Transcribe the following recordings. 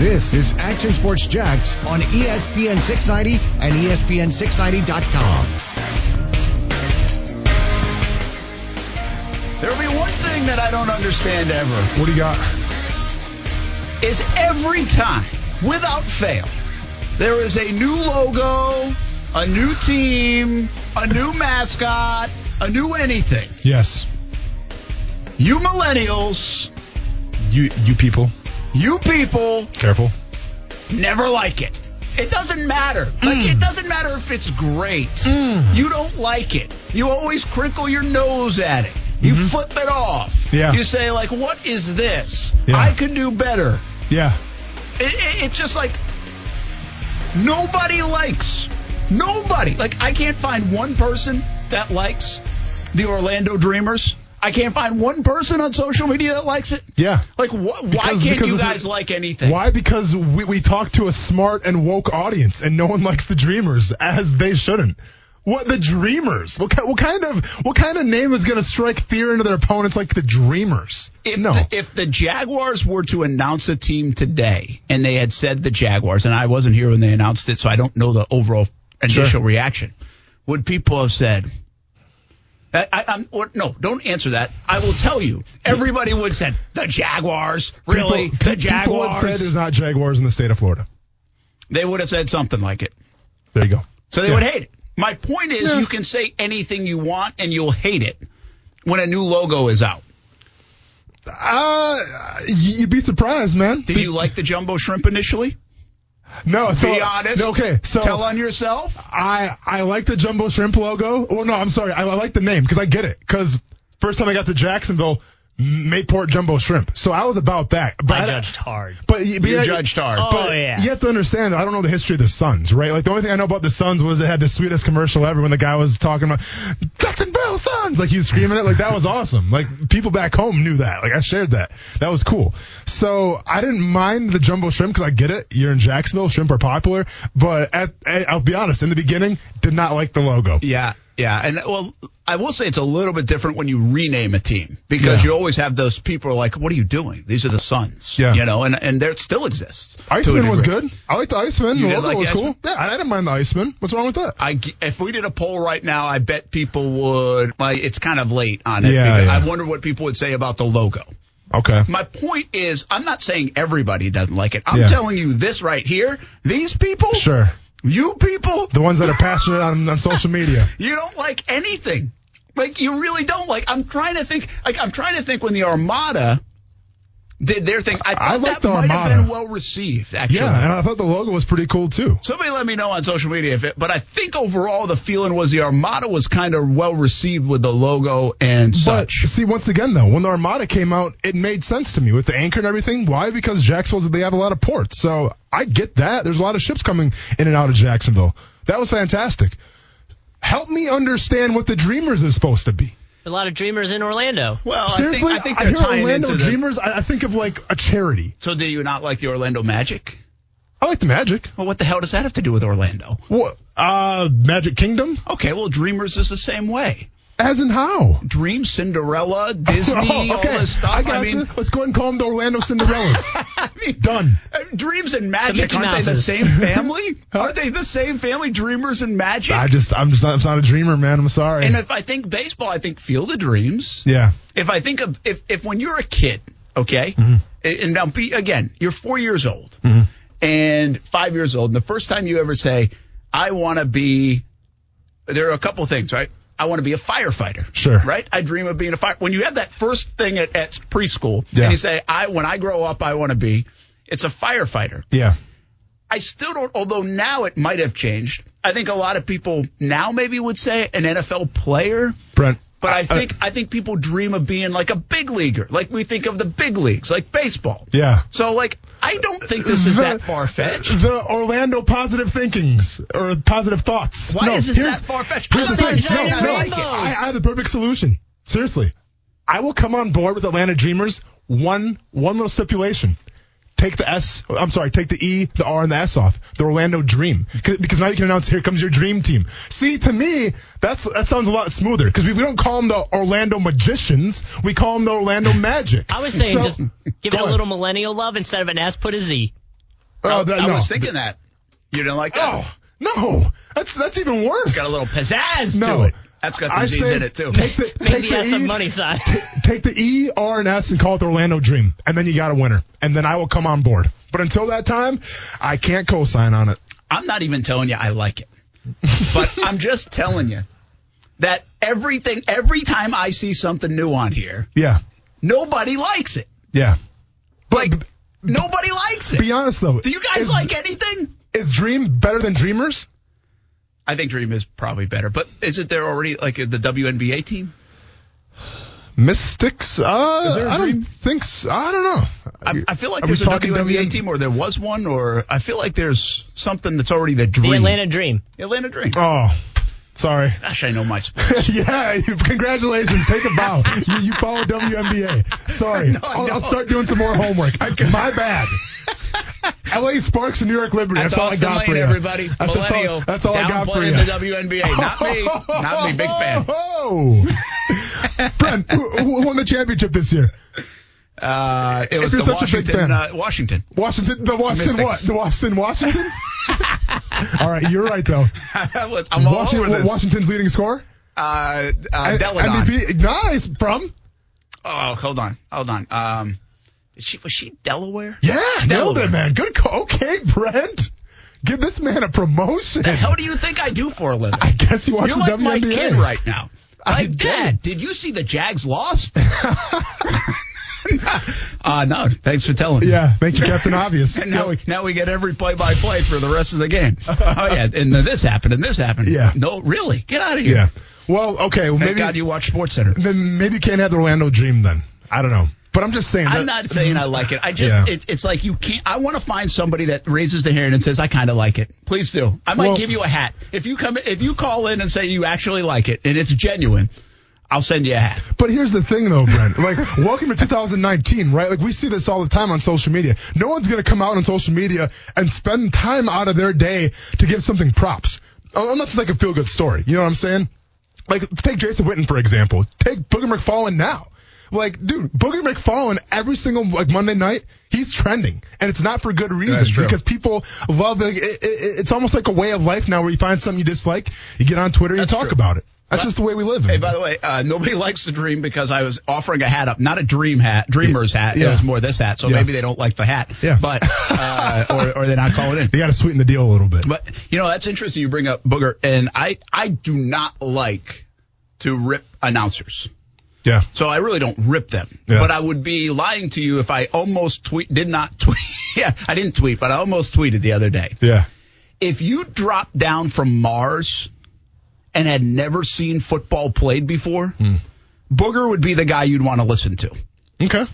This is Action Sports Jax on ESPN 690 and E ESPN690.com. There'll be one thing that I don't understand ever What do you got? is every time, without fail, there is a new logo, a new team, a new mascot, a new anything. Yes. You millennials, You you people. You people Careful. never like it. It doesn't matter. Like Mm. it doesn't matter if it's great. You don't like it. You always crinkle your nose at it. You flip it off. Mm-hmm. Yeah. You say like, "What is this? Yeah. I could do better." Yeah. It, it, it's just like nobody likes. Nobody. Like I can't find one person that likes the Orlando Dreamers. I can't find one person on social media that likes it. Yeah. Like, wh- why can't you is- guys like anything? Why? Because we, we talk to a smart and woke audience, and no one likes the Dreamers, as they shouldn't. What the Dreamers? What, what kind of what kind of name is going to strike fear into their opponents like the Dreamers? If no. the, if the Jaguars were to announce a team today, and they had said the Jaguars, and I wasn't here when they announced it, so I don't know the overall initial Sure. reaction, would people have said? I, I, I'm, or, no, don't answer that. I will tell you. Everybody would have said the Jaguars. Really, people, the Jaguars. People would Jaguars. there's not Jaguars in the state of Florida. they would have said something like it. There you go. So they Yeah. would hate it. My point is, Yeah. you can say anything you want, and you'll hate it when a new logo is out. Uh, you'd be surprised, man. Did you like the jumbo shrimp initially? No, so Be honest. Okay, so tell on yourself. I I like the jumbo shrimp logo. Or no, I'm sorry, I, I like the name because I get it. Because first time I got to Jacksonville, Mayport jumbo shrimp. So I was about that. But I judged hard. But, you- but You yeah, judged hard. Oh, But yeah. you have to understand, I don't know the history of the Suns, right? Like the only thing I know about the Suns was it had the sweetest commercial ever when the guy was talking about Jacksonville Suns, like he was screaming it, like that was awesome. Like people back home knew that. Like I shared that. That was cool. So I didn't mind the jumbo shrimp because I get it. You're in Jacksonville, shrimp are popular. But at, at, I'll be honest, in the beginning, did not like the logo. Yeah, yeah, and well, I will say it's a little bit different when you rename a team because Yeah. you always have those people like, "What are you doing? These are the Suns." Yeah. you know, and and there still exists. Iceman was good. I liked the Iceman. You the logo like was cool. Yeah, I didn't mind the Iceman. What's wrong with that? I if we did a poll right now, I bet people would. Like, it's kind of late on it. Yeah, because yeah. I wonder what people would say about the logo. Okay. My point is, I'm not saying everybody doesn't like it. I'm Yeah. telling you this right here. These people, Sure. You people, The ones that are passionate on, on social media. you don't like anything. Like you really don't like. I'm trying to think. Like I'm trying to think when the Armada did their thing. I thought I like that the might Armada. have been well received. Actually, Yeah, and I thought the logo was pretty cool too. Somebody let me know on social media if it, but I think overall the feeling was the Armada was kind of well received with the logo and But such. see, once again though, when the Armada came out, it made sense to me with the anchor and everything. Why? Because Jacksonville they have a lot of ports, so I get that. There's a lot of ships coming in and out of Jacksonville. That was fantastic. Help me understand what the Dreamers is supposed to be. A lot of dreamers in Orlando. Well, Seriously, I think, I think they're hear Orlando into the, Dreamers. I, I think of like a charity. So do you not like the Orlando Magic? I like the Magic. Well, what the hell does that have to do with Orlando? What? Uh, Magic Kingdom. Okay, well, Dreamers is the same way. As in how? Dream, Cinderella, Disney, Oh, all this stuff. I got mean. Let's go ahead and call them the Orlando Cinderellas. I mean, Done. uh, Dreams and Magic Mickey aren't they the same family? aren't they the same family? Dreamers and Magic. I just, I'm just, not, I'm not a dreamer, man. I'm sorry. and if I think baseball, I think Field of Dreams. yeah. If I think of if if when you're a kid, okay, Mm-hmm. and now be again, you're four years old and five years old, and the first time you ever say, "I want to be," there are a couple things, right? I want to be a firefighter. Sure. Right? I dream of being a fire. When you have that first thing at, at preschool, Yeah. and you say, "I when I grow up, I want to be," it's a firefighter. Yeah. I still don't, although now it might have changed. I think a lot of people now maybe would say an NFL player. Brent. But I think I think people dream of being like a big leaguer, like we think of the big leagues, like baseball. Yeah. So like I don't think this is that far fetched. The Orlando positive thinkings or positive thoughts. Why no, is this that far fetched? Here's the thing. No, I no, like. I, I have the perfect solution. Seriously, I will come on board with Atlanta Dreamers. One one little stipulation. Take the S. I'm sorry. Take the E, the R, and the S off. The Orlando Dream, 'Cause- because now you can announce here comes your dream team. See, to me, that's that sounds a lot smoother because we, we don't call them the Orlando Magicians. We call them the Orlando Magic. I was saying So- just give it a little millennial love instead of an S, put a Z. Oh, that, I no. was thinking that. You didn't like that? Oh no, that's that's even worse. It's got a little pizzazz No. to it. That's got some I Z's in it too. Take the, take Maybe the has some E- money side. Take the E, R, and S and call it the Orlando Dream, and then you got a winner, and then I will come on board. But until that time, I can't co-sign on it. I'm not even telling you I like it, but I'm just telling you that everything, every time I see something new on here, Yeah, nobody likes it. yeah. But Like, b- nobody likes it. be honest though, Do you guys is, like anything? is Dream better than Dreamers? I think Dream is probably better, but isn't there already like the WNBA team? Mystics? Uh, Is there a I Dream? don't think so. I don't know. I, I feel like Are we there's a talking WNBA WN team, or there was one, or I feel like there's something that's already the Dream. The Atlanta Dream. Atlanta Dream. Oh, sorry. Gosh, I know my sports. yeah, congratulations. Take a bow. you, you follow WNBA. Sorry. No, I'll, I'll start doing some more homework. My bad. LA Sparks and New York Liberty. That's, That's, all I got Lane, for you. everybody. That's, that's Millennial. all, that's all I got for you. the WNBA. Not me. Not me. Big fan. Oh, Brent, who, who won the championship this year? Uh, it was the such a big Washington. fan. Uh, Washington. Washington, the Washington what? The Washington, Washington? all right, you're right though. I was- I'm all Washington, over this. Washington's leading scorer. Uh, uh, Delle Donne. MVP, nice. From? Oh, hold on, hold on. Um, is she was she Delaware? Yeah, nailed Delaware. it, man. Good call. Okay, Brent. Give this man a promotion. The hell do you think I do for a living? I guess he watches You're like my WNBA. kid right now. I Like, get Dad, it. did you see the Jags lost? uh, no, thanks for telling me. Yeah, thank you, Captain Obvious. And now we now we get every play by play for the rest of the game. oh yeah, and then this happened and this happened. Yeah. No, really, get out of here. yeah. Well, okay. Well, Thank maybe God you watch Sports Center. then maybe you can't have the Orlando Dream then. I don't know, but I'm just saying. I'm not saying I like it. I just Yeah. it, it's like you can't. I want to find somebody that raises the hand and says I kind of like it. Please do. I might Well- give you a hat if you come if you call in and say you actually like it and it's genuine. I'll send you a hat. But here's the thing, though, Brent. Like, welcome to 2019, right? Like, we see this all the time on social media. No one's going to come out on social media and spend time out of their day to give something props. Uh, unless it's like a feel good story. You know what I'm saying? Like, take Jason Witten, for example. Take Booger McFarland now. Like, dude, Booger McFarland every single like Monday night, he's trending, and it's not for good reasons because people love. Like, it, it, it's almost like a way of life now, where you find something you dislike, you get on Twitter, and you talk true. about it. That's just the way we live. Hey, by the way, uh, nobody likes the dream because I was offering a hat up, not a dream hat, dreamer's hat. It was more this hat, so Yeah. maybe they don't like the hat. Yeah. But uh, or or they're not calling in. you got to sweeten the deal a little bit. But you know that's interesting. You bring up Booger, and I I do not like to rip announcers. Yeah. So I really don't rip them. Yeah. But I would be lying to you if I almost tweet, did not tweet. yeah, I didn't tweet, but I almost tweeted the other day. Yeah. If you drop down from Mars and had never seen football played before, Hmm. Booger would be the guy you'd want to listen to Okay.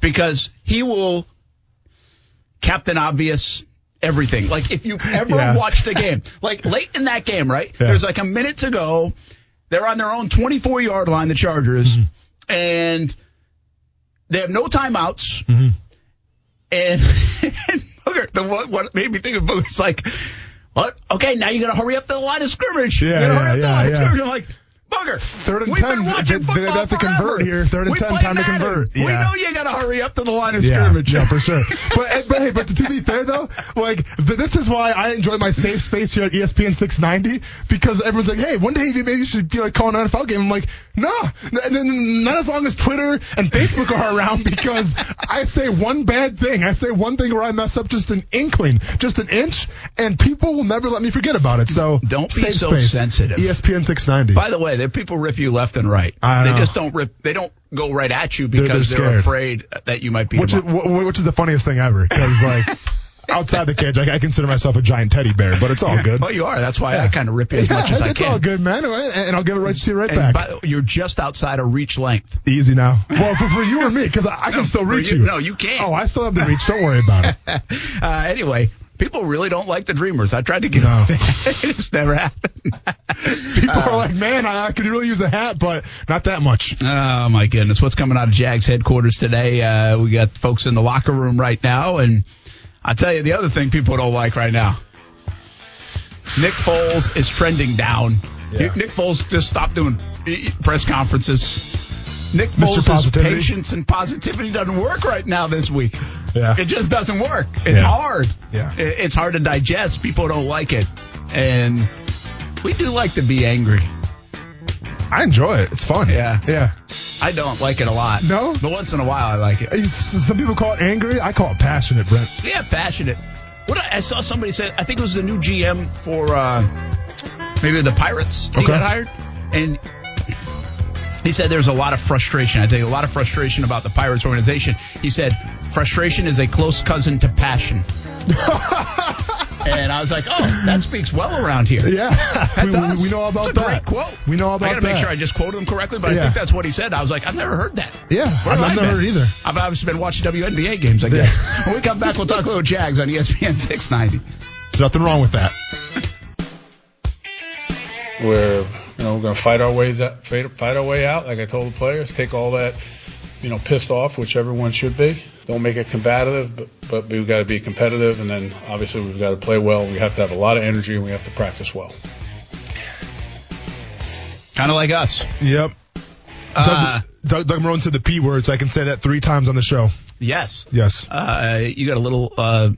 because he will Captain Obvious everything. Like if you've ever Yeah. watched a game, like late in that game, right? Yeah. There's like a minute to go. They're on their own 24 yard line, the Chargers, Mm-hmm. and they have no timeouts. Mm-hmm. And, and Booger, the what, what made me think of Booger is like, what? Okay, now you got to hurry up the line of scrimmage. Yeah, you gotta hurry yeah, up the yeah, line of scrimmage. I'm like, Booger. Third and we've 10, Been watching they- they football have to convert here. Third and We 10, play time to Madden. convert. We know you got to hurry up to the line of Yeah, scrimmage. yeah, for sure. But, eh, but hey, but to be fair though, like this is why I enjoy my safe space here at ESPN 690 because everyone's like, hey, one day maybe you should be like calling an NFL game. I'm like, no, n- n- not as long as Twitter and Facebook are around because I say one bad thing, I say one thing where I mess up just an inkling, just an inch, and people will never let me forget about it. So Don't be safe so space. Sensitive. ESPN 690. By the way, there people rip you left and right. They know. just don't rip. They don't go right at you They're- because they're they're, afraid that you might be. which is, which is the funniest thing ever because like outside the cage I, I consider myself a giant teddy bear but it's all good Well, you are. That's why I kind of rip you as yeah, much as I it's can. all good man and I'll give it right to you right And back by- you're just outside of reach length. easy now well for, for you or me because I, I can still reach you- you, no, you can't. oh I still have the reach don't worry about it Uh, anyway, people really don't like the Dreamers. I tried to get. No. it just never happened. people are like man I, I could really use a hat but not that much Oh my goodness, what's coming out of Jags headquarters today? Uh, we got folks in the locker room right now, and I tell you the other thing people don't like right now. Nick Foles is trending down. Yeah. Nick Foles just stopped doing press conferences. Nick Mr. Foles' patience and positivity doesn't work right now this week. Yeah. It just doesn't work. It's Yeah. hard. Yeah. It's hard to digest. People don't like it. And we do like to be angry. I enjoy it. It's fun. Yeah. Yeah. I don't like it a lot. No? But once in a while, I like it. Some people call it angry. I call it passionate, Brent. Yeah, passionate. What I, I saw somebody say, I think it was the new GM for uh, maybe the Pirates. He Okay. got hired, and he said there's a lot of frustration. I think a lot of frustration about the Pirates organization. He said frustration is a close cousin to passion. and I was like, oh, that speaks well around here. Yeah. That we, does. we, we know all about It's a that. great quote. We know about that. I about gotta make sure I just quoted him correctly, but I think that's what he said. I was like, I've never heard that. Yeah, Where I've have never been? heard either. I've obviously been watching WNBA games, I guess. when we come back, we'll talk a little Jags on ESPN 690. There's nothing wrong with that. We're you know we're going to fight our ways out, fight, fight our way out. Like I told the players, take all that you know pissed off, which everyone should be. Don't make it combative, but, but we've got to be competitive, and then obviously we've got to play well. We have to have a lot of energy, and we have to practice well. Kind of like us. Yep. Uh, Doug, Doug, Doug Marrone said the P words. I can say that three times on the show. yes. Yes. Uh, you got a little uh,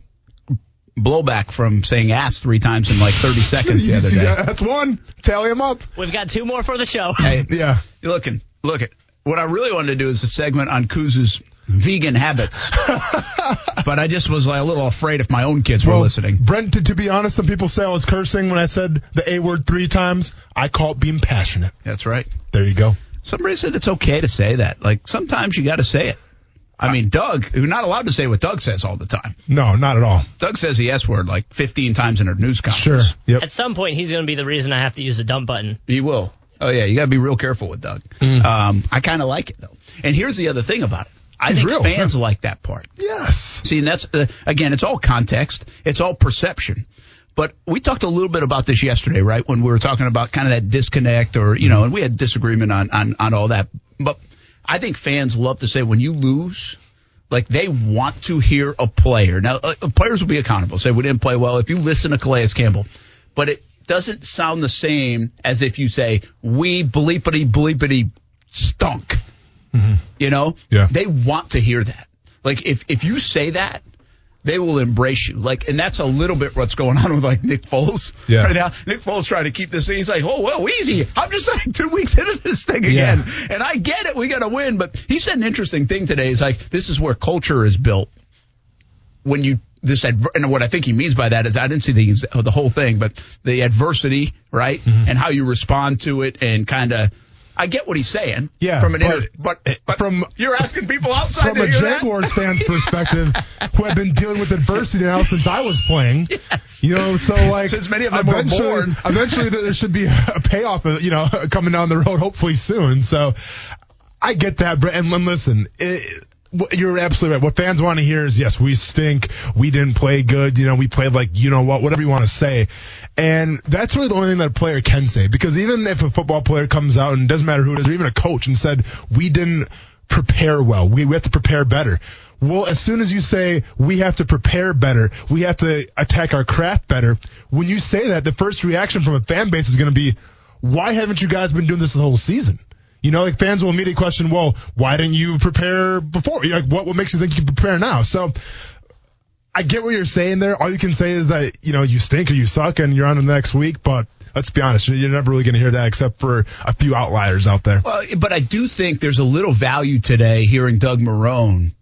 blowback from saying ass three times in like 30 seconds the other day. Yeah, That's one. Tally him up. We've got two more for the show. Hey, Yeah. you're looking, look at what I really wanted to do is a segment on Kuzu's vegan habits, but I just was like a little afraid if my own kids were listening. Brent, to, to be honest, some people say I was cursing when I said the A word three times. I call it being passionate. That's right. There you go. Somebody said it's okay to say that. Like sometimes you got to say it. I mean, Doug, you're not allowed to say what Doug says all the time. No, not at all. Doug says the S word like 15 times in a news Sure. conference. Yep. At some point, he's going to be the reason I have to use a dump button. He will. Oh yeah, you got to be real careful with Doug. Mm. Um, I kind of like it though. And here's the other thing about it. I He's think real. fans like that part. Yes. See, and that's uh, again, it's all context, it's all perception. But we talked a little bit about this yesterday, right? When we were talking about kind of that disconnect, or you know, and we had disagreement on on on all that. But I think fans love to say when you lose, like they want to hear a player. Now, uh, players will be accountable. Say we didn't play well. If you listen to Calais Campbell, but it doesn't sound the same as if you say we bleepity bleepity stunk. You know, Yeah. they want to hear that. Like if if you say that, they will embrace you. Like, and that's a little bit what's going on with like Nick Foles Yeah. right now. Nick Foles trying to keep this thing. He's like, oh, whoa, easy. I'm just like two weeks into this thing again, and I get it. We got to win. But he said an interesting thing today. He's like, this is where culture is built. When you this adver- and what I think he means by that is I didn't see the the whole thing, but the adversity, right, Mm-hmm. and how you respond to it, and kind of. I get what he's saying. Yeah, From an but- inter- but, but from- you're asking people outside From a? Jaguars fan's perspective, who have been dealing with adversity now since I was playing, Yes. you know, so like Since many of them were eventually, born. eventually there should be a payoff, uh, you know, coming down the road, hopefully soon. So I get that. And listen, it, you're absolutely right. What fans want to hear is, yes, we stink. We didn't play good. You know, we played like, you know what, whatever you want to say. And that's really the only thing that a player can say. Because even if a football player comes out and doesn't matter who it is, or even a coach and said, we didn't prepare well. We, we have to prepare better. Well, as soon as you say we have to prepare better, we have to attack our craft better, when you say that, the first reaction from a fan base is going to be, why haven't you guys been doing this the whole season? You know, like fans will immediately question, well, why didn't you prepare before? You're like, what, what makes you think you can prepare now? So I get what you're saying there. All you can say is that, you know, you stink or you suck and you're on to the next week, but let's be honest, you're never really going to hear that except for a few outliers out there. Well, but I do think there's a little value today hearing Doug Marrone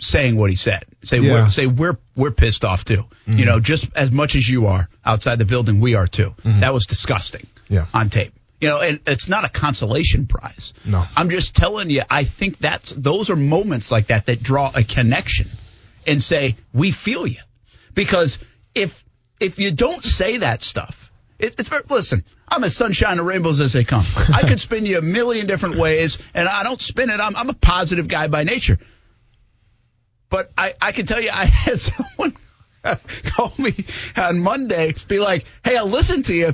saying what he said. Say Yeah. we're say we're we're pissed off too. Mm-hmm. You know, just as much as you are outside the building, we are too. Mm-hmm. That was disgusting. Yeah. On tape. You know, and it's not a consolation prize. No. I'm just telling you, I think that's those are moments like that that draw a connection and say, we feel you. Because if if you don't say that stuff, it, it's very, listen, I'm as sunshine and rainbows as they come. I could spin you a million different ways, and I don't spin it. I'm, I'm a positive guy by nature. But I, I can tell you, I had someone call me on Monday, be like, hey, I listened to you.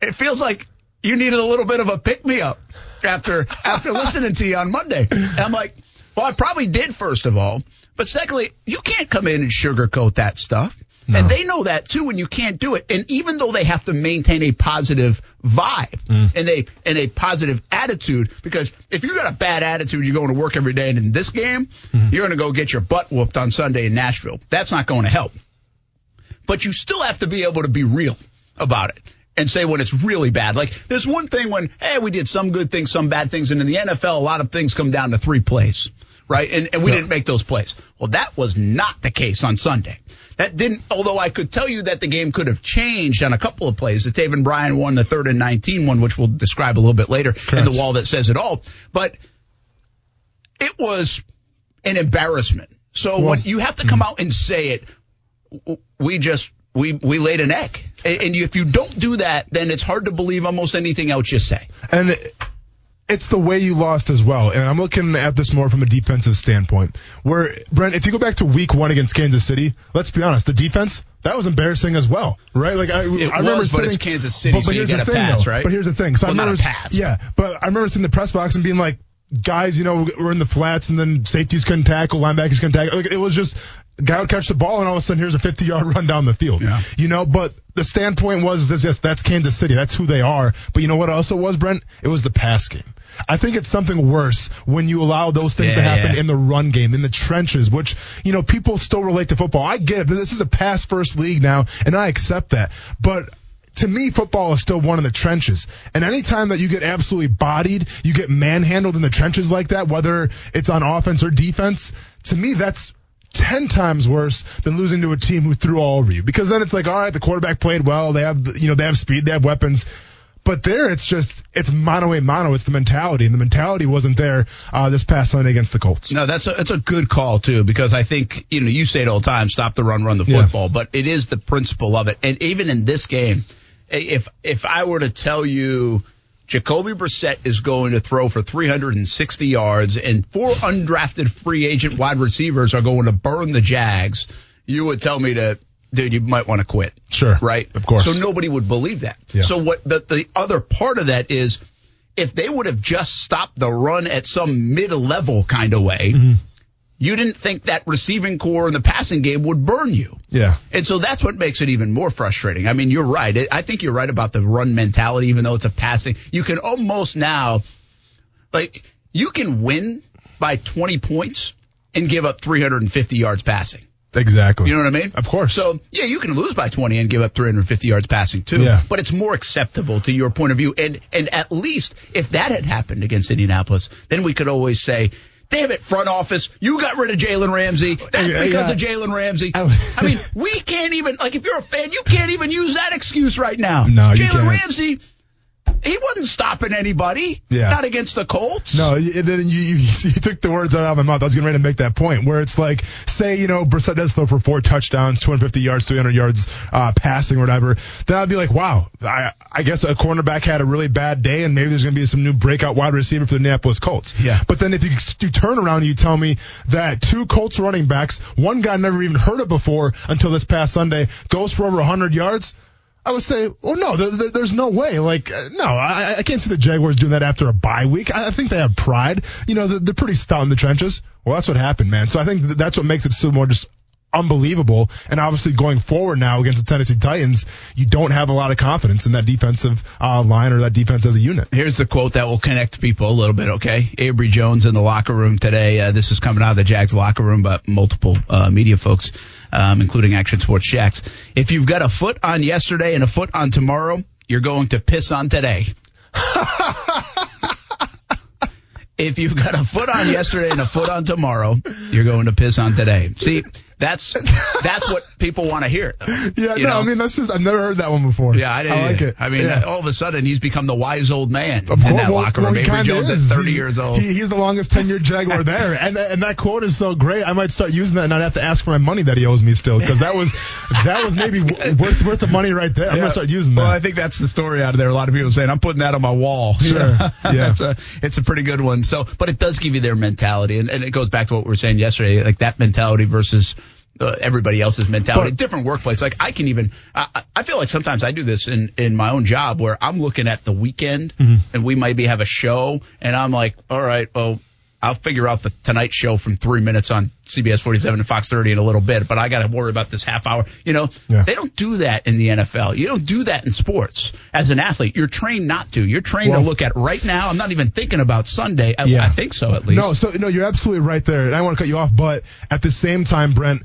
It feels like you needed a little bit of a pick me up after after listening to you on Monday. And I'm like, well, I probably did first of all, but secondly, you can't come in and sugarcoat that stuff. No. And they know that too, and you can't do it. And even though they have to maintain a positive vibe Mm. and a and a positive attitude, because if you got a bad attitude, you're going to work every day, and in this game, Mm-hmm. you're going to go get your butt whooped on Sunday in Nashville. That's not going to help. But you still have to be able to be real about it and say when it's really bad. Like there's one thing when, hey, we did some good things, some bad things, and in the NFL, a lot of things come down to three plays, right? And and we Yeah. didn't make those plays. Well, that was not the case on Sunday. That didn't. Although I could tell you that the game could have changed on a couple of plays. The Taven Bryan won the third and 19 one, which we'll describe a little bit later in Correct. the wall that says it all. But it was an embarrassment. So Well, when you have to come hmm. out and say it, we just we we laid an egg, and, and if you don't do that, then it's hard to believe almost anything else you say. And it's the way you lost as well. And I'm looking at this more from a defensive standpoint. Where, Brent, if you go back to week one against Kansas City, let's be honest, the defense, that was embarrassing as well, right? Like, I, It I remember was, but sitting, it's Kansas City, so you here's get the a thing, pass, though. right? But here's the thing. So Well, I not a remember, pass, yeah, but I remember sitting in the press box and being like, guys, you know, we're in the flats and then safeties couldn't tackle, linebackers couldn't tackle. Like, it was just, guy would catch the ball and all of a sudden here's a 50 yard run down the field. Yeah. You know, but the standpoint was, is yes, that's Kansas City. That's who they are. But you know what also was, Brent? It was the pass game. I think it's something worse when you allow those things to happen yeah. in the run game, in the trenches, which, you know, people still relate to football. I get it. This is a pass first league now, and I accept that. But to me, football is still one in the trenches. And anytime that you get absolutely bodied, you get manhandled in the trenches like that, whether it's on offense or defense, to me, that's 10 times worse than losing to a team who threw all over you. Because then it's like, all right, the quarterback played well. They have, you know, they have speed, they have weapons. But there, it's just, it's mono a mono. It's the mentality. And the mentality wasn't there, uh, this past Sunday against the Colts. No, that's a, that's a good call too because I think you know you say it all the time: stop the run, run the Yeah. football. But it is the principle of it, and even in this game, if if I were to tell you. Jacoby Brissett is going to throw for 360 yards, and four undrafted free agent wide receivers are going to burn the Jags. You would tell me to, dude, you might want to quit. Sure. Right? Of course. So nobody would believe that. Yeah. So what the, the other part of that is if they would have just stopped the run at some mid-level kind of way, Mm-hmm. You didn't think that receiving corps in the passing game would burn you. Yeah. And so that's what makes it even more frustrating. I mean, you're right. I think you're right about the run mentality, even though it's a passing. You can almost now, like, you can win by 20 points and give up 350 yards passing. Exactly. You know what I mean? Of course. So, yeah, you can lose by 20 and give up 350 yards passing too. Yeah. But it's more acceptable to your point of view. And, and at least if that had happened against Indianapolis, then we could always say, damn it, front office, you got rid of Jalen Ramsey. That's because yeah. of Jalen Ramsey. I- I mean, we can't even, like, if you're a fan, you can't even use that excuse right now. No, Jalen. Ramsey, he wasn't stopping anybody. Yeah. Not against the Colts. No, and then you, you, you took the words out of my mouth. I was getting ready to make that point where it's like, say, you know, Brissett does throw for four touchdowns, 250 yards, 300 yards uh, passing or whatever. Then I'd be like, wow, I, I guess a cornerback had a really bad day and maybe there's going to be some new breakout wide receiver for the Indianapolis Colts. Yeah. But then if you, you turn around and you tell me that two Colts running backs, one guy never even heard of before until this past Sunday, goes for over 100 yards, I would say, well, no, there, there- there's no way. Like, uh, no, I, I can't see the Jaguars doing that after a bye week. I, I think they have pride. You know, they're, they're pretty stout in the trenches. Well, that's what happened, man. So I think that's what makes it so more just unbelievable. And obviously, going forward now against the Tennessee Titans, you don't have a lot of confidence in that defensive uh, line or that defense as a unit. Here's the quote that will connect people a little bit, okay? Abry Jones in the locker room today. Uh, this is coming out of the Jags locker room, but multiple uh, media folks, um, including Action Sports Jax. If you've got a foot on yesterday and a foot on tomorrow, you're going to piss on today. if you've got a foot on yesterday and a foot on tomorrow, you're going to piss on today. See, that's that's what people want to hear. Yeah, You no, know? I mean that's just I've never heard that one before. Yeah, I, didn't, I like it. I mean, Yeah. all of a sudden he's become the wise old man Of in course, that well- locker room. he Abry Jones is. at 30 He's- years old. He, he's the longest tenured Jaguar there, and and that quote is so great. I might start using that and not have to ask for my money that he owes me still because that was that was maybe w- worth worth the money right there. I'm gonna start using that. Well, I think that's the story out of there. A lot of people saying, "I'm putting that on my wall." You Sure. know? Yeah. that's a it's a pretty good one. So, but it does give you their mentality, and, and it goes back to what we were saying yesterday, like that mentality versus. Uh, everybody else's mentality, But- different workplace. Like I can even, I, I- feel like sometimes I do this in in my own job where I'm looking at the weekend Mm-hmm. and we maybe have a show, and I'm like, all right, well, I'll figure out the Tonight Show from three minutes on CBS 47 and Fox 30 in a little bit, but I got to worry about this half hour. You know, Yeah. they don't do that in the NFL. You don't do that in sports. As an athlete, you're trained not to. You're trained Well- to look at right now. I'm not even thinking about Sunday. I, Yeah. I think so, at least. No, so no, you're absolutely right there. And I want to cut you off, but at the same time, Brent,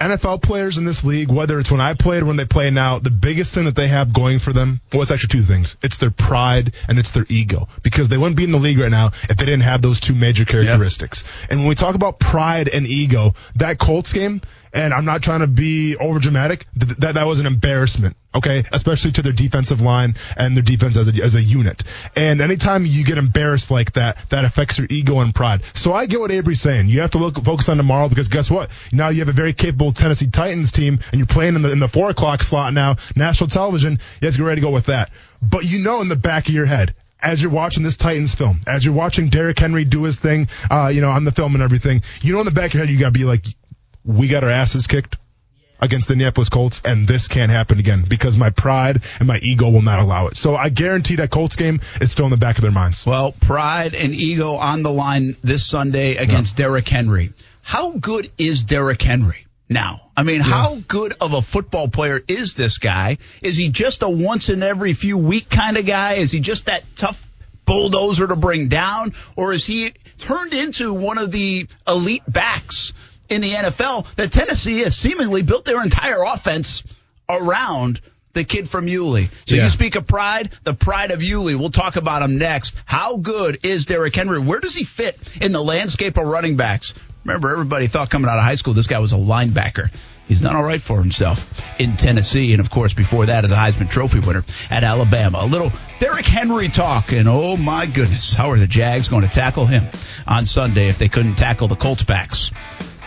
NFL players in this league, whether it's when I played or when they play now, the biggest thing that they have going for them, well, it's actually two things. It's their pride and it's their ego. Because they wouldn't be in the league right now if they didn't have those two major characteristics. And when we talk about pride and ego, that Colts game, and I'm not trying to be over dramatic, th- that that was an embarrassment, okay? Especially to their defensive line and their defense as a, as a unit. And anytime you get embarrassed like that, that affects your ego and pride. So I get what Abry's saying. You have to look focus on tomorrow because guess what? Now you have a very capable Tennessee Titans team and you're playing in the in the four o'clock slot now, national television. You have to get ready to go with that. But you know in the back of your head, as you're watching this Titans film, as you're watching Derrick Henry do his thing, uh, you know, on the film and everything, you know in the back of your head you gotta be like, we got our asses kicked against the Indianapolis Colts, and this can't happen again because my pride and my ego will not allow it. So I guarantee that Colts game is still in the back of their minds. Well, pride and ego on the line this Sunday against Derrick Henry. How good is Derrick Henry now? I mean, how good of a football player is this guy? Is he just a once in every few week kind of guy? Is he just that tough bulldozer to bring down? Or is he turned into one of the elite backs in the NFL that Tennessee has seemingly built their entire offense around? The kid from Yulee. So Yeah. you speak of pride, the pride of Yulee. We'll talk about him next. How good is Derrick Henry? Where does he fit in the landscape of running backs? Remember, everybody thought coming out of high school this guy was a linebacker. He's done all right for himself in Tennessee, and of course, before that, as a Heisman Trophy winner at Alabama. A little Derrick Henry talk, and oh my goodness, how are the Jags going to tackle him on Sunday if they couldn't tackle the Colts backs?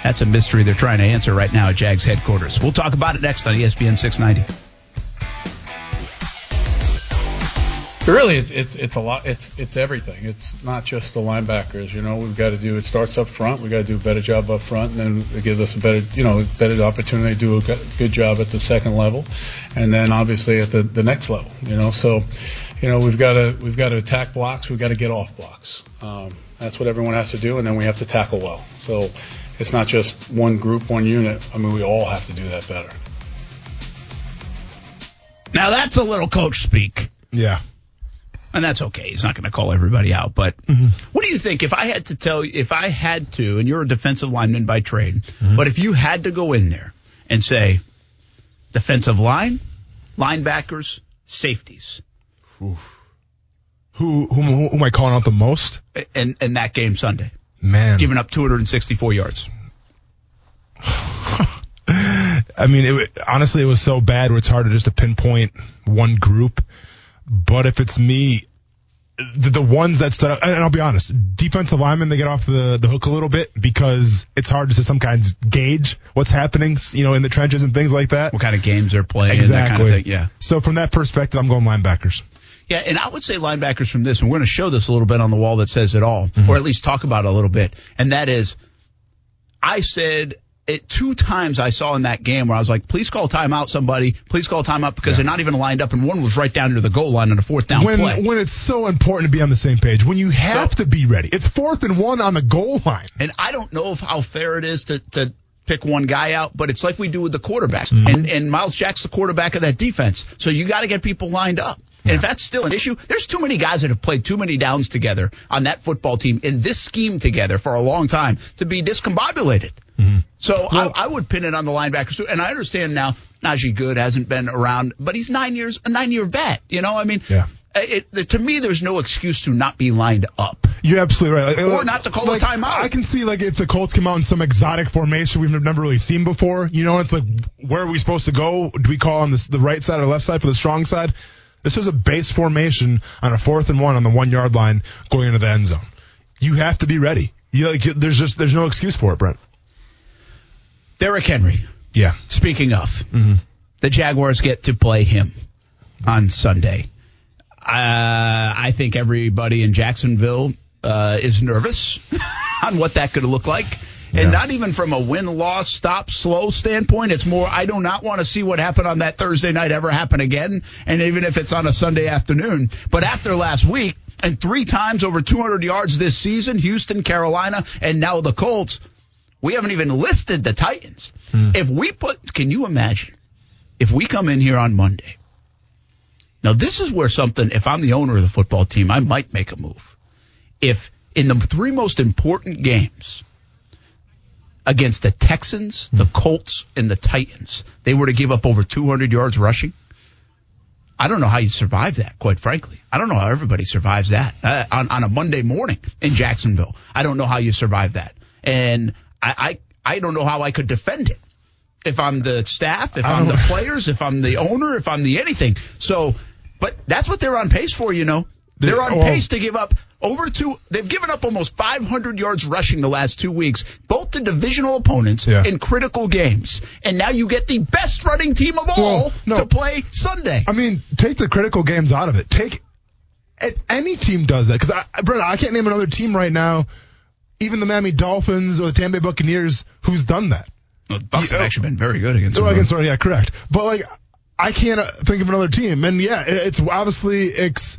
That's a mystery they're trying to answer right now at Jags headquarters. We'll talk about it next on ESPN 690. Really, it's, it's it's a lot. It's it's everything. It's not just the linebackers. You know, we've got to do. It starts up front. We got to do a better job up front, and then it gives us a better, you know, better opportunity to do a good, good job at the second level, and then obviously at the the next level. You know, so, you know, we've got to we've got to attack blocks. We've got to get off blocks. Um, that's what everyone has to do, and then we have to tackle well. So, it's not just one group, one unit. I mean, we all have to do that better. Now that's a little coach speak. Yeah. and that's okay. He's not going to call everybody out. But mm-hmm. what do you think if I had to tell you, if I had to, and you're a defensive lineman by trade, mm-hmm. but if you had to go in there and say defensive line, linebackers, safeties, Who, who, who, who am I calling out the most? in, in that game Sunday, Man. giving up 264 yards. I mean, it, honestly, it was so bad where it's hard to just to pinpoint one group. But if it's me, the, the ones that stood out, and I'll be honest, defensive linemen, they get off the, the hook a little bit because it's hard to some kinds gauge what's happening, you know, in the trenches and things like that. What kind of games they're playing, Exactly. that kind of thing. Yeah. So from that perspective, I'm going linebackers. Yeah, and I would say linebackers from this, and we're going to show this a little bit on the wall that says it all, or at least talk about it a little bit. And that is, I said it two times I saw in that game where I was like, please call timeout, somebody. Please call timeout because they're not even lined up, and one was right down near the goal line on a fourth down When play. when it's so important to be on the same page, when you have So- to be ready, it's fourth and one on the goal line. And I don't know if how fair it is to, to pick one guy out, but it's like we do with the quarterbacks. Mm-hmm. And, and Myles Jack's the quarterback of that defense. So you got to get people lined up. And if that's still an issue, there's too many guys that have played too many downs together on that football team in this scheme together for a long time to be discombobulated. Mm-hmm. So I, I would pin it on the linebackers too. And I understand now Najee Goode hasn't been around, but he's nine years, a nine year vet. You know, I mean, Yeah. it, it, to me, there's no excuse to not be lined up. You're absolutely right. Like, Or not to call a like, timeout. I can see like if the Colts come out in some exotic formation we've never really seen before. You know, it's like where are we supposed to go? Do we call on this, the right side or left side for the strong side? This is a base formation on a fourth and one on the one yard line going into the end zone. You have to be ready. You like there's just there's no excuse for it, Brent. Derrick Henry. Yeah. Speaking of, the Jaguars get to play him on Sunday. Uh, I think everybody in Jacksonville uh, is nervous on what that could look like. And Yeah. not even from a win loss, stop, slow standpoint. It's more, I do not want to see what happened on that Thursday night ever happen again. And even if it's on a Sunday afternoon. But after last week, and three times over 200 yards this season, Houston, Carolina, and now the Colts. We haven't even listed the Titans. Hmm. If we put, can you imagine if we come in here on Monday? Now, this is where something, if I'm the owner of the football team, I might make a move. If in the three most important games against the Texans, the Colts, and the Titans, they were to give up over 200 yards rushing, I don't know how you survive that, quite frankly. I don't know how everybody survives that uh, on, on a Monday morning in Jacksonville. I don't know how you survive that. And I, I, I don't know how I could defend it if I'm the staff, if I'm the players, if I'm the owner, if I'm the anything. So, but that's what they're on pace for, you know. They're on well- pace to give up over two. They've given up almost 500 yards rushing the last two weeks, both to divisional opponents Yeah. in critical games. And now you get the best running team of all Well, no. to play Sunday. I mean, take the critical games out of it. Take if any team does that because I, Brett, I can't name another team right now, even the Miami Dolphins or the Tampa Bay Buccaneers, who's done that. Well, the Bucs have actually been very good against. So the I run. can sorry, yeah, correct. But like, I can't uh, think of another team, and yeah, it- it's obviously it's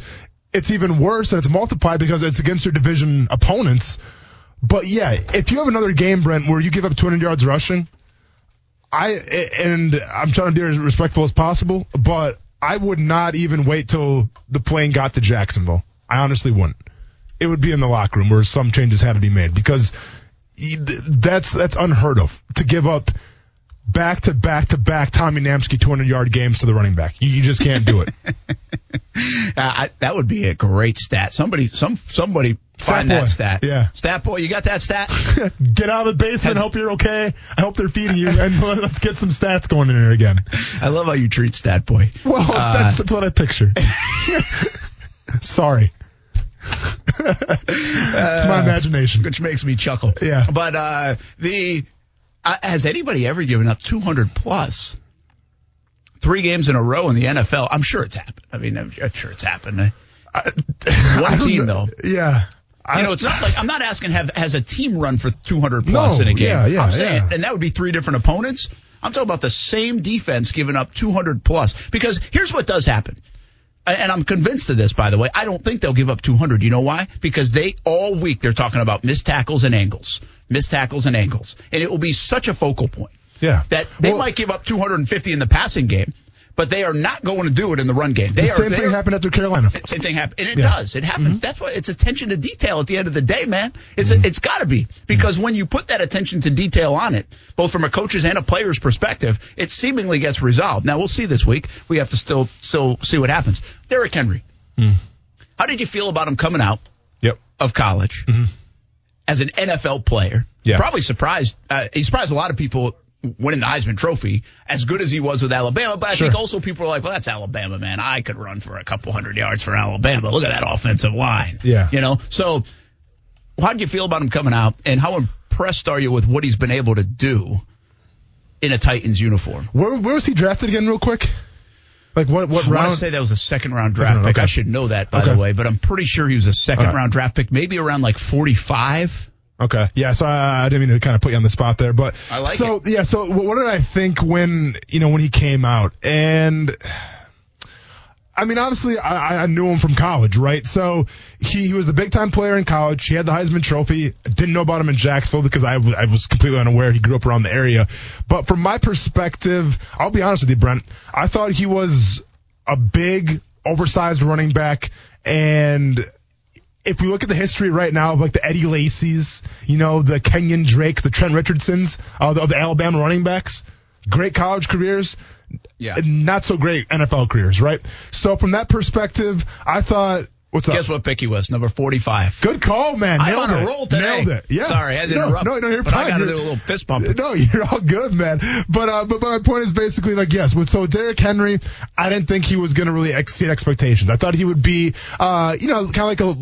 it's even worse and it's multiplied because it's against your division opponents. But yeah, if you have another game, Brent, where you give up 200 yards rushing, I and I'm trying to be as respectful as possible, but I would not even wait till the plane got to Jacksonville. I honestly wouldn't. It would be in the locker room where some changes had to be made because that's that's unheard of to give up back to back to back Tommy Namsky 200 yard games to the running back. You, you just can't do it. Uh, I, that would be a great stat. Somebody, some somebody Stat find boy. that stat. Yeah. stat boy, you got that stat? Get out of the basement. Has- hope you're okay. I hope they're feeding you, and let's get some stats going in here again. I love how you treat stat boy. Well, Uh, that's, that's what I picture. Sorry. it's my imagination. which makes me chuckle. Yeah. But uh, the uh, has anybody ever given up 200 plus three games in a row in the NFL? I'm sure it's happened. I mean, I'm, I'm sure it's happened. I One team though. Yeah. I, You know, it's not like I'm not asking have has a team run for 200 plus No, in a game. yeah, yeah, I'm saying, yeah. and that would be three different opponents. I'm talking about the same defense giving up 200 plus. Because here's what does happen. And I'm convinced of this, by the way. I don't think they'll give up 200. You know why? Because they all week they're talking about missed tackles and angles, missed tackles and angles, and it will be such a focal point yeah. that they Well, might give up 250 in the passing game, but they are not going to do it in the run game. They the same they thing are- happened after Carolina. same thing happened, and it Yeah. Mm-hmm. does. It happens. That's why it's attention to detail at the end of the day, man. It's Mm-hmm. a, it's got to be because when you put that attention to detail on it, both from a coach's and a player's perspective, it seemingly gets resolved. Now we'll see this week. We have to still still see what happens. Derrick Henry, Hmm. how did you feel about him coming out Yep. of college as an NFL player? Yeah. Probably surprised. Uh, he surprised a lot of people winning the Heisman Trophy as good as he was with Alabama. But I think also people are like, well, that's Alabama, man. I could run for a couple hundred yards for Alabama. Look at that offensive line. Yeah. You know, so how did you feel about him coming out and how impressed are you with what he's been able to do in a Titans uniform? Where, where was he drafted again, real quick? Like what? What I want round? to say that was a second round draft round, pick. okay. I should know that, by Okay. the way, but I'm pretty sure he was a second right. round draft pick, maybe around like 45. Okay. Yeah. So I, I didn't mean to kind of put you on the spot there, but I like so yeah. So what did I think when you know when he came out? And I mean, obviously, I, I knew him from college, right? So he, he was the big time player in college. He had the Heisman Trophy. Didn't know about him in Jacksonville because I, was- completely unaware. He grew up around the area. But from my perspective, I'll be honest with you, Brent. I thought he was a big, oversized running back, and if we look at the history right now of like the Eddie Lacy's, you know, the Kenyan Drakes, the Trent Richardsons, uh, the, the Alabama running backs, great college careers, Yeah. not so great NFL careers, right? So from that perspective, I thought, what's up? Guess what pick he was? Number 45. Good call, man. I'm Nailed on a it. roll today. Nailed it. Yeah. Sorry, I had to no, interrupt. No, no, you're but fine. I got to do a little fist bump. no, you're all good, man. But uh, but my point is basically like yes. With so Derrick Henry, I didn't think he was going to really exceed expectations. I thought he would be, uh, you know, kind of like a.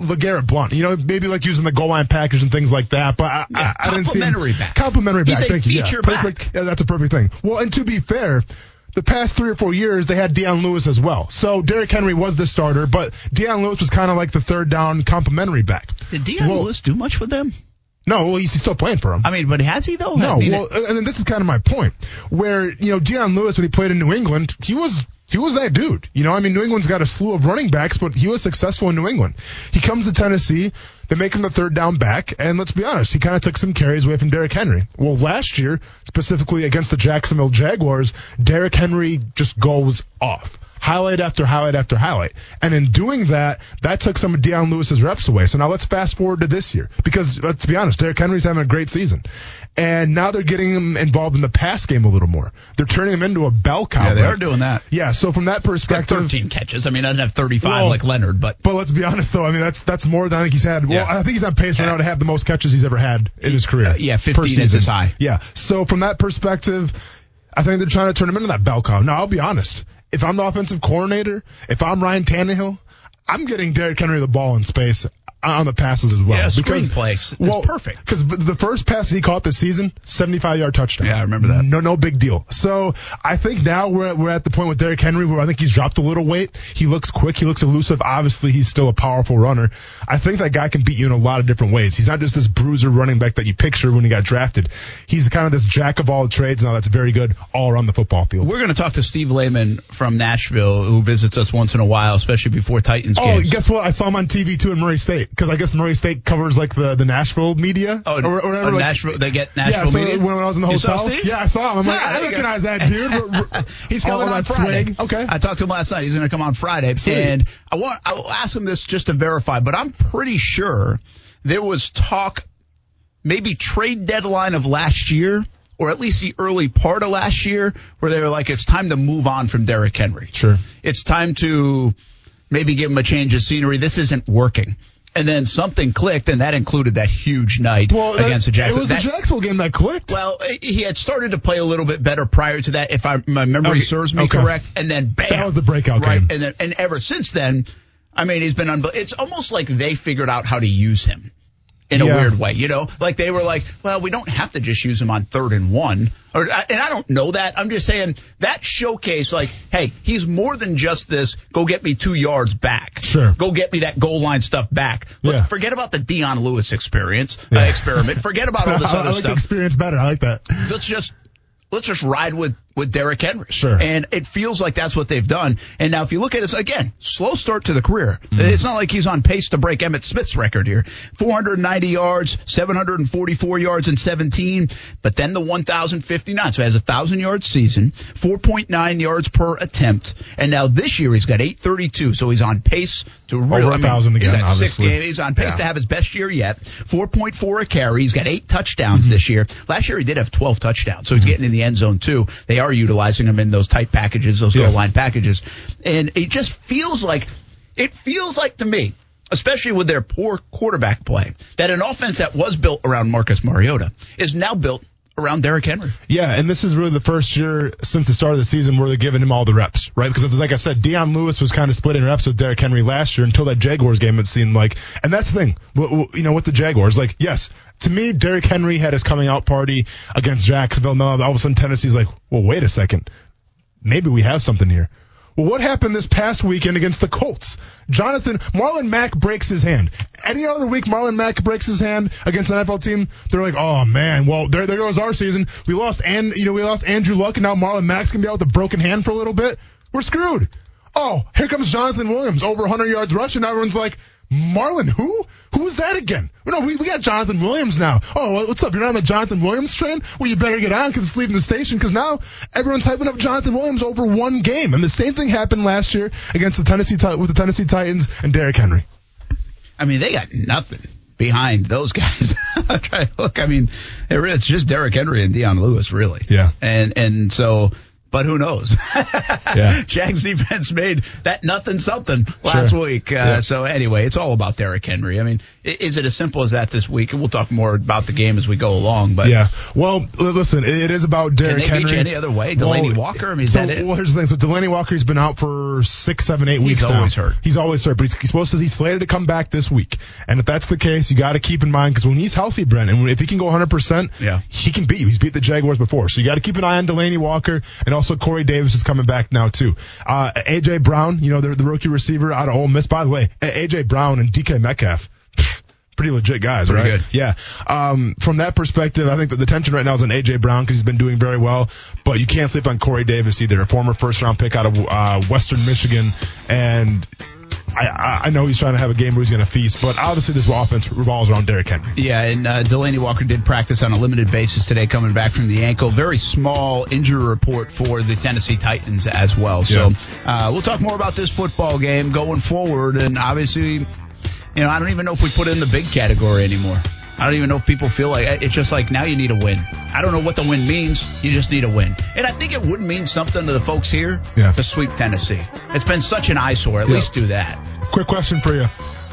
LeGarrette Blount, you know, maybe like using the goal line package and things like that, but I, Yeah, I, I didn't see complementary back. Complementary back. Thank you. Yeah, perfect. Yeah, that's a perfect thing. Well, and to be fair, the past three or four years they had Dion Lewis as well. So Derrick Henry was the starter, but Dion Lewis was kind of like the third down complementary back. Did Dion Well, Lewis do much with them? No, well, he's, he's still playing for him. I mean, but has he though? No, I mean, well, and then this is kind of my point, where you know Dion Lewis when he played in New England, he was he was that dude. You know, I mean, New England's got a slew of running backs, but he was successful in New England. He comes to Tennessee, they make him the third down back, and let's be honest, he kind of took some carries away from Derrick Henry. Well, last year, specifically against the Jacksonville Jaguars, Derrick Henry just goes off highlight after highlight after highlight. And in doing that, that took some of Dion Lewis's reps away. So now let's fast forward to this year because let's be honest, Derrick Henry's having a great season. And now they're getting him involved in the pass game a little more. They're turning him into a bell cow. Yeah, they are doing that. Yeah, so from that Got perspective, 13 catches. I mean, I doesn't have 35 Well, like Leonard, but but let's be honest though, I mean that's that's more than I think he's had. Well, Yeah. I think he's on pace right now to have the most catches he's ever had in his career. Uh, yeah, 15 is his high. Yeah. So from that perspective, I think they're trying to turn him into that bell cow. Now I'll be honest. If I'm the offensive coordinator, if I'm Ryan Tannehill, I'm getting Derrick Henry the ball in space on the passes as well. Yeah, screen plays. It's perfect. Because the first pass he caught this season, 75 yard touchdown. Yeah, I remember that. No, no big deal. So I think now we're at, we're at the point with Derrick Henry where I think he's dropped a little weight. He looks quick. He looks elusive. Obviously, he's still a powerful runner. I think that guy can beat you in a lot of different ways. He's not just this bruiser running back that you picture when he got drafted. He's kind of this jack of all trades now that's very good all around the football field. we're going to talk to Steve Lehman from Nashville, who visits us once in a while, especially before Titans Oh, games. guess what? I saw him on TV too in Murray State because I guess Murray State covers like the, the Nashville media. Oh, or, or whatever, oh, like- Nashville. They get Nashville yeah, so media. when I was in the hotel, yeah, I saw him. I'm like, I there you go. recognize that dude. He's coming on that Friday. swing. Okay. I talked to him last night. He's going to come on Friday, Sweet. and I want I will ask him this just to verify. But I'm pretty sure there was talk, maybe trade deadline of last year, or at least the early part of last year, where they were like, it's time to move on from Derrick Henry. Sure. It's time to maybe give him a change of scenery. This isn't working. And then something clicked, and that included that huge night Well, that- against the It Jacksonville. was the That- Jacksonville game that clicked. well, he had started to play a little bit better prior to that, if I, my memory Okay, serves me okay. correct. And then bam, That was the breakout right? game. And then, and ever since then, I mean, he's been unbel- It's almost like they figured out how to use him in a weird way, you know? Like they were like, well, we don't have to just use him on third and one. Or, and I don't know that. I'm just saying that showcase, like, hey, he's more than just this. Go get me two yards back. Sure. Go get me that goal line stuff back. Let's Yeah. forget about the Dion Lewis experience, uh, Yeah. experiment. Forget about all this I, I other like the stuff experience better. I like that. let's just let's just ride with with Derrick Henry. Sure. And it feels like that's what they've done. And now if you look at this again, slow start to the career. It's not like he's on pace to break Emmitt Smith's record here. 490 yards, 744 yards in 17, but then the 1059. So he has a 1000 yard season, 4.9 yards per attempt. And now this year he's got 832. So he's on pace to really Over a thousand he's again, got six obviously. games. He's on pace Yeah. to have his best year yet. 4.4 a carry. He's got eight touchdowns Mm-hmm. this year. Last year he did have 12 touchdowns, so he's getting in the end zone too. They are utilizing him in those tight packages, those Yeah. goal line packages, and it just feels like it feels like to me. Especially with their poor quarterback play, that an offense that was built around Marcus Mariota is now built around Derrick Henry. Yeah, and this is really the first year since the start of the season where they're giving him all the reps, right? Because like I said, Dion Lewis was kind of splitting reps with Derrick Henry last year until that Jaguars game. It seemed like, and that's the thing, you know, with the Jaguars, like yes, to me, Derrick Henry had his coming out party against Jacksonville. Now all of a sudden Tennessee's like, well, wait a second, maybe we have something here. Well, what happened this past weekend against the Colts? Jonathan Marlon Mack breaks his hand. Any other week, Marlon Mack breaks his hand against an NFL team. They're like, oh man, well there there goes our season. We lost and you know we lost Andrew Luck, and now Marlon Mack's gonna be out with a broken hand for a little bit. We're screwed. Oh, here comes Jonathan Williams, over 100 yards rushing. Everyone's like, Marlon, who? Who is that again? No, we, we got Jonathan Williams now. Oh, what's up? You're not on the Jonathan Williams train? Well, you better get on because it's leaving the station because now everyone's hyping up Jonathan Williams over one game. And the same thing happened last year against the Tennessee with the Tennessee Titans and Derrick Henry. I mean, they got nothing behind those guys. I'm trying to look. I mean, it's just Derrick Henry and Dion Lewis, really. Yeah. And and so, but who knows? Yeah. Jags defense made that nothing something last Sure. week. Uh, Yeah. So anyway, it's all about Derrick Henry. I mean, is it as simple as that this week? And we'll talk more about the game as we go along. But Yeah. Well, listen, it, is about Derrick Henry. beat you any other way? Delaney Well, Walker. I mean, is so, that it? Well, here's the thing. So Delanie Walker's been out for six, seven, eight weeks now. always hurt. He's always hurt, but he's, he's supposed to. He's slated to come back this week. And if that's the case, you got to keep in mind because when he's healthy, Brent, and if he can go 100, percent Yeah. he can beat you. He's beat the Jaguars before, so you got to keep an eye on Delanie Walker, and also Corey Davis is coming back now too. Uh, AJ Brown, you know, the, the rookie receiver out of Ole Miss. By the way, AJ Brown and DK Metcalf. pretty legit guys, Pretty right? good. Yeah. Um, from that perspective, I think that the tension right now is on AJ Brown because he's been doing very well, but you can't sleep on Corey Davis either, a former first round pick out of uh, Western Michigan, and I, I I know he's trying to have a game where he's going to feast, but obviously this offense revolves around Derrick Henry. Yeah, and uh, Delanie Walker did practice on a limited basis today, coming back from the ankle. Very small injury report for the Tennessee Titans as well. So uh, we'll talk more about this football game going forward, and obviously, you know, I don't even know if we put it in the big category anymore. I don't even know if people feel like it's just like now you need a win. I don't know what the win means. You just need a win. And I think it would mean something to the folks here Yeah. to sweep Tennessee. It's been such an eyesore. At Yeah. least do that. Quick question for you: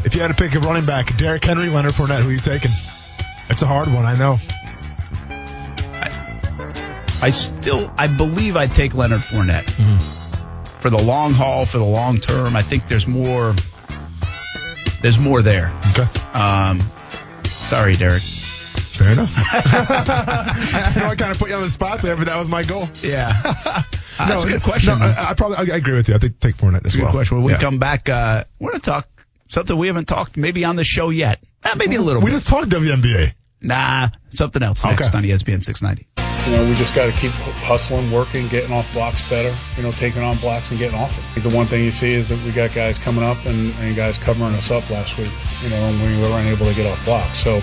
If you had to pick a running back, Derrick Henry, Leonard Fournette, who are you taking? It's a hard one, I know. I still, I believe I'd take Leonard Fournette for the long haul, for the long term. I think there's more. There's more there. Okay, Um, sorry, Derek. fair enough. I know I kind of put you on the spot there, but that was my goal. Yeah, that's a good question. No. I, I probably I agree with you. I think take Fournette as Good well. question. When we Yeah. come back, uh, we're gonna talk something we haven't talked maybe on the show yet. Uh, maybe a little We bit. just talked WNBA. nah, something else next Okay. on E ESPN 690. You know, we just got to keep hustling, working, getting off blocks better. You know, taking on blocks and getting off it. The one thing you see is that we got guys coming up and, and guys covering us up last week. You know, and we weren't able to get off blocks. So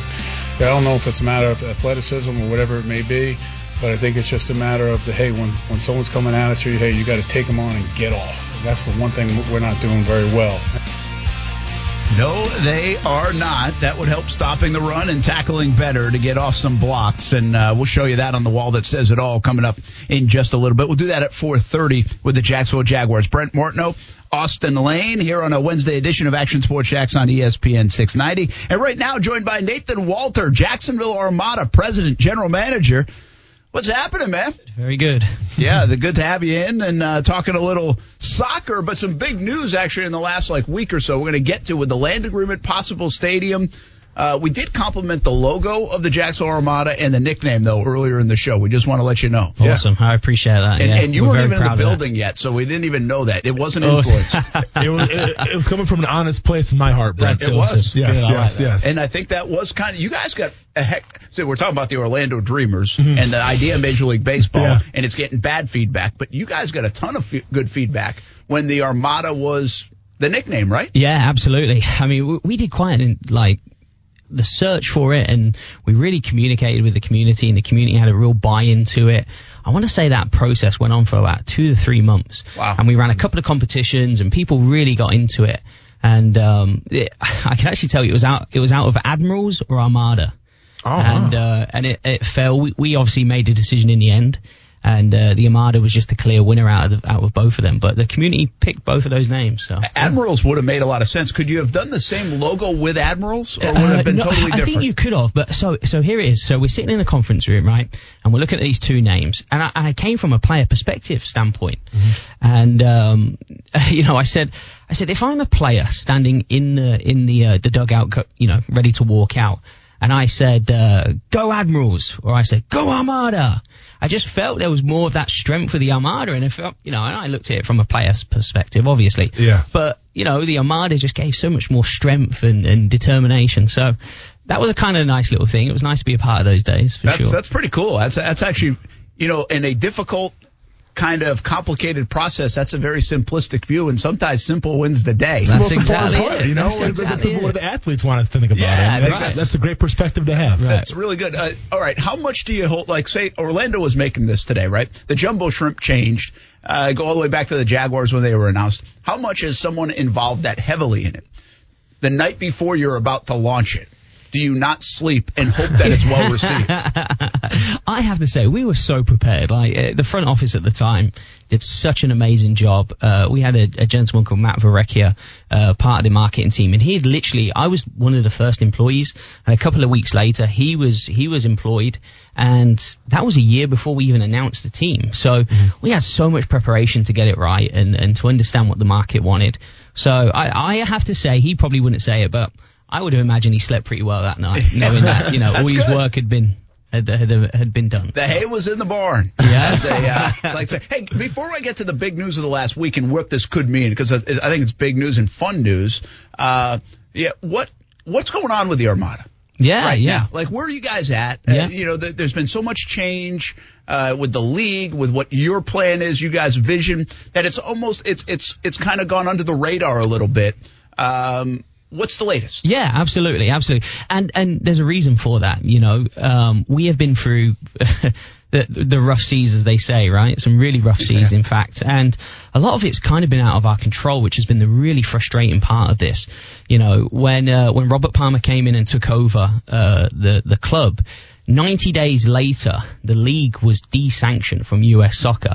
I don't know if it's a matter of athleticism or whatever it may be, but I think it's just a matter of the hey, when when someone's coming at you, hey, you got to take them on and get off. That's the one thing we're not doing very well. No, they are not. That would help stopping the run and tackling better to get off some blocks. And uh, we'll show you that on the wall that says it all coming up in just a little bit. We'll do that at 4:30 with the Jacksonville Jaguars. Brent Martineau, Austin Lane here on a Wednesday edition of Action Sports Jax on ESPN 690. And right now joined by Nathan Walter, Jacksonville Armada President, General Manager. What's happening, man? Very good. Yeah, the good to have you in and uh, talking a little soccer, but some big news actually in the last like week or so. We're going to get to with the land agreement, possible stadium. Uh, we did compliment the logo of the Jacksonville Armada and the nickname though earlier in the show. We just want to let you know. Awesome. I appreciate that. And, yeah. and you We're weren't even in the proud of that. building yet, so we didn't even know that. It wasn't Awesome. influenced. It was it, it was coming from an honest place in my heart, Brent. That's It was. awesome. Yes, Good, I like yes, yes. And I think that was kind of you guys got a heck. So we're talking about the Orlando Dreamers Mm-hmm. and the idea of Major League Baseball, Yeah. and it's getting bad feedback. But you guys got a ton of fe- good feedback when the Armada was the nickname, right? Yeah, absolutely. I mean, we, we did quite an, like the search for it, and we really communicated with the community, and the community had a real buy-in to it. I want to say that process went on for about two to three months, Wow. and we ran a couple of competitions, and people really got into it. And um, it, I can actually tell you, it was out. It was out of Admirals or Armada. Oh, and wow. uh, and it, it fell. We, we obviously made a decision in the end, and uh, the Armada was just a clear winner out of the, out of both of them. But the community picked both of those names. So Admirals would have made a lot of sense. Could you have done the same logo with Admirals, or would it have been Uh, no, totally different? I think you could have, but so so here it is. So we're sitting in a conference room, right, and we're looking at these two names, and I, I came from a player perspective standpoint, and um, you know, I said, I said, if I'm a player standing in the in the uh, the dugout, you know, ready to walk out, and I said, uh, go Admirals, or I said, go Armada. I just felt there was more of that strength for the Armada, and if you know, and I looked at it from a player's perspective, obviously. Yeah. But you know, the Armada just gave so much more strength and, and determination. So that was a kind of nice little thing. It was nice to be a part of those days for That's sure. that's pretty cool. That's that's actually you know in a difficult kind of complicated process. That's a very simplistic view, and sometimes simple wins the day. It's That's most exactly part, it. you know? That's That's, exactly what it. the athletes want to think about Yeah, it. And that's That's, right. that's a great perspective to have. That's really good. Uh, all right, how much do you hold? Like, say Orlando was making this today, right? The jumbo shrimp changed. Uh, go all the way back to the Jaguars when they were announced. How much is someone involved that heavily in it? The night before you're about to launch it, do you not sleep and hope that it's well received? I have to say, we were so prepared. Like uh, the front office at the time did such an amazing job. Uh, we had a, a gentleman called Matt Varecchia, uh, part of the marketing team, and he had literally. I was one of the first employees, and a couple of weeks later, he was he was employed, and that was a year before we even announced the team. So we had so much preparation to get it right and and to understand what the market wanted. So I, I have to say, he probably wouldn't say it, but. I would have imagined he slept pretty well that night, knowing that you know all his good. work had been had, had, had been done. The hay was in the barn. Yeah. As they, uh, like say. Hey, before I get to the big news of the last week and what this could mean, because I I think it's big news and fun news. Uh, yeah, what what's going on with the Armada? Yeah, right yeah. now. Like, where are you guys at? Yeah. Uh, you know, th- there's been so much change uh, with the league, with what your plan is, you guys' vision, that it's almost it's it's it's kind of gone under the radar a little bit. Um, what's the latest? Yeah, absolutely, absolutely. And and there's a reason for that. You know, um, we have been through the the rough seas, as they say, right? Some really rough seas, in fact. And a lot of it's kind of been out of our control, which has been the really frustrating part of this. You know, when uh, when Robert Palmer came in and took over uh, the the club. 90 days later, the league was desanctioned from US soccer.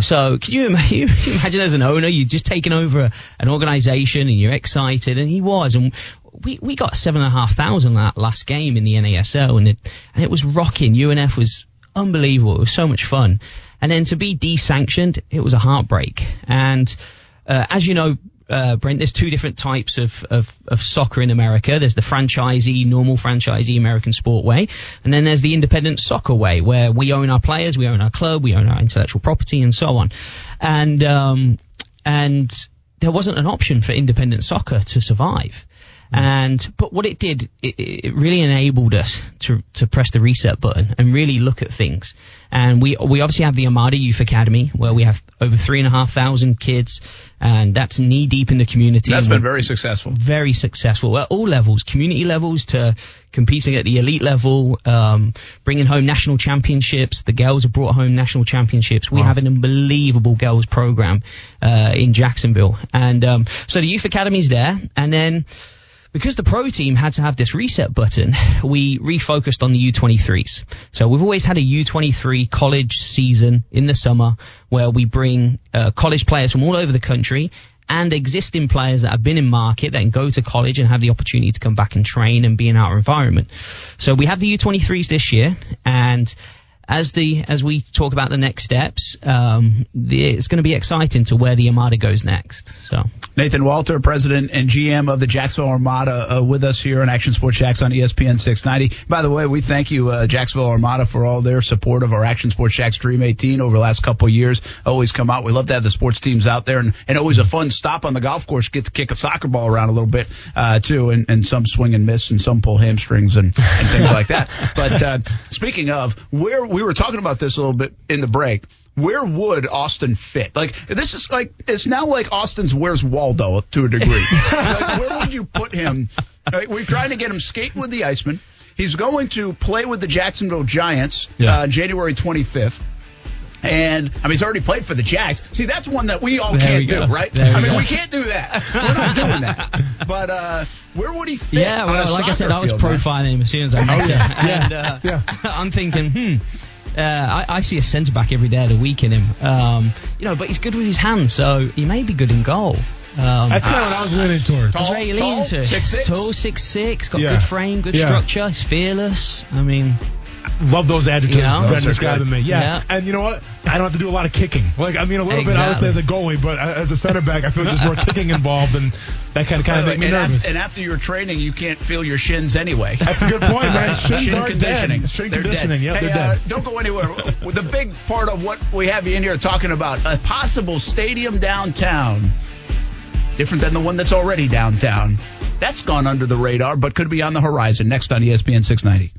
So, can you imagine, you imagine as an owner, you've just taken over an organization and you're excited, and he was, and we, we got seven and a half thousand that last game in the NASL, and it, and it was rocking. UNF was unbelievable. It was so much fun. And then to be desanctioned, it was a heartbreak. And, uh, as you know, uh, Brent, there's two different types of, of, of soccer in America. There's the franchisee, normal franchisee American sport way, and then there's the independent soccer way, where we own our players, we own our club, we own our intellectual property, and so on. And um, and there wasn't an option for independent soccer to survive. And but what it did, it, it really enabled us to to press the reset button and really look at things. And we we obviously have the Armada Youth Academy where we have over three and a half thousand kids, and that's knee deep in the community. That's been very successful. very successful at all levels, community levels to competing at the elite level, um, bringing home national championships. The girls have brought home national championships. We have an unbelievable girls program uh, in Jacksonville, and um, so the youth academy's there, and then. Because the pro team had to have this reset button, we refocused on the U23s. So we've always had a U23 college season in the summer where we bring uh, college players from all over the country and existing players that have been in market that can go to college and have the opportunity to come back and train and be in our environment. So we have the U23s this year, and as the as we talk about the next steps, um, the, it's going to be exciting to where the Armada goes next. So Nathan Walter, president and GM of the Jacksonville Armada, uh, with us here on Action Sports Jax on ESPN 690. By the way, we thank you, uh, Jacksonville Armada, for all their support of our Action Sports Jax Dream 18 over the last couple of years. Always come out. We love to have the sports teams out there, and, and always a fun stop on the golf course. Get to kick a soccer ball around a little bit uh, too, and, and some swing and miss, and some pull hamstrings and, and things like that. But uh, speaking of, where we were talking about this a little bit in the break where would Austin fit? Like this is like it's now like Austin's Where's Waldo to a degree. like, where would you put him? Like, we're trying to get him skating with the Iceman. He's going to play with the Jacksonville Giants Yeah. uh, January 25th. And I mean, he's already played for the Jags. See, that's one that we all There can't we do, right? There I we mean, go. we can't do that. We're not doing that. But uh, where would he fit? yeah, well, like I said, I was profiling him as soon as I met him, and uh, Yeah. I'm thinking, hmm. Uh, I, I see a centre back every day of the week in him, um, you know, but he's good with his hands, so he may be good in goal. Um, That's kind of what I was leaning towards. Tall, That's where you lean tall, to. 6'6"? Tall, six six, got Yeah. good frame, good Yeah. structure. He's fearless. I mean, Love those adjectives You know? Ben describing me. Yeah. Yeah. And you know what? I don't have to do a lot of kicking. Like, I mean, a little bit obviously as a goalie, but uh, as a center back, I feel like there's more kicking involved, and that kind of kind of make me and, af- nervous. and after your training, you can't feel your shins anyway. That's a good point, man. Shins Shin are conditioning. dead. Shin They're conditioning. dead. Yep, hey, they're uh, dead. don't go anywhere. the big part of what we have you in here talking about a possible stadium downtown, different than the one that's already downtown. That's gone under the radar, but could be on the horizon. Next on ESPN 690.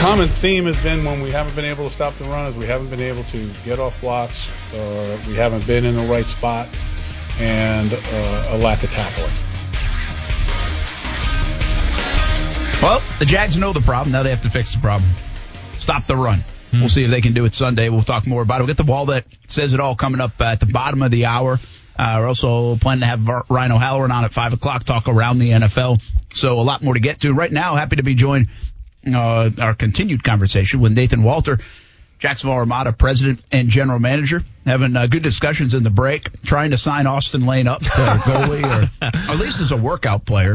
Common theme has been when we haven't been able to stop the run is we haven't been able to get off blocks or we haven't been in the right spot and uh, a lack of tackling. Well, the Jags know the problem. Now they have to fix the problem. Stop the run. We'll see if they can do it Sunday. We'll talk more about it. We'll get the ball that says it all coming up at the bottom of the hour. Uh, we're also planning to have Ryan O'Halloran on at 5 o'clock, talk around the NFL. So a lot more to get to. Right now, happy to be joined uh, our continued conversation with Nathan Walter, Jacksonville Armada president and general manager, having uh, good discussions in the break, trying to sign Austin Lane up to goalie or, or at least as a workout player.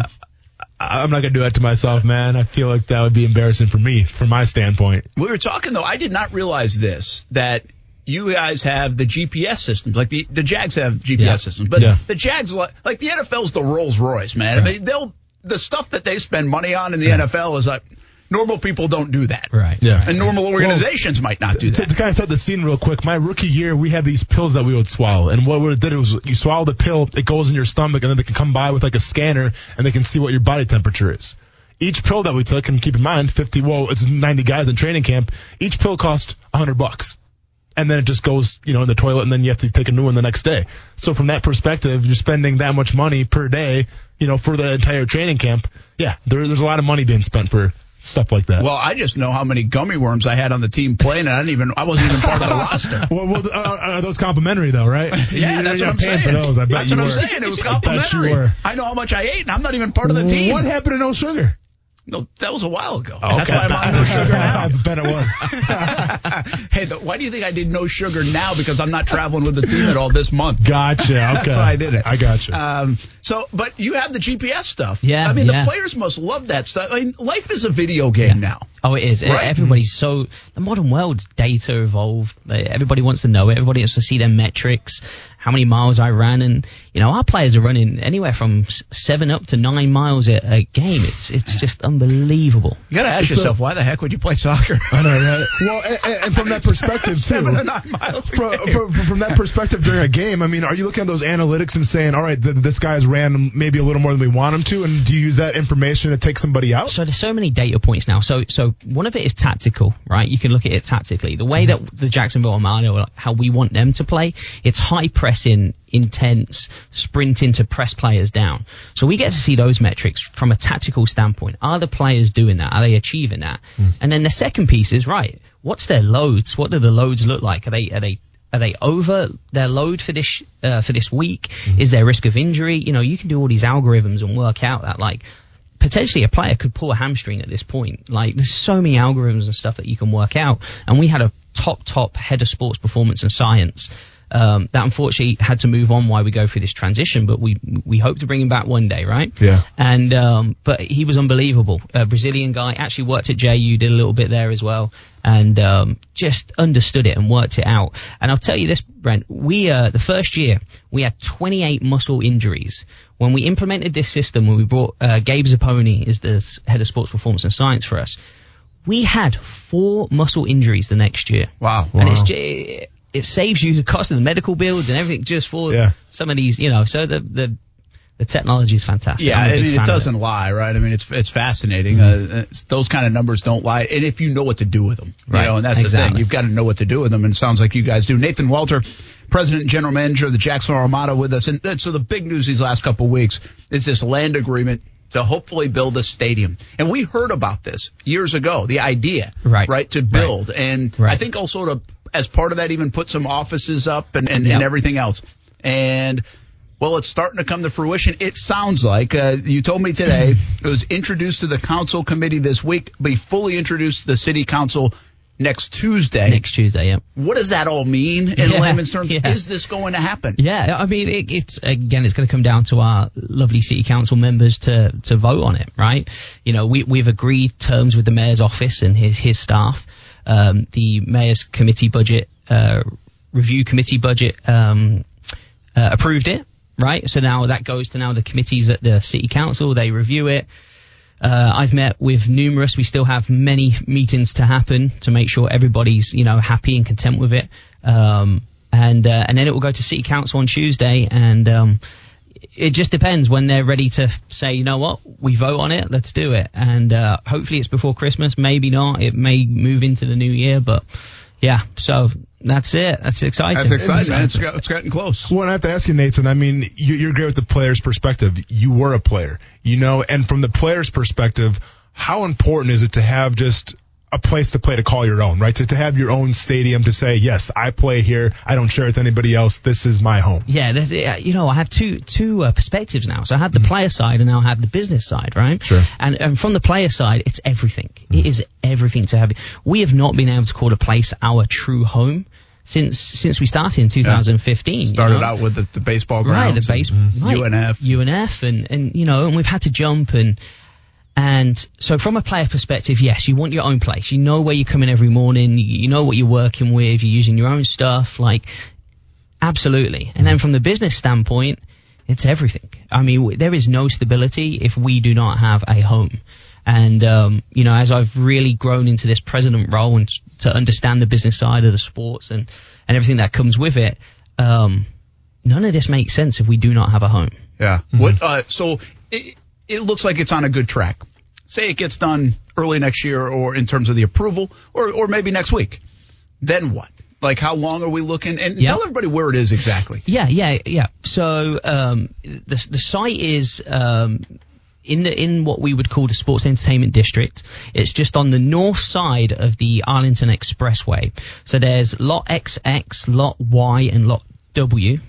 I'm not gonna do that to myself, man. I feel like that would be embarrassing for me, from my standpoint. We were talking though. I did not realize this that you guys have the GPS systems. Like the the Jags have GPS Yeah. systems, but Yeah. the Jags li- like the NFL's the Rolls Royce, man. I mean, they'll the stuff that they spend money on in the NFL is like. Normal people don't do that. Right. Yeah. And normal organizations might not do To, that. to kind of set the scene real quick, my rookie year, we had these pills that we would swallow, and what it did was you swallow the pill, it goes in your stomach, and then they can come by with like a scanner, and they can see what your body temperature is. Each pill that we took, and keep in mind, 50, well, it's 90 guys in training camp, each pill cost 100 bucks. And then it just goes, you know, in the toilet, and then you have to take a new one the next day. So from that perspective, you're spending that much money per day, you know, for the entire training camp. Yeah, there, there's a lot of money being spent for stuff like that. Well, I just know how many gummy worms I had on the team playing, and I didn't even I wasn't even part of the roster. Well, well uh, are those complimentary though, right? Yeah, You're that's what I'm saying. for those. I bet that's you what were. I'm saying. It was I you complimentary. were. I know how much I ate, and I'm not even part of the team. What happened to no sugar? No, that was a while ago. Oh, That's okay. why I'm on no sugar now. I bet it was. hey, the, why do you think I did no sugar now? Because I'm not traveling with the team at all this month. Gotcha. Okay. That's why I did it. I gotcha. Um, so, but you have the GPS stuff. Yeah, I mean, yeah. the players must love that stuff. I mean, life is a video game now. Oh, it is. Right. Everybody's so the modern world's data evolved. Everybody wants to know it. Everybody wants to see their metrics, how many miles I ran, and you know our players are running anywhere from seven up to nine miles a, a game. It's it's just unbelievable. You got to ask So- yourself, why the heck would you play soccer? I know, right? Well, and, and from that perspective Seven too. to nine miles. From, from, from that perspective during a game, I mean, are you looking at those analytics and saying, all right, th- this guy's ran maybe a little more than we want them to, and do you use that information to take somebody out? So there's so many data points now. So so one of it is tactical, right? You can look at it tactically. The way that the Jacksonville Armada, how we want them to play, it's high pressing, intense, sprinting to press players down. So we get to see those metrics from a tactical standpoint. Are the players doing that? Are they achieving that? Hmm. And then the second piece is right. What's their loads? What do the loads look like? Are they are they are they over their load for this uh, for this week? Is there risk of injury? You know, you can do all these algorithms and work out that like potentially a player could pull a hamstring at this point. Like there's so many algorithms and stuff that you can work out. And we had a top top head of sports performance and science. Um, that unfortunately had to move on while we go through this transition, but we we hope to bring him back one day, right? Yeah. And um, but he was unbelievable. A Brazilian guy actually worked at JU, did a little bit there as well, and um, just understood it and worked it out. And I'll tell you this, Brent, we uh, the first year we had 28 muscle injuries. When we implemented this system, when we brought uh, Gabe Zapponi is the head of sports performance and science for us, we had four muscle injuries the next year. Wow. And it's it saves you the cost of the medical bills and everything just for Yeah. some of these, you know. So the the the technology is fantastic. Yeah, I'm a I big mean, it doesn't lie, right? I mean, it's it's fascinating. Uh, it's, those kind of numbers don't lie, and if you know what to do with them, you Right, know, and that's the exactly. thing, you've got to know what to do with them, and it sounds like you guys do. Nathan Walter, president and general manager of the Jacksonville Armada, with us, and so the big news these last couple of weeks is this land agreement to hopefully build a stadium, and we heard about this years ago, the idea, Right. right, to build, and I Right. think also to as part of that even put some offices up and and, Yep. and everything else, and. Well, it's starting to come to fruition. It sounds like uh, you told me today it was introduced to the council committee this week, be fully introduced to the city council next Tuesday. next Tuesday. Yeah. What does that all mean in Yeah, layman's terms? yeah. Is this going to happen? Yeah, I mean, it, it's again, it's going to come down to our lovely city council members to to vote on it, right? You know, we we've agreed terms with the mayor's office and his his staff. Um, the mayor's committee budget uh, review committee budget um, uh, approved it, right? So now that goes to now the committees at the city council. They review it. Uh, I've met with numerous. We still have many meetings to happen to make sure everybody's you know happy and content with it. Um, and uh, and then it will go to city council on Tuesday, and um, it just depends when they're ready to say, you know what, we vote on it, let's do it. And uh, hopefully it's before Christmas. Maybe not. It may move into the new year, but yeah. So that's it. That's exciting. That's exciting. It's, got- it's getting close. Well, and I have to ask you, Nathan. I mean, you, you're great with the player's perspective. You were a player, you know, and from the player's perspective, how important is it to have just a place to play to call your own, right? To, to have your own stadium to say, yes, I play here. I don't share with anybody else. This is my home. Yeah, you know, I have two two uh, perspectives now. So I have the mm-hmm. player side and now I have the business side, right? Sure. And and from the player side, it's everything. It mm-hmm. is everything to have. We have not been able to call a place our true home since since we started in 2015. you Started know? out with the, the baseball right, the base, and right, UNF. UNF, and and you know, and we've had to jump and. And so from a player perspective, yes, you want your own place. You know where you come in every morning. You, you know what you're working with. You're using your own stuff. Like, absolutely. And then from the business standpoint, it's everything. I mean, w- there is no stability if we do not have a home. And um, you know, as I've really grown into this president role and to understand the business side of the sports and and everything that comes with it, um, none of this makes sense if we do not have a home. Yeah. What? Uh, so it, it looks like it's on a good track. Say it gets done early next year, or in terms of the approval, or or maybe next week. Then what? Like how long are we looking? And Yeah. tell everybody where it is exactly. Yeah, yeah, yeah. So um, the the site is um, in the in what we would call the sports entertainment district. It's just on the north side of the Arlington Expressway. So there's lot XX, lot Y, and lot W.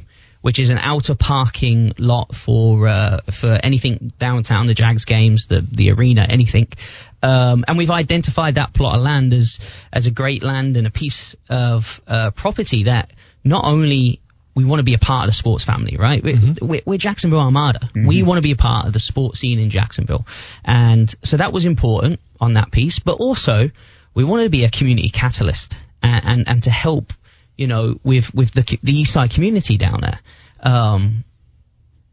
Which is an outer parking lot for uh, for anything downtown, the Jags games, the the arena, anything. Um, and we've identified that plot of land as as a great land and a piece of uh, property that not only we want to be a part of the sports family, right? We're, we're, we're Jacksonville Armada. We want to be a part of the sports scene in Jacksonville. And so that was important on that piece, but also we wanted to be a community catalyst and, and, and to help, you know, with, with the, the East Side community down there. Um,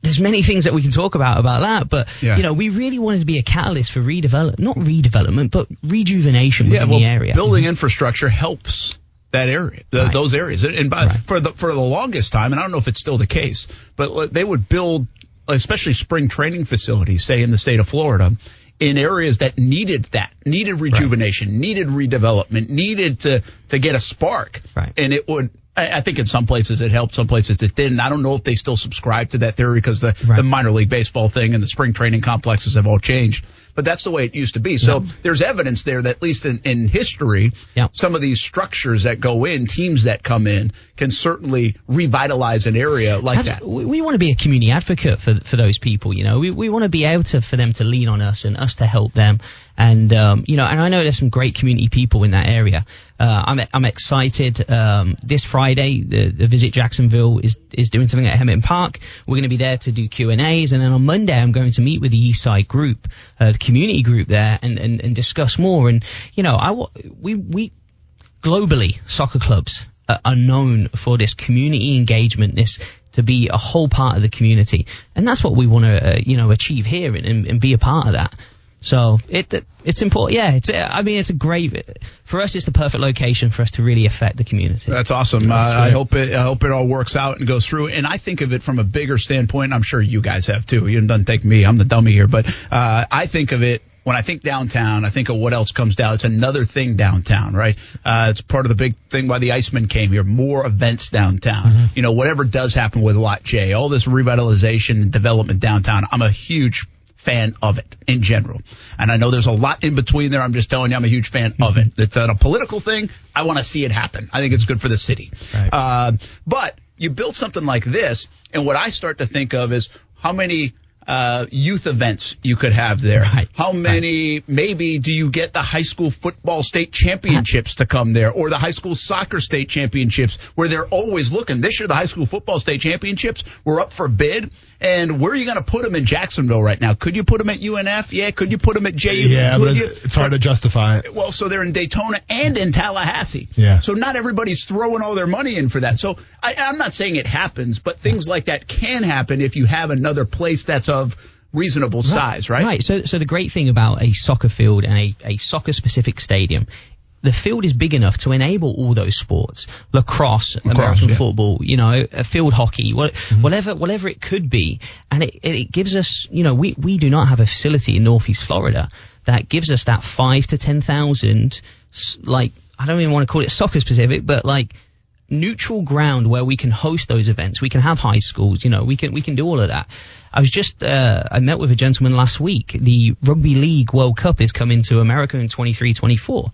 there's many things that we can talk about about that, but Yeah. you know, we really wanted to be a catalyst for redevelopment, not redevelopment, but rejuvenation within well, the area. building infrastructure helps that area, the, Right. those areas. And by, Right. for the for the longest time, and I don't know if it's still the case, but they would build, especially spring training facilities, say in the state of Florida, in areas that needed that, needed rejuvenation, needed redevelopment, needed to to get a spark, Right. and it would. I I think in some places it helped, some places it didn't. I don't know if they still subscribe to that theory because the, Right. the minor league baseball thing and the spring training complexes have all changed. But that's the way it used to be. So there's evidence there that at least in, in history, Yeah. some of these structures that go in, teams that come in, can certainly revitalize an area like Have- that. We, we want to be a community advocate for for those people. You know, we we want to be able to for them to lean on us and us to help them. And um, you know, and I know there's some great community people in that area. Uh, I'm I'm excited. Um, this Friday, the, the Visit Jacksonville is is doing something at Hamilton Park. We're going to be there to do Q and A's, and then on Monday I'm going to meet with the East Side group, uh, the community group there, and, and and discuss more. And you know, I we we globally, soccer clubs are, are known for this community engagement, this to be a whole part of the community, and that's what we want to, uh, you know, achieve here and, and, and be a part of that. So it, it it's important. Yeah, it's. uh, I mean, it's a great for us. It's the perfect location for us to really affect the community. That's awesome. Uh, I hope it. I hope it all works out and goes through. And I think of it from a bigger standpoint. I'm sure you guys have too. It doesn't take me. I'm the dummy here, but uh, I think of it. When I think downtown, I think of what else comes down. It's another thing downtown, right? Uh, it's part of the big thing why the Iceman came here. More events downtown. You know, whatever does happen with Lot J, all this revitalization and development downtown. I'm a huge fan of it in general. And I know there's a lot in between there. I'm just telling you, I'm a huge fan of it. It's not a political thing. I want to see it happen. I think it's good for the city. Right. Uh, but you build something like this, and what I start to think of is how many uh, youth events you could have there. Right. How many, maybe, do you get the high school football state championships to come there or the high school soccer state championships where they're always looking? This year, the high school football state championships were up for bid. And where are you going to put them in Jacksonville right now? Could you put them at UNF? Yeah. Could you put them at JU? Yeah, Could but you? it's hard to justify it. Well, so they're in Daytona and in Tallahassee. Yeah. So not everybody's throwing all their money in for that. So I, I'm not saying it happens, but things like that can happen if you have another place that's of reasonable size, right? Right. So, so the great thing about a soccer field and a, a soccer specific stadium, the field is big enough to enable all those sports, lacrosse, American yeah. football, you know, uh, field hockey, what, whatever, whatever it could be. And it, it gives us, you know, we, we do not have a facility in Northeast Florida that gives us that five to 10,000, like, I don't even want to call it soccer specific, but like, neutral ground where we can host those events. We can have high schools, you know, we can we can do all of that. I was just uh, I met with a gentleman last week. The Rugby League World Cup is coming to America in 23-24.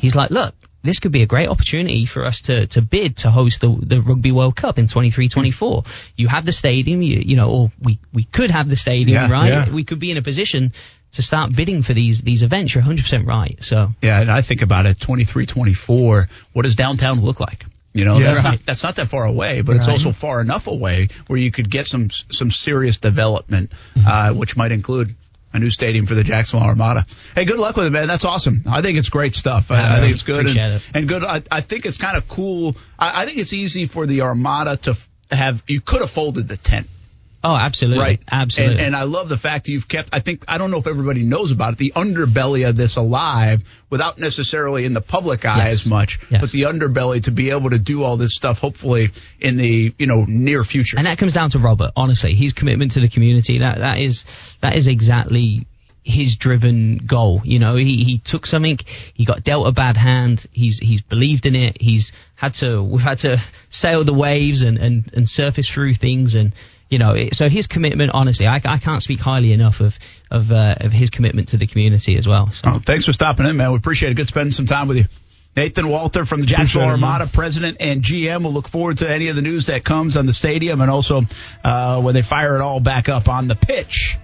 He's like, look, this could be a great opportunity for us to, to bid to host the, the Rugby World Cup in 23-24. You have the stadium, you, you know, or we, we could have the stadium, Yeah, right? yeah. We could be in a position to start bidding for these these events. You're 100% right. So Yeah, and I think about it, 23, 24, what does downtown look like? You know, Yeah. that's, Right. not, that's not that far away, but it's also far enough away where you could get some some serious development, Mm-hmm. uh, which might include a new stadium for the Jacksonville Armada. Hey, good luck with it, man. That's awesome. I think it's great stuff. I, I Yeah, think it's good and, it. and good. I, I think it's kind of cool. I, I think it's easy for the Armada to f- have. You could have folded the tent. Oh, absolutely, right? absolutely. And, and I love the fact that you've kept. I think I don't know if everybody knows about it. The underbelly of this alive, without necessarily in the public eye Yes. as much, Yes. but the underbelly to be able to do all this stuff. Hopefully, in the you know near future. And that comes down to Robert. Honestly, his commitment to the community that that is that is exactly his driven goal. You know, he he took something, he got dealt a bad hand. He's he's believed in it. He's had to we've had to sail the waves and and and surface through things and. You know, it, so his commitment, honestly, I, I can't speak highly enough of of uh, of his commitment to the community as well. So. Oh, thanks for stopping in, man. We appreciate it. Good spending some time with you. Nathan Walter from the Jacksonville Appreciate it, man. Armada, president and GM. We'll look forward to any of the news that comes on the stadium and also uh, when they fire it all back up on the pitch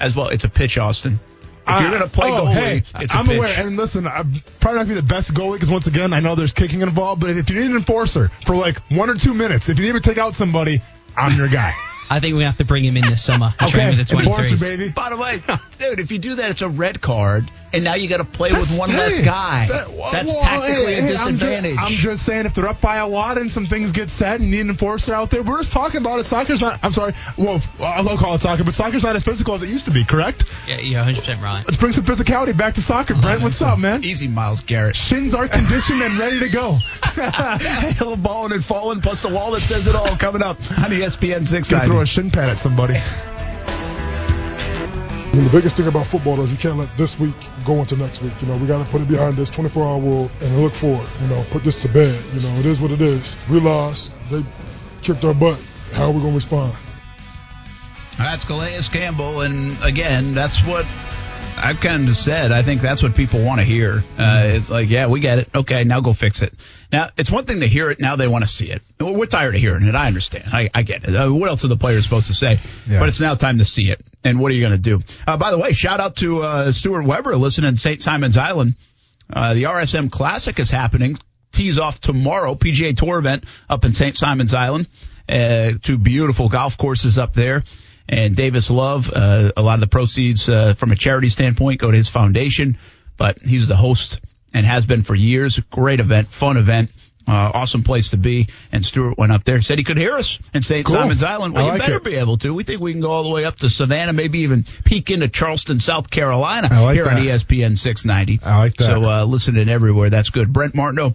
as well. It's a pitch, Austin. If you're Uh, going to play oh, goalie, hey, it's a I'm pitch. aware. And listen, I'm probably not gonna be the best goalie because once again, I know there's kicking involved. But if you need an enforcer for like one or two minutes, if you need to take out somebody, I'm your guy. I think we have to bring him in this summer and train okay, with the enforcer, 23s. baby. Bottom line, dude, if you do that, it's a red card, and now you got to play with That's- one less guy. that- well, That's well, tactically hey, a hey, I'm ju- disadvantage. I'm just, saying, if they're up by a lot and some things get set and you need an enforcer out there, we're just talking about it. Soccer's not. I'm sorry. Well, I'll call it soccer, but soccer's not as physical as it used to be. Correct? Yeah, you're 100 percent right. Let's bring some physicality back to soccer. Brent, what's up, man? Easy, Myles Garrett. Shins are conditioned and ready to go. Hail of balling and falling, plus the wall that says it all coming up on ESPN Gonna throw a shin pad at somebody. I mean, the biggest thing about football is you can't let this week go into next week. You know, we got to put it behind this 24-hour world and look forward. You know, put this to bed. You know, it is what it is. We lost. They kicked our butt. How are we going to respond? That's Calais Campbell, and again, that's what I've kind of said. I think that's what people want to hear. Uh, it's like, yeah, we get it. Okay, now go fix it. Now, it's one thing to hear it. Now they want to see it. We're tired of hearing it. I understand. I, I get it. Uh, what else are the players supposed to say? Yeah. But it's now time to see it. And what are you going to do? Uh, by the way, shout out to uh, Stuart Weber listening in St. Simon's Island. Uh, the RSM Classic is happening. Tees off tomorrow. PGA Tour event up in St. Simon's Island. Uh, two beautiful golf courses up there. And Davis Love, uh, a lot of the proceeds uh, from a charity standpoint go to his foundation, but he's the host and has been for years. Great event, fun event. Uh, awesome place to be. And Stuart went up there, said he could hear us in St. Cool. Simon's Island. Well, I you like better it. be able to. We think we can go all the way up to Savannah, maybe even peek into Charleston, South Carolina like here on E. ESPN 690. I like that. So uh, listening everywhere. That's good. Brent Martineau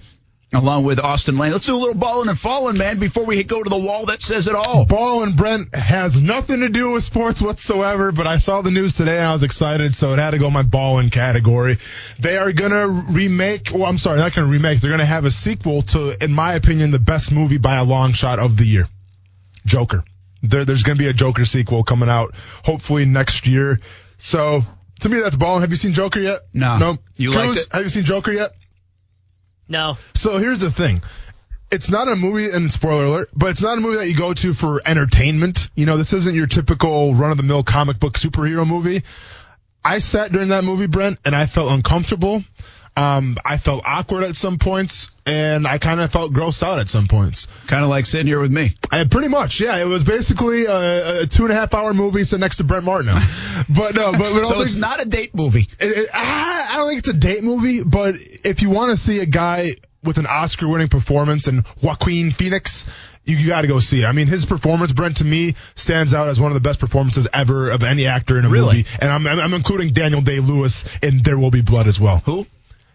along with Austin Lane. Let's do a little balling and falling, man, before we go to the wall that says it all. Ball and Brent has nothing to do with sports whatsoever, but I saw the news today and I was excited, so it had to go my balling category. They are gonna remake, well, I'm sorry, not gonna remake, they're gonna have a sequel to, in my opinion, the best movie by a long shot of the year. Joker. There, there's gonna be a Joker sequel coming out, hopefully next year. So, to me, that's balling. Have you seen Joker yet? No. No. You liked Cruz, it? Have you seen Joker yet? No. So here's the thing. It's not a movie, and spoiler alert, but it's not a movie that you go to for entertainment. You know, this isn't your typical run of the mill comic book superhero movie. I sat during that movie, Brent, and I felt uncomfortable. Um, I felt awkward at some points, and I kind of felt grossed out at some points. Kind of like sitting here with me. I, pretty much, yeah. It was basically a, a two and a half hour movie sitting next to Brent Martineau. but no, but, but So it's things- not a date movie. it, it, I I don't think it's a date movie, but if you want to see a guy with an Oscar-winning performance and Joaquin Phoenix, you, you got to go see it. I mean, his performance, Brent, to me, stands out as one of the best performances ever of any actor in a Really? movie. And I'm, I'm, I'm including Daniel Day Lewis in There Will Be Blood as well. Who?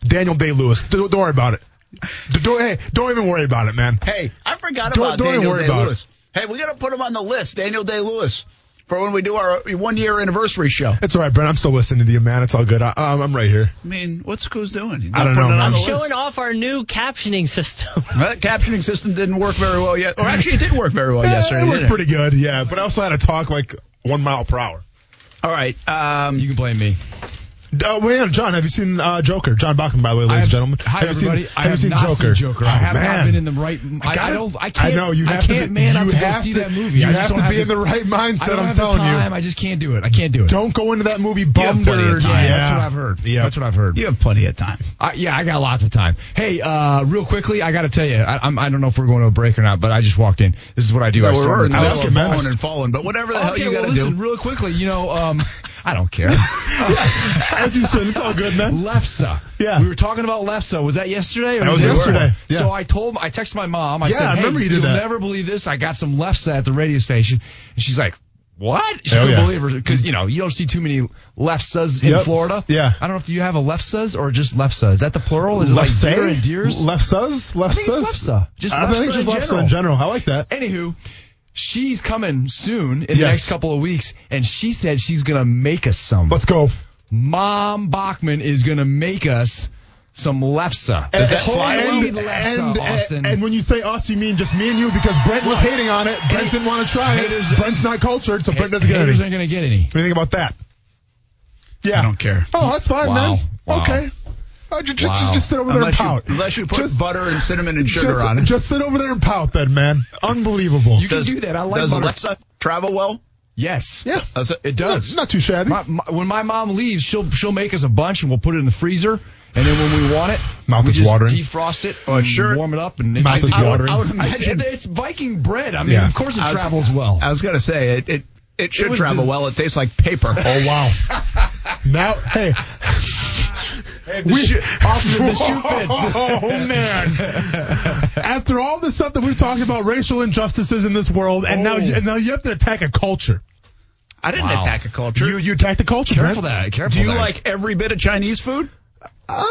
Daniel Day Lewis. Don't, don't worry about it. Don't, hey, don't even worry about it, man. Hey, I forgot Don't- about don't Daniel worry Day about Lewis. Hey, we got to put him on the list, Daniel Day Lewis, for when we do our one year anniversary show. It's all right, Brent. I'm still listening to you, man. It's all good. I, I'm, I'm right here. I mean, what's Coos doing? He's I don't know. Man. I'm list. Showing off our new captioning system. That captioning system didn't work very well yet. Or actually, it did work very well yesterday. it didn't looked pretty good, yeah. But I also had to talk like one mile per hour. All right. Um, You can blame me. Uh, well, John, have you seen uh, Joker? John Bachman, by the way, ladies I and gentlemen. Hi, have you seen- I have have seen not Joker? seen Joker. Oh, I have man. not been in the right. I, I gotta- don't. I can't. I know you I have can't, to. man. you I have to see that movie. You I have to have be the, in the right I mindset. I'm telling time. you. I just can't do it. I can't do it. Don't go into that movie bummed or. Yeah, that's what I've heard. Yeah. That's what I've heard. you have plenty of time. I, yeah, I got lots of time. Hey, uh, real quickly, I got to tell you, I, I'm, I don't know if we're going to a break or not, but I just walked in. This is what I do. I we're start in the with- middle like of it, man. falling and falling, but whatever the hell you got to listen, do. real quickly. You know, um, I don't care. As you said, it's all good, man. Lefse. Yeah. We were talking about Lefse. Was that yesterday? Or That was yesterday. Yeah. So I told, I texted my mom. I Yeah, said, I hey, you did will that. never believe this. I got some Lefse at the radio station. And she's like, What? She Hell couldn't yeah. believe her because you know you don't see too many leftsas in Yep. Florida. Yeah. I don't know if you have a leftsus or just leftsa. Is that the plural? Is it like deer and deers? Left sus? I think it's lefse. Just I think lefse just in lefse general. in general. I like that. Anywho, she's coming soon in the next couple of weeks, and she said she's gonna make us some. Let's go. Mom Bachman is gonna make us some lefse. Does that And- well? and, Lefse, and, Austin. and when you say us, you mean just me and you because Brent was hating on it. Brent didn't want to try Haters- it. Brent's not cultured, so Brent doesn't get any. Haters ain't gonna get any. What do you think about that? Yeah. I don't care. Oh, that's fine, Wow. man. Wow. Okay. Uh, ju- ju- Wow. just, just sit over there Unless and you, pout. unless you put Just- butter and cinnamon and sugar just, on it. just sit over there and pout, then, man. Unbelievable. You can do that. I like Does butter. Alexa travel well? Yes. yeah, Does it? It does. Not, not too shabby. My, my, when my mom leaves, she'll she'll make us a bunch and we'll put it in the freezer. And then when we want it, Mouth we is just watering. defrost it, Oh, sure. warm it up, and it's Mouth is I would- watering. I would, I imagine said- it's Viking bread. I mean, Yeah. of course it I was- travels well. I was gonna say it. It, it should was travel this- well. It tastes like paper. oh wow. now, hey, the shoe, Austin, the shoe fits. Oh man! After all the stuff that we've talked about, racial injustices in this world, and now you, and now you have to attack a culture. I didn't Wow. attack a culture. You you attack the culture. Careful Brent. that. Careful Do you that. like every bit of Chinese food? Uh,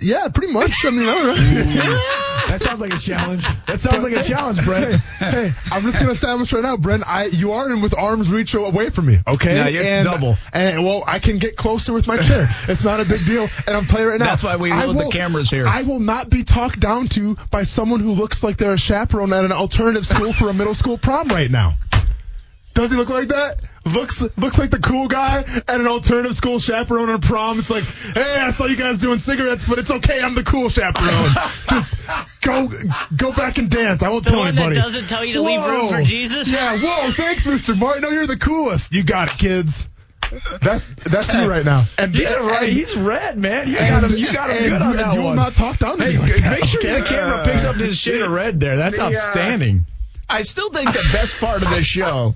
yeah, pretty much. I mean, all right. That sounds like a challenge. That sounds like a challenge, Brent. hey, I'm just gonna establish right now, Brent. I you are in with arms reach away from me. Okay, Yeah, you're and, double. And well, I can get closer with my chair. it's not a big deal. And I'm telling you right now, That's why we I load the cameras here. I will not be talked down to by someone who looks like they're a chaperone at an alternative school for a middle school prom right now. Does he look like that? Looks looks like the cool guy at an alternative school chaperone on prom. It's like, hey, I saw you guys doing cigarettes, but it's okay. I'm the cool chaperone. Just go go back and dance. I won't The tell one that anybody. doesn't tell you to leave room for Jesus? Yeah. Whoa. Thanks, Mr. Martin. No, you're the coolest. You got it, kids. That that's you right now. And He's and- right. He's red, man. You got him. You got him and good on you, that and you will one. not talk down to me like that. Make sure okay? the camera picks up his shade of red there. That's The, uh, outstanding. I still think the best part of this show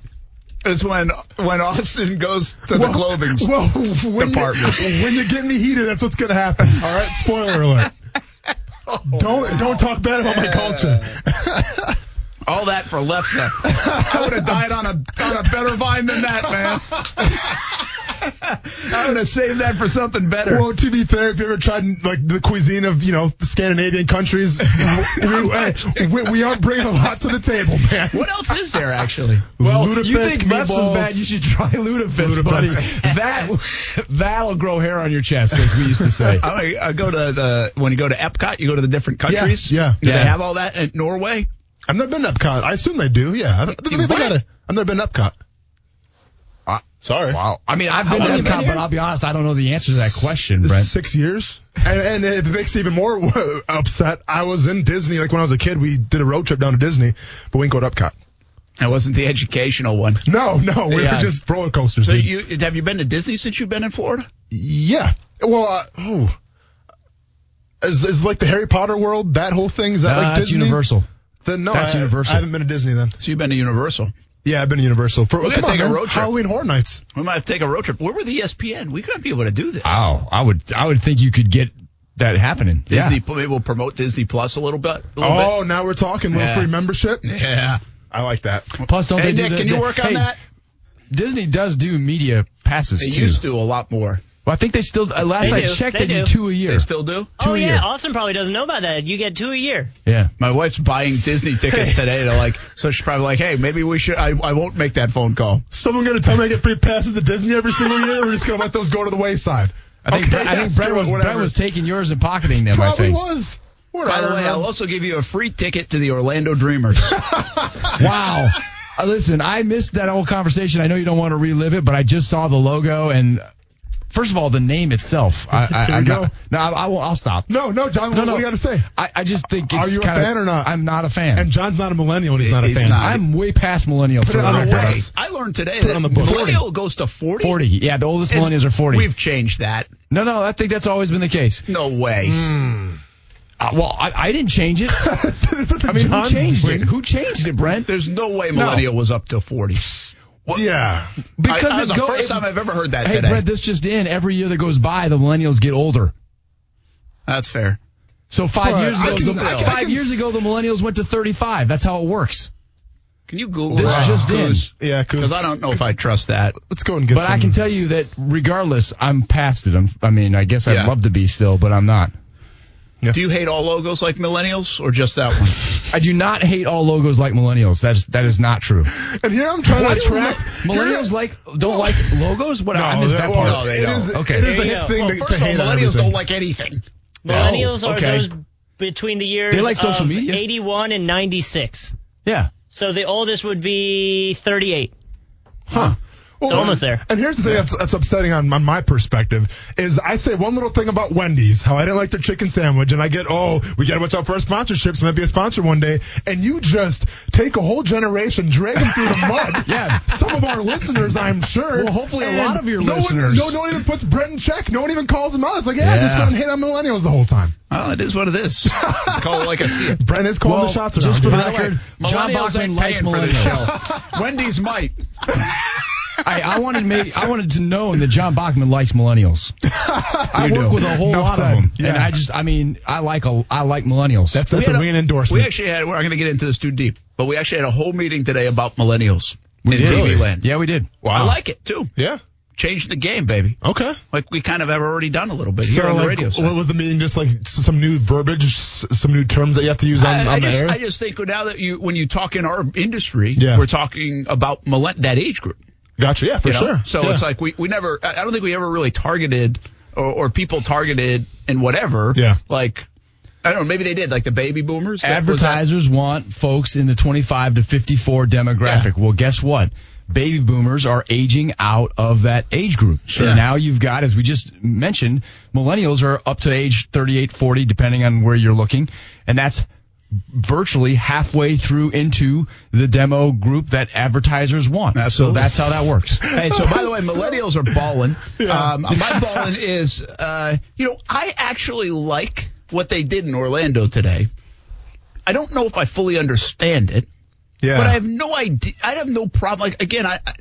is when when Austin goes to the clothing well, when department. You, when you get me heated, that's what's going to happen. All right, spoiler alert. Oh, don't don't talk bad about my culture. All that for Lefse. I would have died on a on a better vine than that, man. I would have saved that for something better. well, to be fair, if you ever tried like the cuisine of you know Scandinavian countries, we, we, we aren't bringing a lot to the table, man. what else is there actually? Well, Lutefisk you think Lefse is bad? You should try Lutefisk, Lutefisk. buddy. that that'll grow hair on your chest, as we used to say. I, I go to the when you go to Epcot, you go to the different countries. yeah. Do Yeah. they have all that in Norway? I've never been to Epcot. I assume they do. Yeah, I, they, they what? got it. I've never been to Epcot. Uh, Sorry. Wow. I mean, I've How been to long you been Epcot, but I'll be honest, I don't know the answer to that question, Brent. Six years. And, and if it makes it even more upset, I was in Disney. Like when I was a kid, we did a road trip down to Disney, but we didn't go to Epcot. That wasn't the educational one. No, no, we Yeah. were just roller coasters. So dude. you have you been to Disney since you've been in Florida? yeah. Well, uh, oh. Is, is like the Harry Potter world, that whole thing? Is that Uh, like that's Disney? Universal. Then, no, That's I, Universal. I haven't been to Disney then. So you've been to Universal. Yeah, I've been to Universal. For, We're gonna come on, take a road trip. Halloween Horror Nights. We might have to take a road trip. Where were the ESPN? We could be able to do this. Oh, I would, I would think you could get that happening. Disney, Yeah. maybe we'll promote Disney Plus a little bit. A little Oh, now we're talking little Yeah. free membership. Yeah. I like that. Plus, don't Hey, they do Nick, the- can you the- work on hey, that? Disney does do media passes They too. used to a lot more. Well, I think they still. Uh, last They I do. checked, They they, do do. two a year. They still do. Two oh a yeah, year. Austin probably doesn't know about that. You get two a year. Yeah. My wife's buying Disney tickets today to like, so she's probably like, hey, maybe we should. I, I won't make that phone call. Someone gonna tell me I get free passes to Disney every single year? We're just gonna let those go to the wayside. I think, Okay, Brent- I think yeah, Brent, screw it, was, whatever. Brent was taking yours and pocketing them. I Probably think. was. By the way. I'll also give you a free ticket to the Orlando Dreamers. Wow. Uh, listen, I missed that whole conversation. I know you don't want to relive it, but I just saw the logo and. First of all, the name itself. I, I, Here I'm we not, go. no, I, I won't. I'll stop. no, no, John. No, what, no. what do you got to say? I, I just think Are you a kinda- fan or not? I'm not a fan. And John's not a millennial, and he's not a He's fan. not. I'm way past millennial for it on the record. record. Hey, I learned today Put it that on the books. millennial goes to 40. 40. Yeah, the oldest millennials are 40. We've changed that. No, no, I think that's always been the case. No way. Uh, well, I, I didn't change it. this is I mean, who changed it? Who changed it, Brent? There's no way millennial was up to 40. Yeah. Because I, it that's the first it- time I've ever heard that Hey, today. Brent, this just in. Every year that goes by, the millennials get older. That's fair. So five Well, years ago, can- the- can- five can years ago, the millennials went to 35. That's how it works. Can you Google This that? just in. Yeah, Because I don't know if I trust that. Let's go and get But some. I can tell you that regardless, I'm past it. I'm, I mean, I guess I'd Yeah. love to be still, but I'm not. Do you hate all logos like millennials or just that one? I do not hate all logos like millennials. That's that is not true. And here I'm trying What to attract millennials like don't like logos. What I missed that well, part. No, they it don't. is- Okay. It is the hip go. thing well, to, first to of all, hate millennials everything. don't like anything. Oh, millennials Oh, are those between the years They like social of media. 81 and 96. Yeah. So the oldest would be 38. Huh. So almost there. And here's the thing that's, that's upsetting on, on my perspective is I say one little thing about Wendy's, how I didn't like their chicken sandwich, and I get, oh, we got to watch out for our sponsorships, might be a sponsor one day, and you just take a whole generation, drag them through the mud. Yeah. Some of our listeners, I'm sure. Well, hopefully a lot of your no listeners- One, no, no one even puts Brett in check. No one even calls him out. It's like, yeah, just going to and hit on millennials the whole time. Well, it is what it is. Call it like I see it. Brent is calling Well, the shots around. just for the record, John Millennials Bachman ain't likes paying for this millennials. show. Wendy's might. I, I wanted to make, I wanted to know that John Bachman likes millennials. I You work do. with a whole Enough lot said. of them, Yeah. and I just, I mean, I like a, I like millennials. That's, We that's a had endorsement. We actually had. We're going to get into this too deep, but we actually had a whole meeting today about millennials in did. TV land. yeah, we did. I like it too. yeah. Changed the game, baby. Okay. Like we kind of have already done a little bit here So, on the like, radio. side. what was the meeting? Just like some new verbiage, some new terms that you have to use on, I, on I the just, air. I just think now that you, when you talk in our industry, Yeah. we're talking about millen- that age group. Gotcha. Yeah, for you know? sure. So Yeah. it's like we, we never, I don't think we ever really targeted or, or people targeted and whatever. Yeah. Like, I don't know, maybe they did, like the baby boomers. Advertisers want folks in the 25 to 54 demographic. Well, guess what? Baby boomers are aging out of that age group. Sure. And now you've got, as we just mentioned, millennials are up to age 38, 40, depending on where you're looking. And that's virtually halfway through into the demo group that advertisers want. Absolutely. So that's how that works. Hey, so by the way, millennials are balling. Yeah. Um, my balling is, uh, you know, I actually like what they did in Orlando today. I don't know if I fully understand it, yeah. but I have no idea. I have no problem. Like again, I, I,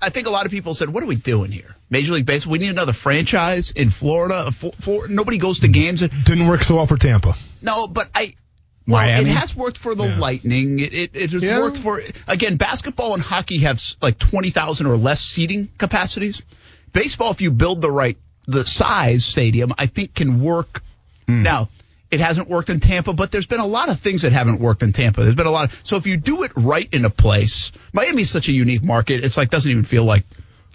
I think a lot of people said, "What are we doing here?" Major League Baseball. We need another franchise in Florida. For, for, nobody goes to games. Didn't work so well for Tampa. No, but I. Well, Miami? it has worked for the Yeah. Lightning. It it, it has Yeah. worked for again. Basketball and hockey have like twenty thousand or less seating capacities. Baseball, if you build the right the size stadium, I think can work. Hmm. Now, it hasn't worked in Tampa, but there's been a lot of things that haven't worked in Tampa. There's been a lot. Of, so if you do it right in a place, Miami's such a unique market. It's like doesn't even feel like.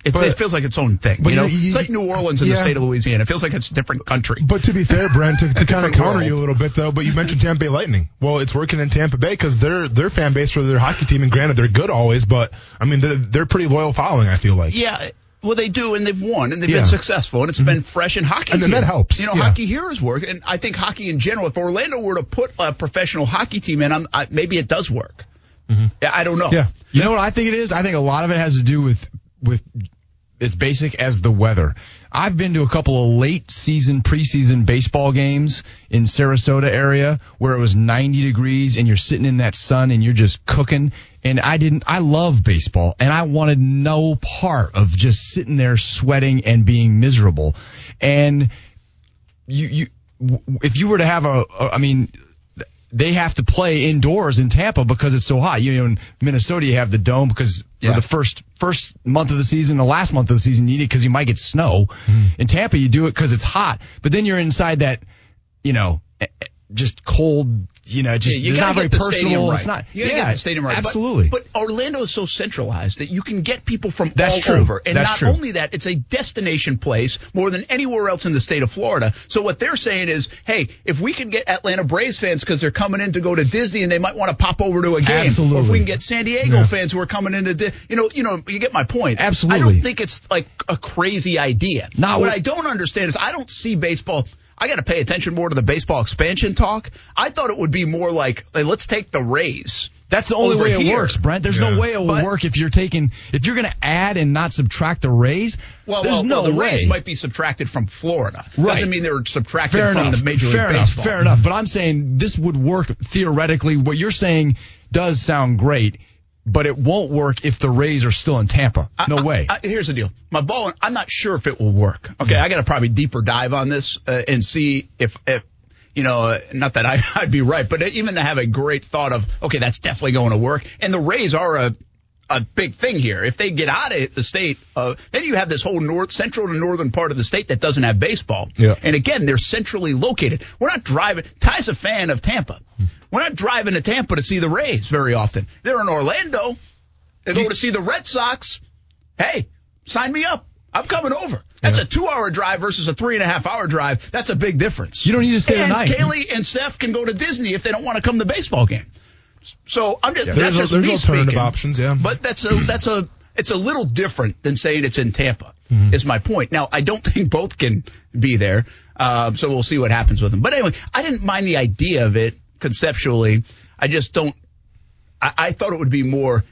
It's, But- it feels like its own thing. but You know, you- you- it's like New Orleans in the state of Louisiana. It feels like it's a different country. But to be fair, Brent, to, to kind of counter world. you a little bit though, but you mentioned Tampa Bay Lightning. Well, it's working in Tampa Bay because their their fan base for their hockey team, and granted they're good always, but I mean they're, they're pretty loyal following. I feel like. Yeah. Well, they do, and they've won, and they've Yeah. been successful, and it's mm-hmm. been fresh. And hockey, And then that helps, You know, yeah. hockey here is work, and I think hockey in general. If Orlando were to put a professional hockey team in, I'm, I, maybe it does work. Mm-hmm. Yeah, I don't know. Yeah. You know what I think it is? I think a lot of it has to do with with as basic as the weather. I've been to a couple of late season preseason baseball games in Sarasota area where it was 90 degrees and you're sitting in that sun and you're just cooking and I didn't I love baseball and I wanted no part of just sitting there sweating and being miserable. And you you if you were to have a, a I mean they have to play indoors in Tampa because it's so hot. You know, in Minnesota you have the dome because Yeah. for the first first month of the season, the last month of the season, you need it because you might get snow. Hmm. In Tampa, you do it because it's hot, but then you're inside that, you know, just cold. You know, just Yeah, you not very personal. right. It's not. You gotta yeah, get the stadium right. Absolutely. But, Orlando is so centralized that you can get people from That's all true. over. And That's not true. only that, it's a destination place more than anywhere else in the state of Florida. So what they're saying is, hey, if we can get Atlanta Braves fans because they're coming in to go to Disney and they might want to pop over to a game, or if we can get San Diego Yeah. fans who are coming into, Di- you know, you know, you get my point. Absolutely. I don't think it's like a crazy idea. Not what what- I don't understand is I don't see baseball. I got to pay attention more to the baseball expansion talk. I thought it would be more like, hey, let's take the Rays. That's the only way it here. works, Brent. There's Yeah. no way it will But- work if you're taking if you're going to add and not subtract the Rays. Well, there's well, no well, the way. Rays might be subtracted from Florida. Right. Doesn't mean they're subtracted fair from enough. the Major League fair enough. Baseball. Fair enough. But I'm saying this would work theoretically. What you're saying does sound great, but it won't work if the Rays are still in Tampa. No I- way. I- here's the deal. My ball. I'm not sure if it will work. Okay, I got to probably deeper dive on this uh, and see if if you know, uh, not that I, I'd be right, but even to have a great thought of, okay, that's definitely going to work. And the Rays are a, a big thing here. If they get out of the state, uh, then you have this whole north, central to northern part of the state that doesn't have baseball. Yeah. And again, they're centrally located. We're not driving. Ty's a fan of Tampa. We're not driving to Tampa to see the Rays very often. They're in Orlando. They go to see the Red Sox. Hey, sign me up. I'm coming over. That's a two-hour drive versus a three and a half hour drive. That's a big difference. You don't need to stay and the night. Kaylee and Steph can go to Disney if they don't want to come to the baseball game. So I'm just There's, that's just there's me alternative speaking. options, yeah. But that's a that's a it's a little different than saying it's in Tampa. Mm-hmm. Is my point. Now I don't think both can be there, um, so we'll see what happens with them. But anyway, I didn't mind the idea of it conceptually. I just don't. I, I thought it would be more.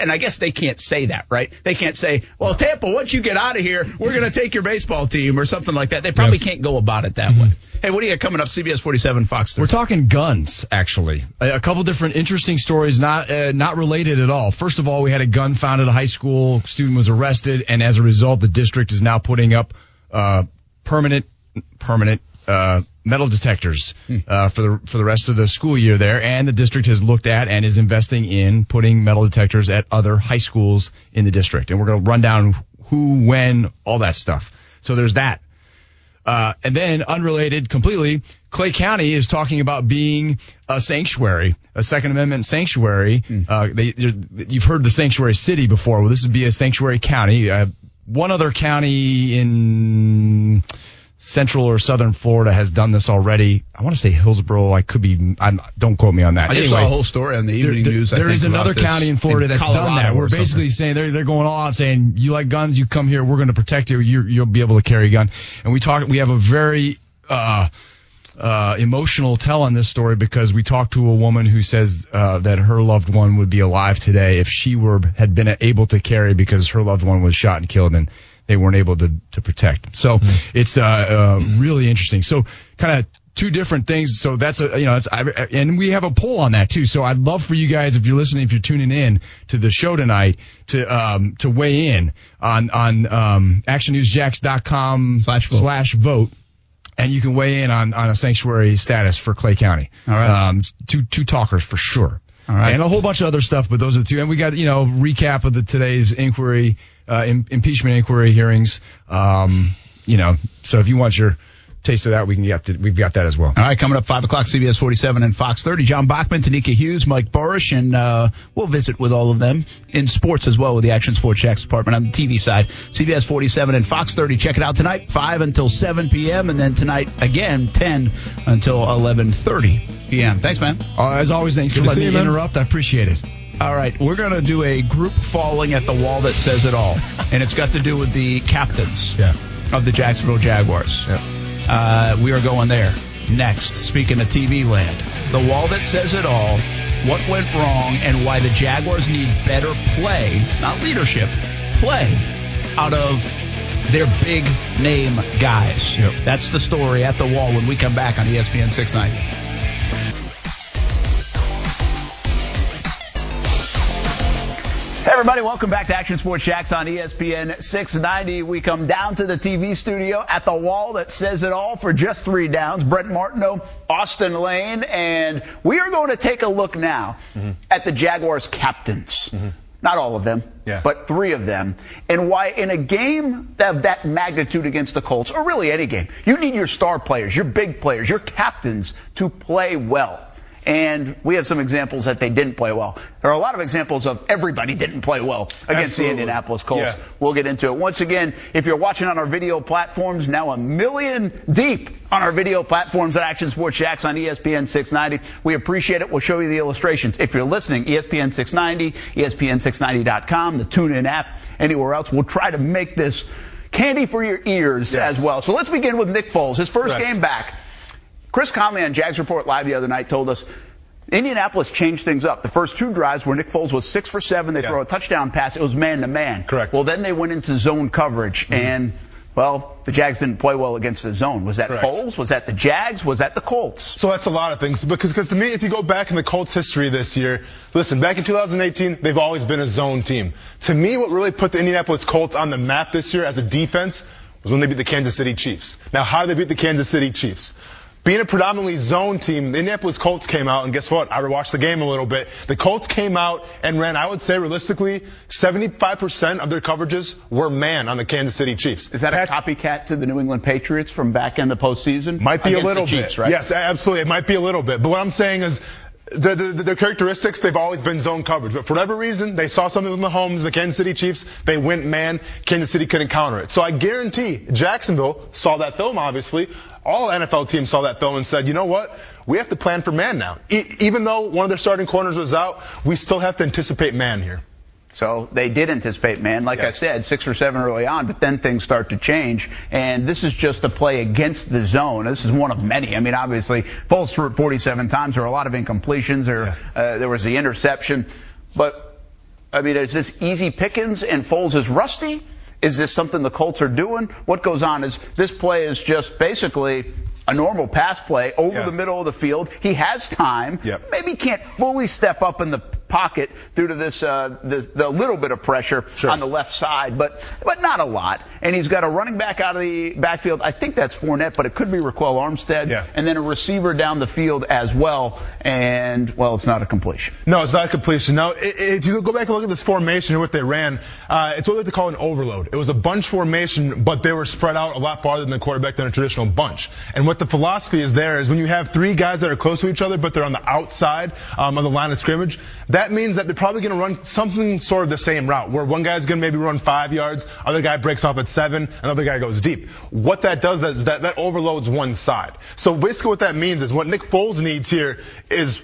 And I guess they can't say that, right? They can't say, "Well, Tampa, once you get out of here, we're going to take your baseball team" or something like that. They probably can't go about it that way. Hey, what do you got coming up? CBS 47 Fox. 30. We're talking guns, actually. A, a couple different interesting stories, not uh, not related at all. First of all, we had a gun found at a high school. Student was arrested, and as a result, the district is now putting up uh, permanent permanent uh, metal detectors uh, for the for the rest of the school year there. And the district has looked at and is investing in putting metal detectors at other high schools in the district. And we're going to run down who, when, all that stuff. So there's that. Uh, and then unrelated completely, Clay County is talking about being a sanctuary, a Second Amendment sanctuary. Uh, they, you've heard the sanctuary city before. Well, this would be a sanctuary county. Uh, one other county in central or southern Florida has done this already. I want to say Hillsborough. I could be. I'm, don't quote me on that. I just Anyway, saw a whole story on the evening there- news. There think, is another county in Florida that's done that. We're something. basically saying they're they're going all out saying you like guns, you come here, we're going to protect you. You're, you'll be able to carry a gun. And we talk. We have a very uh, uh, emotional tell on this story because we talked to a woman who says uh, that her loved one would be alive today if she were had been able to carry because her loved one was shot and killed and they weren't able to to protect. So it's uh, uh, really interesting. So kind of two different things. So that's a you know it's I, and we have a poll on that too. So I'd love for you guys if you're listening, if you're tuning in to the show tonight, to um to weigh in on on um actionnewsjax.com Slash vote. slash vote. And you can weigh in on, on a sanctuary status for Clay County. All right. Um, two two talkers for sure. All right. And a whole bunch of other stuff, but those are the two. And we got you know recap of the today's inquiry, uh, im- impeachment inquiry hearings. Um, you know, so if you want your taste of that, we can get to, we've got that as well. All right, coming up 5 o'clock, CBS 47 and Fox 30. John Bachman, Tenikka Hughes, Mike Buresh, and uh, we'll visit with all of them in sports as well with the Action Sports Jax department on the TV side. CBS 47 and Fox 30. Check it out tonight, 5 until 7 p.m., and then tonight again, 10 until 11.30 p.m. Thanks, man. Uh, as always, thanks Good for letting me man. interrupt. I appreciate it. All right, we're going to do a group falling at the wall that says it all, and it's got to do with the captains Yeah. of the Jacksonville Jaguars. Yeah. Uh, we are going there next. Speaking of TV land, the wall that says it all, what went wrong, and why the Jaguars need better play, not leadership, play out of their big name guys. Yep. That's the story at the wall when we come back on ESPN 690. Hey everybody, welcome back to Action Sports Jax on ESPN 690. We come down to the TV studio at the wall that says it all for just three downs. Brent Martineau, Austin Lane, and we are going to take a look now mm-hmm. at the Jaguars captains. Mm-hmm. Not all of them, Yeah. but three of them. And why in a game of that magnitude against the Colts, or really any game, you need your star players, your big players, your captains to play well. And we have some examples that they didn't play well. There are a lot of examples of everybody didn't play well against Absolutely. the Indianapolis Colts. Yeah. We'll get into it. Once again, if you're watching on our video platforms, now a million deep on our video platforms at Action Sports Jax on ESPN 690. We appreciate it. We'll show you the illustrations. If you're listening, ESPN 690, ESPN690.com, the TuneIn app, anywhere else, we'll try to make this candy for your ears Yes. as well. So let's begin with Nick Foles. His first Correct. game back. Chris Conley on Jags Report Live the other night told us Indianapolis changed things up. The first two drives where Nick Foles was six for seven, they Yeah. throw a touchdown pass. It was man to man. Correct. Well, then they went into zone coverage, mm-hmm. and well, the Jags didn't play well against the zone. Was that Correct. Foles? Was that the Jags? Was that the Colts? So that's a lot of things because because to me, if you go back in the Colts history this year, listen, back in 2018, they've always been a zone team. To me, what really put the Indianapolis Colts on the map this year as a defense was when they beat the Kansas City Chiefs. Now, how did they beat the Kansas City Chiefs? Being a predominantly zone team, the Indianapolis Colts came out, and guess what? I watched the game a little bit. The Colts came out and ran, I would say realistically, 75% of their coverages were man on the Kansas City Chiefs. Is that a copycat to the New England Patriots from back in the postseason? Might be a little Chiefs, bit. right? Yes, absolutely. It might be a little bit. But what I'm saying is, the, the, their characteristics, they've always been zone coverage. But for whatever reason, they saw something with Mahomes, the Kansas City Chiefs. They went man. Kansas City couldn't counter it. So I guarantee Jacksonville saw that film, obviously. All NFL teams saw that film and said, you know what? We have to plan for man now. E- even though one of their starting corners was out, we still have to anticipate man here. So they did anticipate man, like I said, six or seven early on, but then things start to change. And this is just a play against the zone. This is one of many. I mean, obviously, Foles threw it 47 times. There are a lot of incompletions. There, uh, there was the interception. But, I mean, is this easy pickings and Foles is rusty? Is this something the Colts are doing? What goes on is this play is just basically a normal pass play over Yeah. the middle of the field. He has time. Yep. Maybe can't fully step up in the pocket due to this, uh, this the little bit of pressure Sure. on the left side, but but not a lot. And he's got a running back out of the backfield. I think that's Fournette, but it could be Ryquell Armstead. Yeah. And then a receiver down the field as well. And well, it's not a completion. No, it's not a completion. Now, if you go back and look at this formation and what they ran, uh, it's what they call an overload. It was a bunch formation, but they were spread out a lot farther than the quarterback than a traditional bunch. And what the philosophy is there is when you have three guys that are close to each other, but they're on the outside um, of the line of scrimmage, that means that they're probably going to run something sort of the same route, where one guy's going to maybe run five yards, other guy breaks off at seven, another guy goes deep. What that does is that, that overloads one side. So basically what that means is what Nick Foles needs here is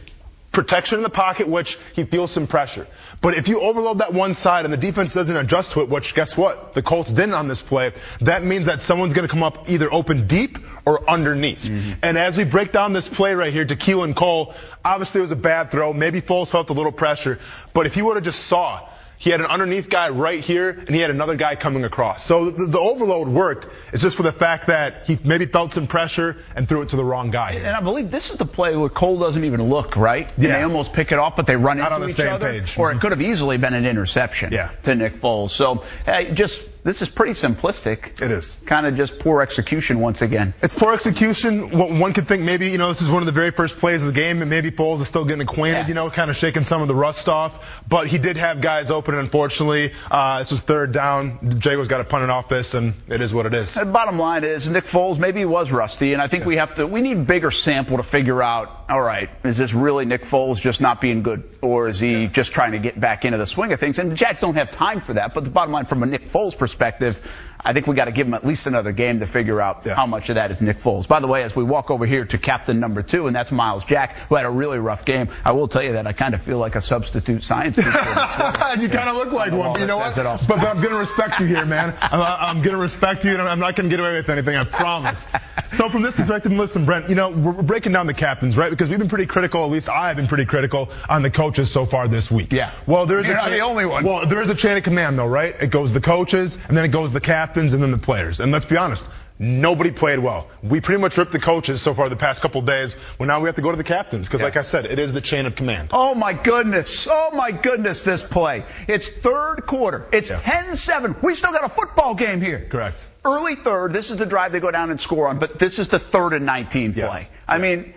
protection in the pocket, which he feels some pressure. But if you overload that one side and the defense doesn't adjust to it, which guess what? The Colts didn't on this play, that means that someone's going to come up either open deep or underneath. Mm-hmm. And as we break down this play right here to Keelan Cole, obviously it was a bad throw. Maybe Foles felt a little pressure. But if you would have just saw he had an underneath guy right here, and he had another guy coming across. So the, the overload worked. It's just for the fact that he maybe felt some pressure and threw it to the wrong guy. And I believe this is the play where Cole doesn't even look, right? And Yeah. they almost pick it off, but they run Not into on the each same other. page. Or it mm-hmm. could have easily been an interception Yeah. to Nick Foles. So, hey, just, this is pretty simplistic. It is. Kind of just poor execution once again. It's poor execution. One could think maybe, you know, this is one of the very first plays of the game, and maybe Foles is still getting acquainted, Yeah. you know, kind of shaking some of the rust off. But he did have guys open, unfortunately, uh, this was third down. Jaguars got to punt it off this, and it is what it is. The bottom line is Nick Foles maybe he was rusty, and I think we have to we need bigger sample to figure out. All right, is this really Nick Foles just not being good, or is he just trying to get back into the swing of things? And the Jacks don't have time for that. But the bottom line, from a Nick Foles perspective, perspective I think we got to give him at least another game to figure out Yeah. how much of that is Nick Foles. By the way, as we walk over here to captain number two, and that's Myles Jack, who had a really rough game. I will tell you that I kind of feel like a substitute science teacher. you kind of look like one, but you know what? says it all. But, but I'm going to respect you here, man. I'm, I'm going to respect you, and I'm not going to get away with anything. I promise. So from this perspective, listen, Brent. You know, we're we're breaking down the captains, right? Because we've been pretty critical. At least I've been pretty critical on the coaches so far this week. Yeah. Well, there's You're a not the only one. Well, there is a chain of command, though, right? It goes the coaches, and then it goes the captains, and then the players. And let's be honest. Nobody played well. We pretty much ripped the coaches so far the past couple days. Well, now we have to go to the captains because, like I said, it is the chain of command. Oh my goodness. Oh my goodness, this play. It's third quarter. It's Yeah. 10-7. We still got a football game here. Correct. Early third. This is the drive they go down and score on, but this is the third and 19 play. Yes. I mean,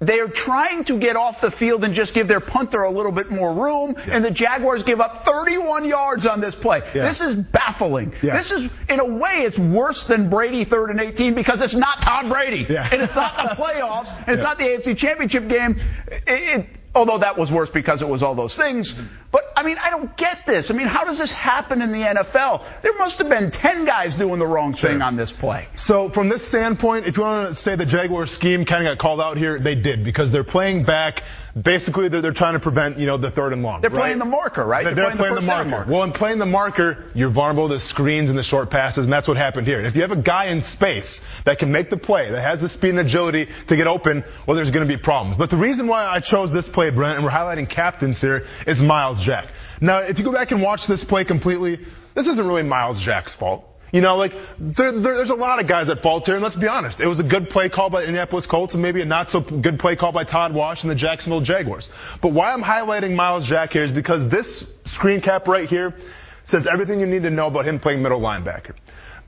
they're trying to get off the field and just give their punter a little bit more room, and the Jaguars give up 31 yards on this play. Yeah. This is baffling. Yeah. This is, in a way, it's worse than Brady third and 18 because it's not Tom Brady. Yeah. And it's not the playoffs, and it's not the AFC Championship game. It, it, although that was worse because it was all those things. Mm-hmm. But, I mean, I don't get this. I mean, how does this happen in the NFL? There must have been 10 guys doing the wrong thing on this play. So from this standpoint, if you want to say the Jaguar scheme kind of got called out here, they did because they're playing back. Basically, they're, they're trying to prevent you know the third and long. They're right? playing the marker, right? They're, They're playing playing, the the marker. marker. Well, in playing the marker, you're vulnerable to screens and the short passes, and that's what happened here. If you have a guy in space that can make the play, that has the speed and agility to get open, well, there's going to be problems. But the reason why I chose this play, Brent, and we're highlighting captains here, is Myles Jack. Now, if you go back and watch this play completely, this isn't really Myles Jack's fault. You know, like there, there, there's a lot of guys at fault here, and let's be honest. It was a good play call by the Indianapolis Colts, and maybe a not so good play call by Todd Wash and the Jacksonville Jaguars. But why I'm highlighting Myles Jack here is because this screen cap right here says everything you need to know about him playing middle linebacker.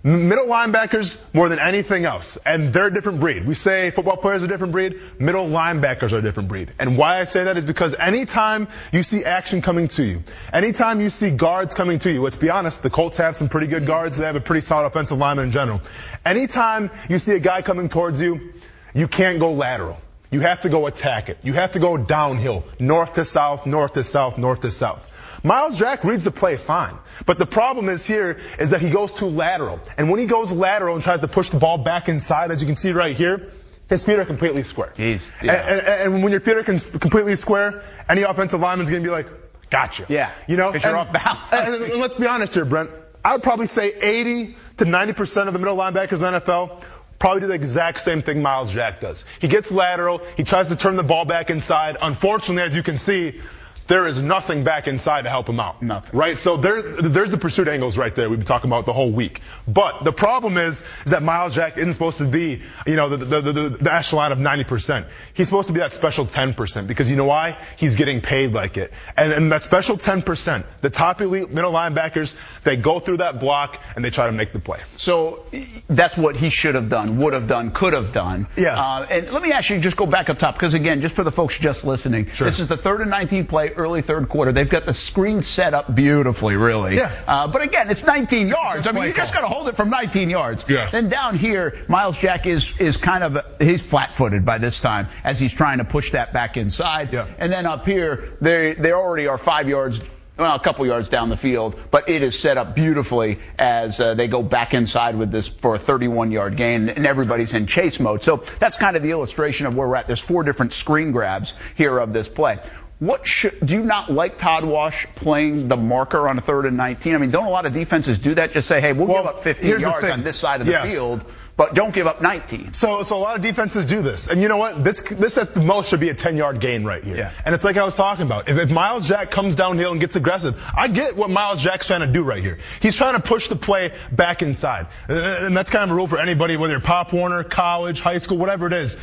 Middle linebackers more than anything else, and they're a different breed. We say football players are a different breed. Middle linebackers are a different breed. And why I say that is because anytime you see action coming to you, anytime you see guards coming to you, let's be honest, the Colts have some pretty good guards. They have a pretty solid offensive lineman in general. Anytime you see a guy coming towards you, you can't go lateral. You have to go attack it. You have to go downhill, north to south, north to south, north to south. Myles Jack reads the play fine. But the problem is here is that he goes too lateral. And when he goes lateral and tries to push the ball back inside, as you can see right here, his feet are completely square. He's- And- yeah. and, and when your feet are completely square, any offensive lineman's going to be like, gotcha. Yeah. You know? 'Cause you're off balance. And, and- and let's be honest here, Brent. I would probably say 80 to 90% of the middle linebackers in the NFL probably do the exact same thing Myles Jack does. He gets lateral. He tries to turn the ball back inside. Unfortunately, as you can see, there is nothing back inside to help him out. Nothing. Right? So there, there's the pursuit angles right there we've been talking about the whole week. But the problem is, is that Myles Jack isn't supposed to be, you know, the, the, the, the, the echelon of 90%. He's supposed to be that special 10% because you know why? He's getting paid like it. And, and that special 10%, the top elite middle linebackers, they go through that block and they try to make the play. So that's what he should have done, would have done, could have done. Yeah. Uh, and let me actually just go back up top because again, just for the folks just listening, Sure. this is the third and 19 play, early third quarter. They've got the screen set up beautifully, really. Yeah. Uh, but again, it's 19 yards. I mean, you just got to hold it from 19 yards. Yeah. Then down here, Myles Jack is is kind of he's flat-footed by this time as he's trying to push that back inside. Yeah. And then up here, they they already are five yards well, a couple yards down the field, but it is set up beautifully as uh, they go back inside with this for a 31 yard gain, and everybody's in chase mode. So that's kind of the illustration of where we're at. There's four different screen grabs here of this play. What should, do you not like Todd Wash playing the marker on a third and 19? I mean, don't a lot of defenses do that? Just say, hey, we'll, Well, give up 15 yards on this side of the Yeah. field, but don't give up 19. So, so a lot of defenses do this, and you know what? This, this at the most should be a 10-yard gain right here. Yeah. And it's like I was talking about. If, if Myles Jack comes downhill and gets aggressive, I get what Myles Jack's trying to do right here. He's trying to push the play back inside, Uh, and that's kind of a rule for anybody, whether you're Pop Warner, college, high school, whatever it is.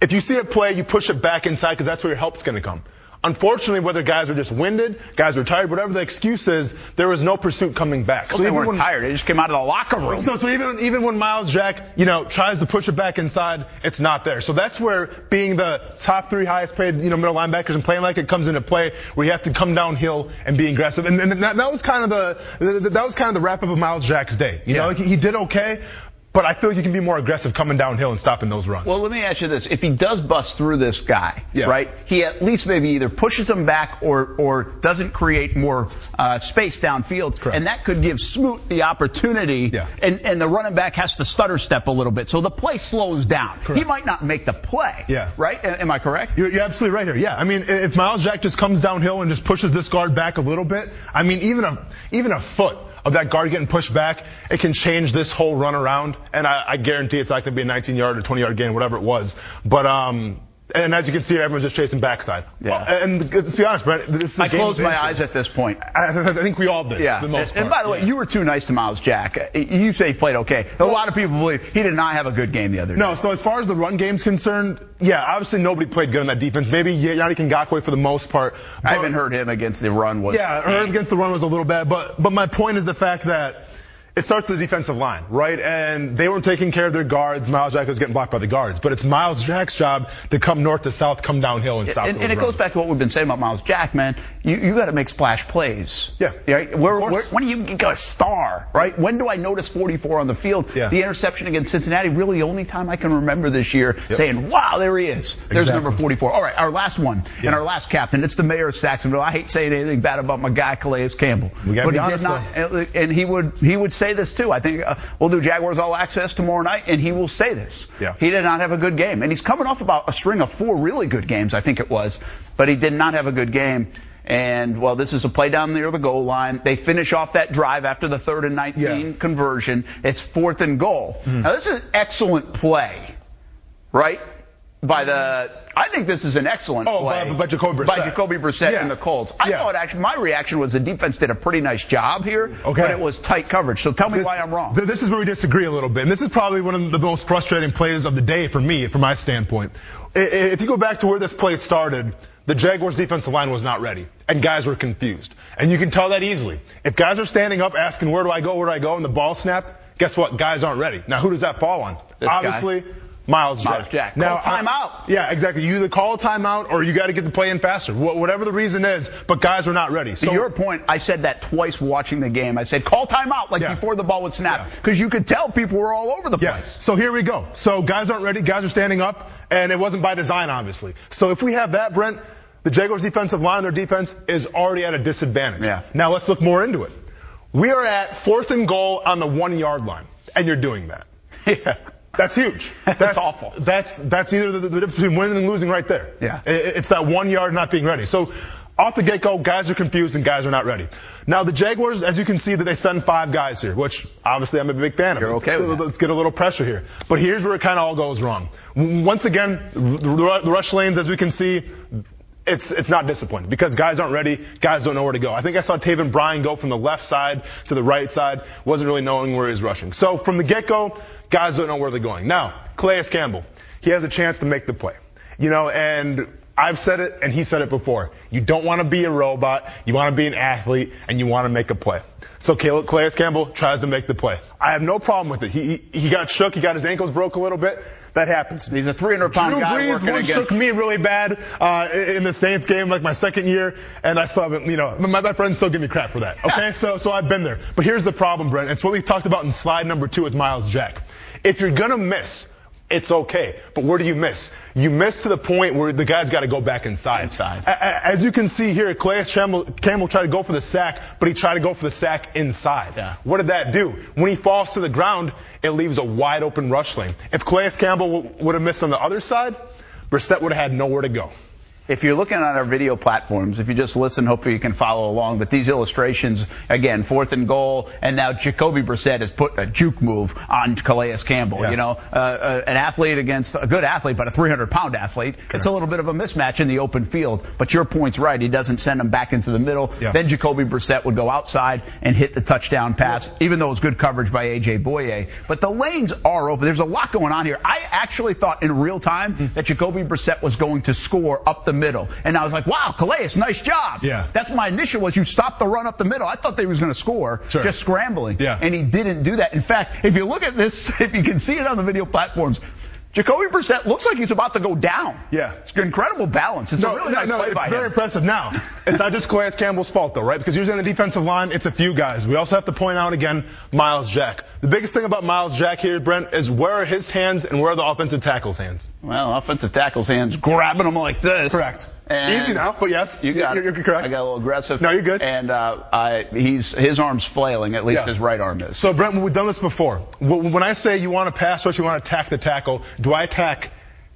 If you see a play, you push it back inside because that's where your help's going to come. Unfortunately, whether guys are just winded, guys are tired, whatever the excuse is, there was no pursuit coming back. So they even weren't when- tired. They just came out of the locker room. so, so even even when Myles Jack, you know, tries to push it back inside, it's not there. So that's where being the top three highest paid, you know, middle linebackers and playing like it comes into play, where you have to come downhill and be aggressive. And, and that, that was kind of the that was kind of the wrap up of Myles Jack's day. You know, like he, he did okay, but I feel you can be more aggressive coming downhill and stopping those runs. Well, let me ask you this: If he does bust through this guy, Yeah. right? He at least maybe either pushes him back or or doesn't create more uh, space downfield, Correct. and that could give Smoot the opportunity. Yeah. And and the running back has to stutter step a little bit, so the play slows down. Correct. He might not make the play. Yeah. Right? A- Am I correct? You're, you're absolutely right here. Yeah, I mean, if Myles Jack just comes downhill and just pushes this guard back a little bit, I mean, even a even a foot of that guard getting pushed back, it can change this whole run around. And I, I guarantee it's not going to be a 19 yard or 20 yard gain, whatever it was. But um, and as you can see, everyone's just chasing backside. Yeah. And let's be honest, Brent. This is a I closed my eyes at this point. I, I think we all did. Yeah. For the most and, and by the way, you were too nice to Myles Jack. Uh, You say he played okay. A lot of people believe he did not have a good game the other day. No, so as far as the run game's concerned, yeah, obviously nobody played good on that defense. Maybe Yannick Ngakoue for the most part. I haven't heard him against the run. Was Yeah, Herb against the run was a little bad, but but my point is the fact that it starts the defensive line, right? And they weren't taking care of their guards. Myles Jack was getting blocked by the guards, but it's Myles Jack's job to come north to south, come downhill, and stop and, and it goes back to what we've been saying about Myles Jack, man. You you got to make splash plays. Yeah. Right? Where, where, when do you get a star? Right? When do I notice 44 on the field? Yeah. The interception against Cincinnati, really the only time I can remember this year saying, "Wow, there he is." There's Exactly. number 44. All right, our last one Yeah. and our last captain. It's the mayor of Sacksonville. I hate saying anything bad about my guy Calais Campbell, We gotta but be he honest, did not. And he would he would say this too. I think uh, we'll do Jaguars All Access tomorrow night, and he will say this. Yeah. He did not have a good game, and he's coming off about a string of four really good games, I think it was, but he did not have a good game. And well, this is a play down near the goal line. They finish off that drive after the third and 19 Yeah. conversion. It's fourth and goal. Now this is an excellent play, right? By the, I think this is an excellent Oh, play by- by Jacoby Brissett. By Jacoby Brissett Yeah. and the Colts. I Yeah. thought actually my reaction was the defense did a pretty nice job here, Okay. but it was tight coverage. So tell me This- why I'm wrong. th- This is where we disagree a little bit. And this is probably one of the most frustrating plays of the day for me, from my standpoint. If you go back to where this play started, the Jaguars defensive line was not ready. And guys were confused. And you can tell that easily. If guys are standing up asking, where do I go, where do I go, and the ball snapped, Guess what? Guys aren't ready. Now, who does that fall on? This guy. Obviously, Myles Jack. Jack. Now, timeout. yeah, exactly. You either call a timeout or you got to get the play in faster. Wh- whatever the reason is, but guys are not ready. To So your point, I said that twice watching the game. I said, call timeout like Yeah. before the ball would snap. Yeah. Because you could tell people were all over the Yeah. place. So here we go. So guys aren't ready. Guys are standing up, and it wasn't by design, obviously. So if we have that, Brent, the Jaguars' defensive line, their defense is already at a disadvantage. Yeah. Now let's look more into it. We are at fourth and goal on the one yard line, and you're doing that. Yeah. That's huge. That's awful. That's that's either the, the difference between winning and losing right there. Yeah. I- It's that one yard not being ready. So off the get go, guys are confused and guys are not ready. Now the Jaguars, as you can see, that they send five guys here, which obviously I'm a big fan of. You're Let's- okay with that. Let's get a little pressure here. But here's where it kind of all goes wrong. Once again, the rush lanes, as we can see, it's it's not disciplined because guys aren't ready. Guys don't know where to go. I think I saw Taven Bryan go from the left side to the right side. Wasn't really knowing where he was rushing. So from the get go, guys don't know where they're going. Now, Calais Campbell, he has a chance to make the play. You know, and I've said it and he said it before. You don't want to be a robot. You want to be an athlete and you want to make a play. So Calais Calais Campbell tries to make the play. I have no problem with it. He, he, he got shook. He got his ankles broke a little bit. That happens. He's a 300 pound Drew guy Brees once shook me really bad uh, in the Saints game, like my second year, and I still haven't, you know, my, my friends still give me crap for that. Okay, so so I've been there. But here's the problem, Brent. It's what we talked about in slide number two with Myles Jack. If you're gonna miss, it's okay. But where do you miss? You miss to the point where the guy's got to go back inside. Inside. A- a- As you can see here, Calais Campbell, Campbell tried to go for the sack, but he tried to go for the sack inside. Yeah. What did that do? When he falls to the ground, it leaves a wide open rush lane. If Calais Campbell w- would have missed on the other side, Brissett would have had nowhere to go. If you're looking at our video platforms, if you just listen, hopefully you can follow along. But these illustrations, again, fourth and goal, and now Jacoby Brissett has put a juke move on Calais Campbell. Yeah. You know, uh, uh, an athlete against a good athlete, but a 300 pound athlete. It's a little bit of a mismatch in the open field. But your point's right. He doesn't send him back into the middle. Yeah. Then Jacoby Brissett would go outside and hit the touchdown pass, even though it was good coverage by AJ Bouye. But the lanes are open. There's a lot going on here. I actually thought in real time Hmm. that Jacoby Brissett was going to score up the middle. And I was like, wow, Calais, nice job. Yeah. That's my initial was you stopped the run up the middle. I thought they was going to score Sure. just scrambling. Yeah. And he didn't do that. In fact, if you look at this, if you can see it on the video platforms, Jacoby Brissett looks like he's about to go down. Yeah. It's incredible balance. It's a really nice play it's by very him. impressive. Now, it's not just Calais Campbell's fault, though, right? Because usually on the defensive line, it's a few guys. We also have to point out again Myles Jack. The biggest thing about Myles Jack here, Brent, is where are his hands and where are the offensive tackle's hands? Well, offensive tackle's hands grabbing him like this. Correct. And Easy now, but yes, You got you're, you're correct. I got a little aggressive. No, you're good. And uh, I, he's his arm's flailing. At least Yeah. his right arm is. So, Brent, we've done this before. When I say you want to pass rush, you want to attack the tackle, do I attack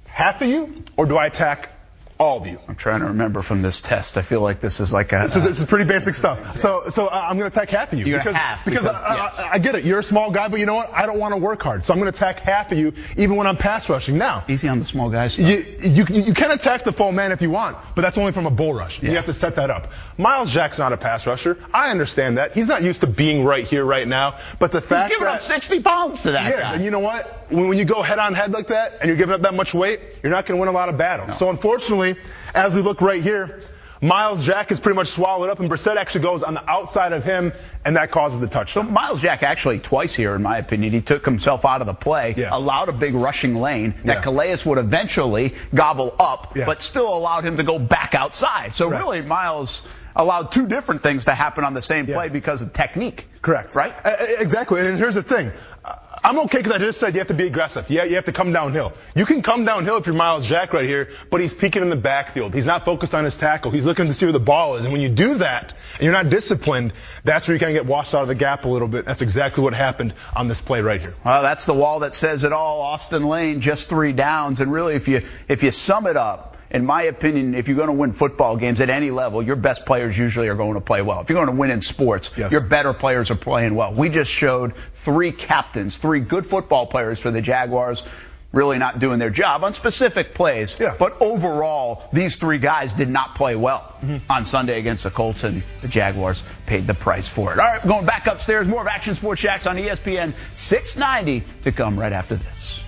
half of you or do I attack all of you? I'm trying to remember from this test. I feel like this is like a. This is, this is pretty basic stuff. So, so uh, I'm going to attack half of you. You're because, half, because, because- I, yes. I, I get it. You're a small guy, but you know what? I don't want to work hard. So I'm going to attack half of you, even when I'm pass rushing. Now, easy on the small guys. stuff. you, you, you can attack the full man if you want, but that's only from a bull rush. You have to set that up. Myles Jack's not a pass rusher. I understand that. He's not used to being right here, right now. But the fact He's fact giving that up 60 pounds to that Yes, guy. and you know what? When, when you go head on head like that and you're giving up that much weight, you're not going to win a lot of battles. So unfortunately, as we look right here, Myles Jack is pretty much swallowed up, and Brissett actually goes on the outside of him, and that causes the touch. So touchdown. Myles Jack actually twice here, in my opinion, he took himself out of the play, Yeah. allowed a big rushing lane that Yeah. Calais would eventually gobble up, Yeah. but still allowed him to go back outside. So Correct. really, Myles allowed two different things to happen on the same play because of technique. Correct. Right? Uh, exactly. And here's the thing. I'm okay because I just said you have to be aggressive. Yeah, you have to come downhill. You can come downhill if you're Myles Jack right here, but he's peeking in the backfield. He's not focused on his tackle. He's looking to see where the ball is. And when you do that and you're not disciplined, that's where you kind of get washed out of the gap a little bit. That's exactly what happened on this play right here. Well, that's the wall that says it all. Austin Lane, just three downs, and really, if you if you sum it up. In my opinion, if you're going to win football games at any level, your best players usually are going to play well. If you're going to win in sports, Yes. your better players are playing well. We just showed three captains, three good football players for the Jaguars, really not doing their job on specific plays. Yeah. But overall, these three guys did not play well Mm-hmm. on Sunday against the Colts, and the Jaguars paid the price for it. All right, going back upstairs, more of Action Sports Jax on ESPN 690 to come right after this.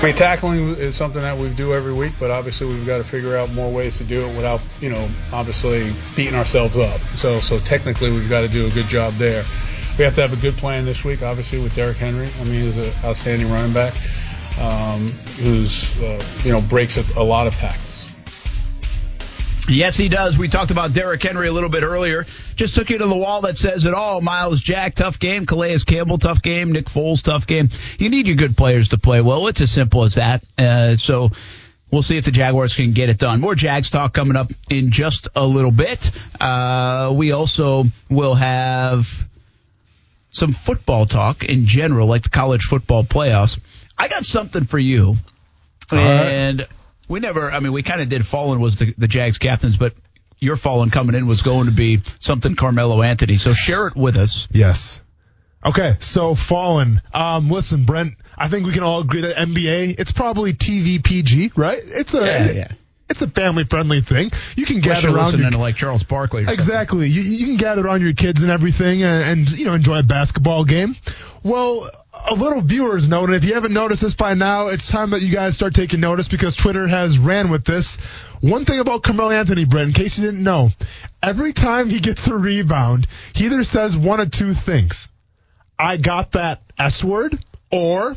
I mean, tackling is something that we do every week, but obviously we've got to figure out more ways to do it without, you know, obviously beating ourselves up. So, so technically we've got to do a good job there. We have to have a good plan this week, obviously with Derrick Henry. I mean, he's an outstanding running back um, who's, uh, you know, breaks a, a lot of tackles. Yes, he does. We talked about Derrick Henry a little bit earlier. Just took you to the wall that says it all. Myles Jack, tough game. Calais Campbell, tough game. Nick Foles, tough game. You need your good players to play well. It's as simple as that. Uh, so we'll see if the Jaguars can get it done. More Jags talk coming up in just a little bit. Uh, we also will have some football talk in general, like the college football playoffs. I got something for you. And we never, I mean, we kind of did Fallen was the, the Jags captains, but your Fallen coming in was going to be something Carmelo Anthony. So share it with us. Yes. Okay, so Fallen. Um, listen, Brent, I think we can all agree that NBA, it's probably TVPG, right? It's a, Yeah, yeah. it's a family friendly thing. You can Unless gather around your, to like Charles Barkley. Or. Exactly. You, you can gather around your kids and everything and, and, you know, enjoy a basketball game. Well, a little viewers note, and if you haven't noticed this by now, it's time that you guys start taking notice because Twitter has ran with this. One thing about Carmelo Anthony, Brent, in case you didn't know, every time he gets a rebound, he either says one of two things. I got that S word or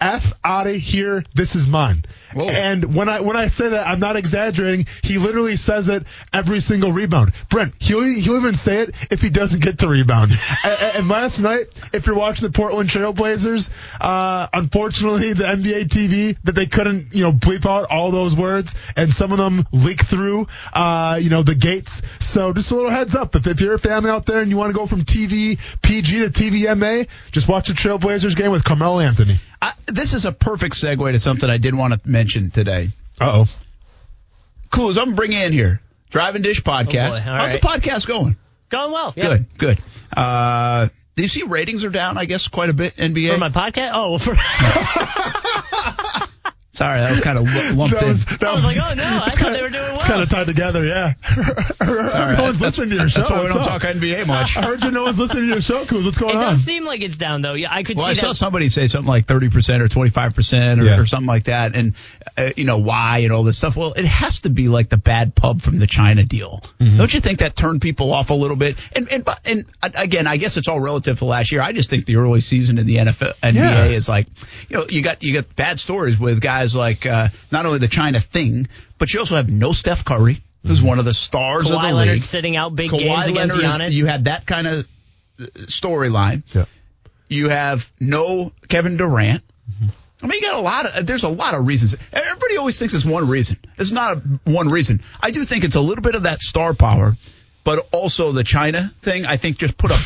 F out of here, this is mine. Whoa. And when I when I say that, I'm not exaggerating. He literally says it every single rebound. Brent, he'll he'll even say it if he doesn't get the rebound. and, and last night, if you're watching the Portland Trailblazers, uh, unfortunately, the NBA TV that they couldn't you know bleep out all those words, and some of them leak through uh, you know the gates. So just a little heads up, if, if you're a family out there and you want to go from TV PG to TVMA, just watch the Trailblazers game with Carmelo Anthony. I, this is a perfect segue to something I did want to mention today. Uh oh. Cool, as I'm bringing in here, Drive and Dish podcast. Oh, How's right. the podcast going? Going well. Yeah. Good, good. Uh, do you see ratings are down? I guess quite a bit. NBA. For my podcast? Oh, for, Sorry, that was kind of lumped That in. was, that I was like, oh, no, I thought kinda- they were doing well. It's kind of tied together, yeah. no one's listening to your show. That's why we don't talk NBA much. I heard you no one's listening to your show, Cool. What's going it on? It does seem like it's down, though. Yeah, I could Well, I see saw somebody say something like 30% or 25% or, Yeah. or something like that. And, uh, you know, why and all this stuff. Well, it has to be like the bad pub from the China deal. Mm-hmm. Don't you think that turned people off a little bit? And, and, but- and uh, again, I guess it's all relative to last year. I just think the early season in the NFL, NBA Yeah. is like, you know, you got, you got bad stories with guys like, uh, not only the China thing, but you also have no Steph Curry, who's one of the stars of the Kawhi Leonard league. sitting out big Kawhi games against Leonard is- Giannis. you had that kind of uh, storyline. Yeah. You have no Kevin Durant. I mean, you got a lot of. There's a lot of reasons. Everybody always thinks it's one reason. It's not a, one reason. I do think it's a little bit of that star power, but also the China thing. I think just put a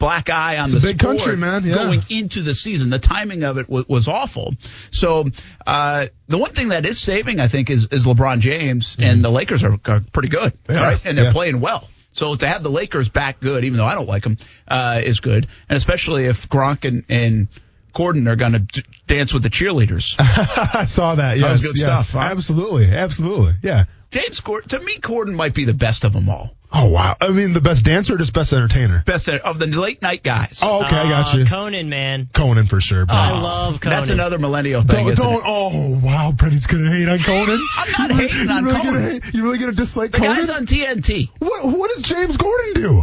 black eye on It's the big country, man. Yeah. going into the season. The timing of it was, was awful. So uh, the one thing that is saving, I think, is, is LeBron James, and the Lakers are, are pretty good, are, right? And they're yeah. playing well. So to have the Lakers back good, even though I don't like them, uh, is good. And especially if Gronk and, and Corden are going to d- dance with the cheerleaders. I saw that. That was Yes, good yes. stuff, huh? Absolutely, absolutely. Yeah. James Corden, to me, Corden might be the best of them all. Oh wow. I mean, the best dancer or just best entertainer? Best of the late night guys. Oh, okay, I got Uh, you. Conan, man. Conan for sure. Bro. I love Conan. That's another millennial thing, Don't, isn't don't, it? oh wow, Brady's gonna hate on Conan. I'm not You really- hating on you really Conan. Gonna hate, you really gonna dislike The Conan? guys on TNT. what, what does James Corden do?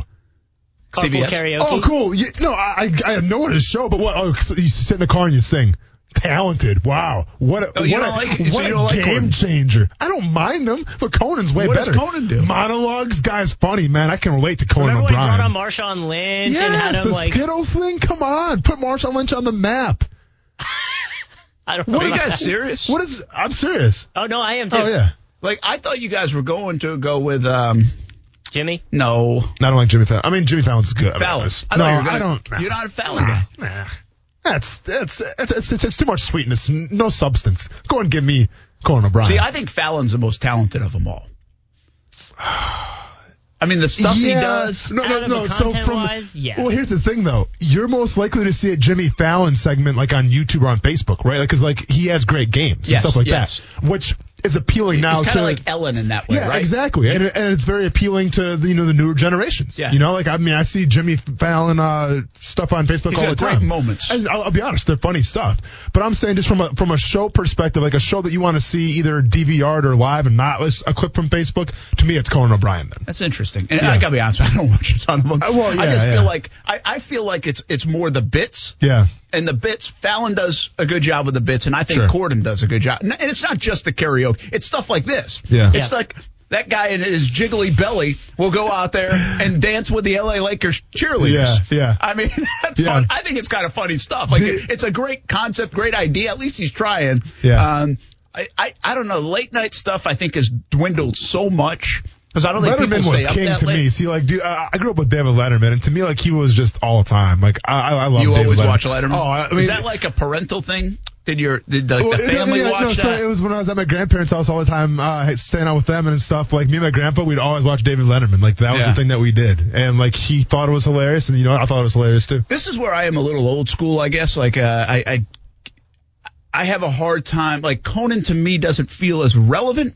Carpool CBS. karaoke. Oh, cool. You, no, I, I I know what his show, but what? Oh, so you sit in the car and you sing. Talented. Wow. What a, Oh, what a, like it? So a like game Conan? changer. I don't mind them, but Conan's way What does better. Conan do? Monologues. Guy's funny, man. I can relate to Conan Remember when he O'Brien. brought on Marshawn Lynch and had yes, him the like Skittles thing. Come on, put Marshawn Lynch on the map. I don't know. Are you guys that. serious? What is? I'm serious. Oh no, I am too. Oh yeah. Like I thought you guys were going to go with um Jimmy. no I don't like Jimmy Fallon. I mean, Jimmy Fallon's good. I mean, Fallon. I no, you gonna, I don't. nah. You're not a Fallon guy. Nah. That's that's it's, it's, too much sweetness, no substance. Go and give me Conan O'Brien. See, I think Fallon's the most talented of them all. I mean, the stuff he does. No, no, no. So from content-wise, yeah. well, here's the thing though. You're most likely to see a Jimmy Fallon segment like on YouTube or on Facebook, right? Like, cause like he has great games Yes, and stuff like yes. that. Which is appealing now He's kind of like Ellen in that way, yeah, right? exactly, and, and it's very appealing to the, you know the newer generations. Yeah. you know, like I mean, I see Jimmy Fallon uh, stuff on Facebook He's all got the great time. moments. And I'll, I'll be honest, they're funny stuff. But I'm saying just from a from a show perspective, like a show that you want to see either DVR'd or live, and not just a clip from Facebook. To me, it's Conan O'Brien. Then That's interesting. And Yeah. I gotta be honest, I don't watch a ton of them. Uh, well, I just yeah. feel like I, I feel like it's it's more the bits. yeah, And the bits, Fallon does a good job with the bits, and I think Sure. Corden does a good job. And it's not just the karaoke; it's stuff like this. Yeah. it's like that guy in his jiggly belly will go out there and dance with the LA Lakers cheerleaders. Yeah, yeah. I mean, that's Yeah. fun. I think it's kind of funny stuff. Like Do- it, it's a great concept, great idea. At least he's trying. Yeah. Um, I, I I don't know. Late night stuff I think has dwindled so much because I don't think Letterman people was stay up king to late. me. See, like, dude, I, I grew up with David Letterman, and to me, like, he was just all the time. Like, I, I, I love. You David always Letterman. watch Letterman. Oh, I, I mean, is that like a parental thing? Did your did like, Well, the it- family yeah, watch no, so that? it was when I was at my grandparents' house all the time, uh, staying out with them and stuff. Like me and my grandpa, we'd always watch David Letterman. Like that was Yeah. the thing that we did, and like he thought it was hilarious, and you know I thought it was hilarious too. this is where I am a little old school, I guess. Like uh, I, I I have a hard time. Like Conan to me doesn't feel as relevant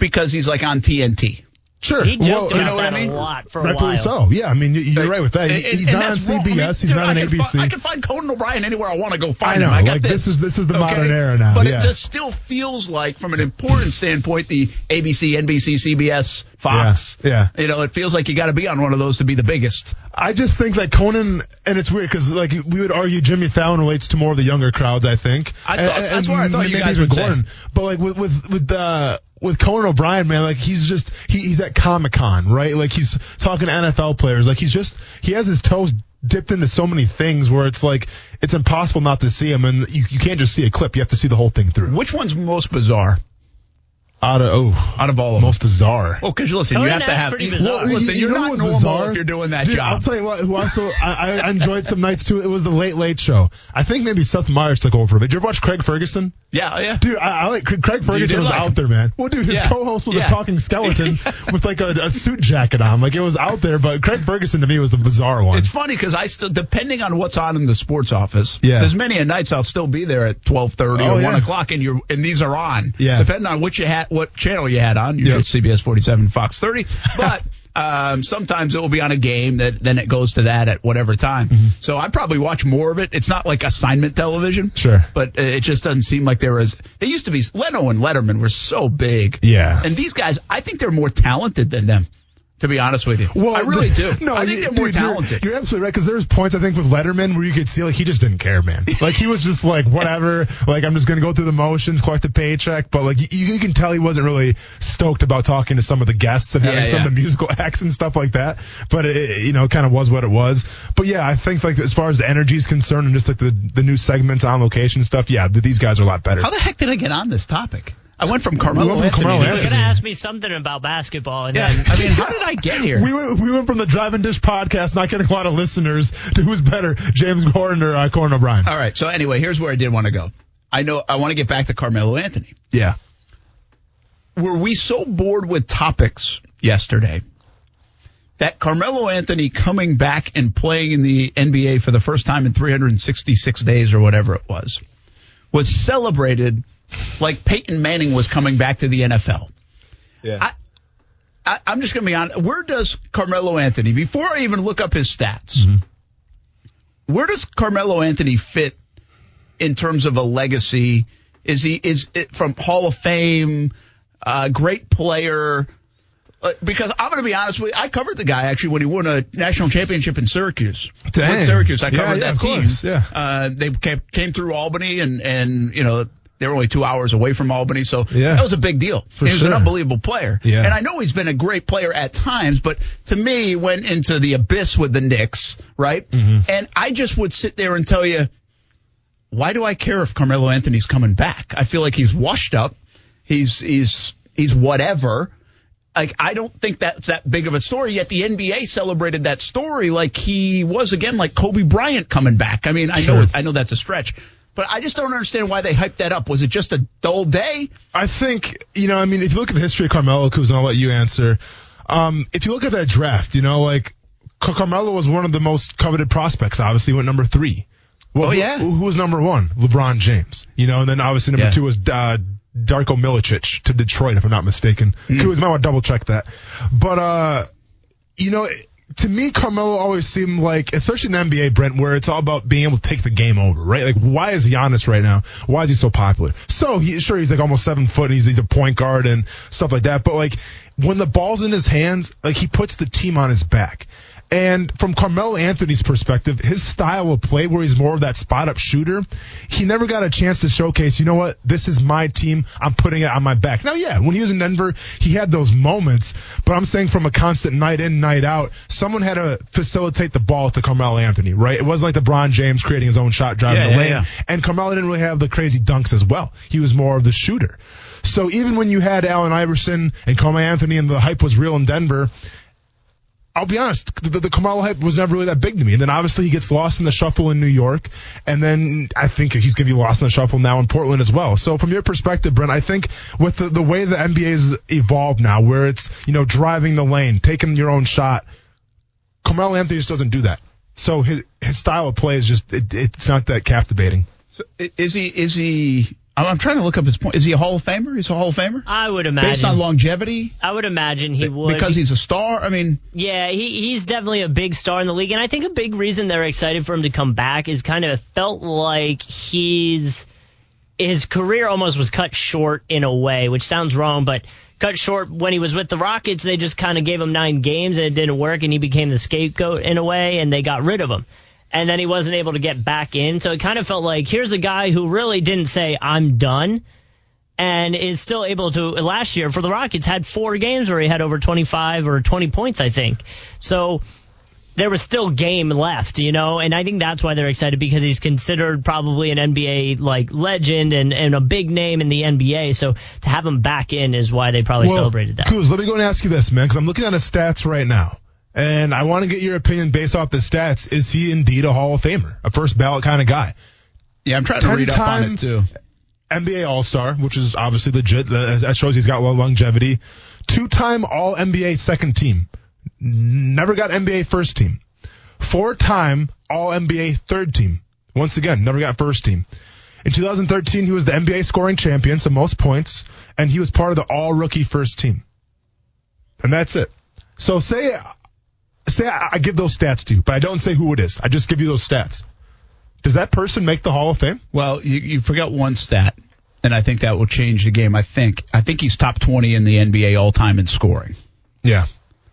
because he's like on TNT. Sure, He joked you know what I mean? a lot for a rightfully while. so. Yeah, I mean you- you're right with that. He- And- he's and not on that's wrong. I CBS. mean, he's dude, not on I ABC. Find, I can find Conan O'Brien anywhere I want to go find I know, him. I got like, this. this is- this is the Okay? modern era now, But yeah. it just still feels like, from an important standpoint, the ABC, NBC, CBS, Fox. Yeah, You know, it feels like you got to be on one of those to be the biggest. I just think that Conan, and it's weird because like we would argue Jimmy Fallon relates to more of the younger crowds. I think. I thought- And- that's what I thought you guys were say. But like with with with uh, with Conan O'Brien, man, like he's just he, he's at Comic Con, right? Like he's talking to NFL players. Like he's just he has his toes dipped into so many things where it's like it's impossible not to see him, and you you can't just see a clip. You have to see the whole thing through. Which one's most bizarre Out of oh, out of all of them? most bizarre. Oh, well, because you listen, you have to have. pretty you- bizarre. well, listen, you you're know not what's normal bizarre? if you're doing that Dude, job. I'll tell you what. Who also I, I enjoyed some nights too. It was the Late Late Show. I think maybe Seth Meyers took over. Did you ever watch Craig Ferguson? yeah, oh, yeah. Dude, I, I like Craig Ferguson did was like out him. there, man. Well, dude, his Yeah. co-host was Yeah. a talking skeleton with like a, a suit jacket on. Like it was out there, but Craig Ferguson to me was the bizarre one. It's funny because I still, depending on what's on in the sports office, Yeah. there's many a nights I'll still be there at twelve thirty Oh, or yeah. one o'clock, and you and these are on. Yeah. Depending on which you had, what channel you had on. Usually Yeah. CBS forty seven, Fox thirty, but. Um, sometimes it will be on a game that then it goes to that at whatever time. Mm-hmm. So I probably watch more of it. It's not like assignment television. Sure. But uh, it just doesn't seem like there was. They used to be. Leno and Letterman were so big. Yeah. And these guys, I think they're more talented than them. To be honest with you, Well, I really do. No, I think you- they're more dude, you're- talented. You're, absolutely right because there's points I think with Letterman where you could see like he just didn't care, man. Like he was just like whatever. Like I'm just gonna go through the motions, collect the paycheck. But like you, you can tell he wasn't really stoked about talking to some of the guests and having Yeah, some of the musical acts and stuff like that. But it, you know, kind of was what it was. But yeah, I think like as far as the energy is concerned and just like the the new segments on location stuff, yeah, these guys are a lot better. How the heck did I get on this topic? I went from Carmelo We went from Anthony. Carmelo to You're this. Anthony. gonna ask me something about basketball, and Yeah, then I mean, how did I get here? We went, we went from the Drive and Dish podcast, not getting a lot of listeners, to who's better, James Corden or uh, Conan O'Brien. All right. So anyway, here's where I did want to go. I know I want to get back to Carmelo Anthony. Yeah. Were we so bored with topics yesterday that Carmelo Anthony coming back and playing in the NBA for the first time in 366 days or whatever it was was celebrated like Peyton Manning was coming back to the NFL? Yeah. I, I'm just going to be honest. Where does Carmelo Anthony, before I even look up his stats, where does Carmelo Anthony fit in terms of a legacy? Is he is it from Hall of Fame, uh, great player? Uh, because I'm going to be honest with you, I covered the guy actually when he won a national championship in Syracuse. Dang. With Syracuse, I covered yeah, that team. course, yeah. Uh, they came, came through Albany and and you know they were only two hours away from Albany, so Yeah. that was a big deal. For he was an unbelievable player. Yeah. And I know he's been a great player at times, but to me, he went into the abyss with the Knicks, right? Mm-hmm. And I just would sit there and tell you, why do I care if Carmelo Anthony's coming back? I feel like he's washed up. He's he's he's whatever. Like I don't think that's that big of a story. Yet the NBA celebrated that story like he was again, like Kobe Bryant coming back. I mean, I know I know that's a stretch, but I just don't understand why they hyped that up. Was it just a dull day? I think, you know, I mean, if you look at the history of Carmelo, Kuz, and I'll let you answer. Um, if you look at that draft, you know, like Car- Carmelo was one of the most coveted prospects. Obviously, went number three. Well, Oh, yeah. Who, who was number one? LeBron James. You know, and then obviously number Yeah. two was uh, Darko Milicic to Detroit, if I'm not mistaken. Kuz might want to double check that. But, uh, you know, to me, Carmelo always seemed like, especially in the NBA, Brent, where it's all about being able to take the game over, right? Like, why is Giannis right now? Why is he so popular? So, he, sure, he's like almost seven foot and he's, he's a point guard and stuff like that. But like, when the ball's in his hands, like he puts the team on his back. And from Carmelo Anthony's perspective, his style of play, where he's more of that spot up shooter, he never got a chance to showcase, you know what, this is my team, I'm putting it on my back. Now, yeah, when he was in Denver, he had those moments, but I'm saying from a constant night in, night out, someone had to facilitate the ball to Carmelo Anthony, right? It wasn't like LeBron James creating his own shot, driving Yeah, the yeah, lane. yeah. And Carmelo didn't really have the crazy dunks as well. He was more of the shooter. So even when you had Allen Iverson and Carmelo Anthony and the hype was real in Denver, I'll be honest, the, the Carmelo hype was never really that big to me. And then obviously he gets lost in the shuffle in New York, and then I think he's going to be lost in the shuffle now in Portland as well. So from your perspective, Brent, I think with the, the way the NBA has evolved now, where it's you know driving the lane, taking your own shot, Carmelo Anthony just doesn't do that. So his his style of play is just it, it's not that captivating. So is he? Is he? I'm I'm trying to look up his point. Is he a Hall of Famer? He's a Hall of Famer I would imagine based on longevity. I would imagine he would because he's a star. I mean, Yeah, he, he's definitely a big star in the league, and I think a big reason they're excited for him to come back is kind of felt like he's his career almost was cut short in a way, which sounds wrong, but cut short when he was with the Rockets. They just kind of gave him nine games and it didn't work, and he became the scapegoat in a way, and they got rid of him. And then he wasn't able to get back in, so it kind of felt like here's a guy who really didn't say I'm done and is still able to last year for the Rockets had four games where he had over 25 or 20 points I think. So there was still game left, you know, and I think that's why they're excited because he's considered probably an NBA like legend and, and a big name in the NBA. So to have him back in is why they probably celebrated that. Kuz, let me go and ask you this, man, because I'm looking at his stats right now. And I want to get your opinion based off the stats. Is he indeed a Hall of Famer? A first ballot kind of guy? yeah, I'm trying to read up on it too. NBA All Star, which is obviously legit. That shows he's got lo- longevity. Two time All NBA second team. Never got NBA first team. Four time All NBA third team. Once again, never got first team. In 2013, he was the NBA scoring champion, so most points, and he was part of the All Rookie first team. And that's it. So say, say I I give those stats to you, but I don't say who it is. I just give you those stats. Does that person make the Hall of Fame? Well, you, you forgot one stat, and I think that will change the game. I think I think he's top 20 in the NBA all time in scoring. Yeah.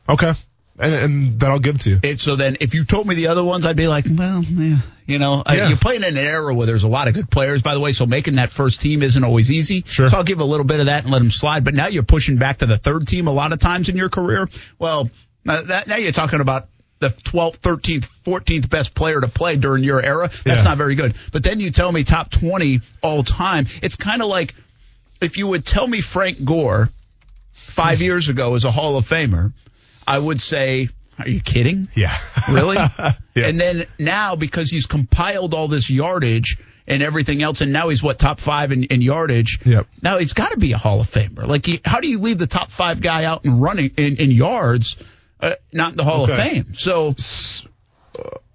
Okay. And, and that I'll give to you. It, so then, if you told me the other ones, I'd be like, well, yeah, you know, I- you're playing in an era where there's a lot of good players, by the way. So making that first team isn't always easy. Sure. So I'll give a little bit of that and let him slide. But now you're pushing back to the third team a lot of times in your career. Well, uh, that, now you're talking about the 12th, 13th, 14th best player to play during your era. That's Yeah. not very good. But then you tell me top 20 all time. It's kind of like if you would tell me Frank Gore five years ago as a Hall of Famer, I would say, are you kidding? Yeah. Really? Yeah. And then now because he's compiled all this yardage and everything else, and now he's what top five in, in yardage. Yep. Now he's got to be a Hall of Famer. Like, he, how do you leave the top five guy out and running in, in yards, uh, not in the Hall of Fame? So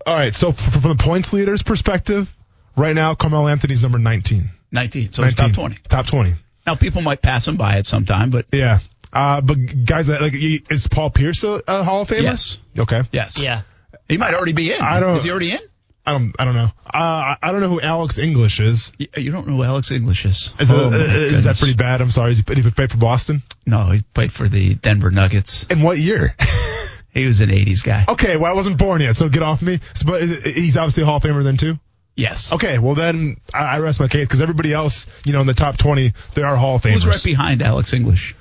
All right. So f- from the points leaders perspective, right now, Carmelo Anthony's number 19. 19. So he's top 20. Top 20. Now people might pass him by at some time, but Yeah. Uh, but guys, like, is Paul Pierce a, a Hall of Famer? Yes. Okay. yes, Yeah. he might already be in. I don't- Is he already in? I don't. I don't know. Uh, I- I don't know who Alex English is. You, you don't know who Alex English is. Is, Oh, it, that pretty bad? I'm sorry. Is he, did he play for Boston? No, he played for the Denver Nuggets. In what year? He was an 80s guy. okay. Well, I wasn't born yet, so get off me. But he's obviously a Hall of Famer then too. Yes. Okay. Well, then I, I rest my case because everybody else, you know, in the top 20, they are Hall of Famers. Who's right behind Alex English?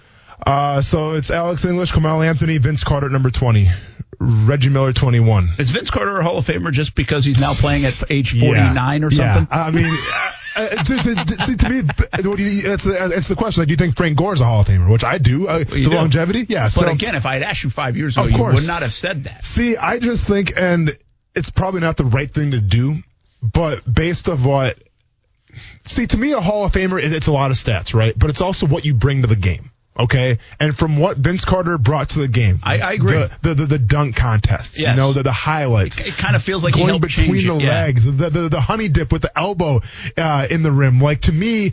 Uh, so it's Alex English, Carmelo Anthony, Vince Carter number 20, Reggie Miller 21. Is Vince Carter a Hall of Famer just because he's now playing at age 49 or Yeah. something? I mean, uh, to, to, to, see, to me, what do you, that's, the, that's the question. Like, do you think Frank Gore's a Hall of Famer? Which I do. Uh, the do. longevity? Yeah. But so, again, if I had asked you five years ago, Of you would not have said that. see, I just think, and it's probably not the right thing to do, but based of what, see, to me, a Hall of Famer, it, it's a lot of stats, right? But it's also what you bring to the game. Okay, and from what Vince Carter brought to the game, I- I agree. The the, the, the dunk contests, Yes. you know, the, the highlights, It kind of feels like going between the it. Yeah. legs, the, the the honey dip with the elbow uh, in the rim. Like to me,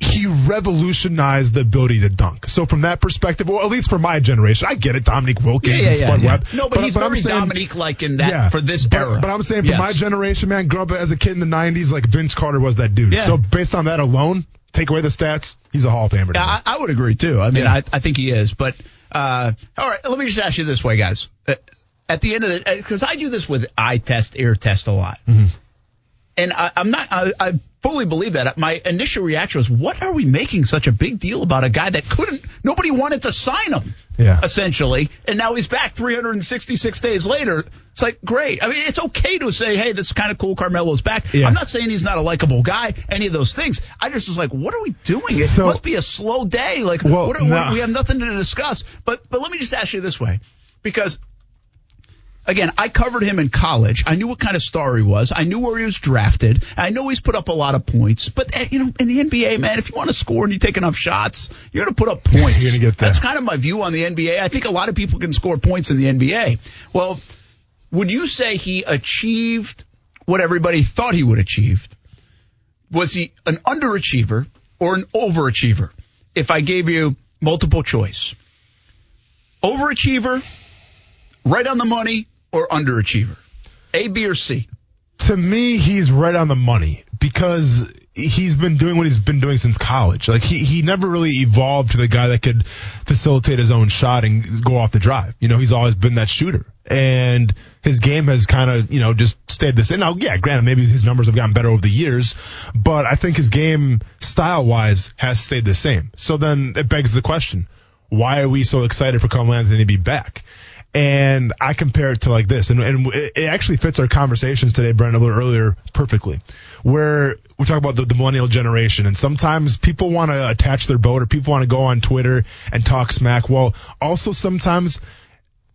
he revolutionized the ability to dunk. So from that perspective, well, at least for my generation, I get it. Dominique Wilkins Yeah, yeah, and Spud. Webb. No, but, he's I'm very Dominique-like in that for this but, era. But I'm saying for Yes. my generation, man, growing up as a kid in the '90s, like Vince Carter was that dude. So based on that alone, take away the stats, he's a Hall of Famer. I, I would agree too. I mean, Yeah. I, I think he is. But uh, all right, let me just ask you this way, guys. Uh, at the end of the, because I do this with eye test, ear test a lot, Mm-hmm. And I, I'm not. I, I fully believe that. My initial reaction was, "What are we making such a big deal about a guy that couldn't? Nobody wanted to sign him." Yeah. Essentially, and now he's back 366 days later. It's like great. I mean, it's okay to say, "Hey, this is kind of cool. Carmelo's back." Yeah. I'm not saying he's not a likable guy. Any of those things. I just was like, "What are we doing? It So- must be a slow day. Like, Well, what, what- no. we have nothing to discuss." But but let me just ask you this way, because again, I covered him in college. I knew what kind of star he was. I knew where he was drafted. I know he's put up a lot of points. But eh, you know, in the NBA, man, if you want to score and you take enough shots, you're going to put up points. You're gonna get there. That's kind of my view on the NBA. I think a lot of people can score points in the NBA. Well, would you say he achieved what everybody thought he would achieve? Was he an underachiever or an overachiever? If I gave you multiple choice, overachiever, right on the money, or underachiever? A, B, or C? to me, he's right on the money because he's been doing what he's been doing since college. Like he, he never really evolved to the guy that could facilitate his own shot and go off the drive. You know, he's always been that shooter. And his game has kind of, you know, just stayed the same. Now, yeah, granted, maybe his numbers have gotten better over the years, but I think his game style wise has stayed the same. So then it begs the question, why are we so excited for Carmelo Anthony to be back? And I compare it to like this, and, and it actually fits our conversations today, Brent, a little earlier perfectly, where we talk about the, the millennial generation, and sometimes people want to attach their boat, or people want to go on Twitter and talk smack. Well, also sometimes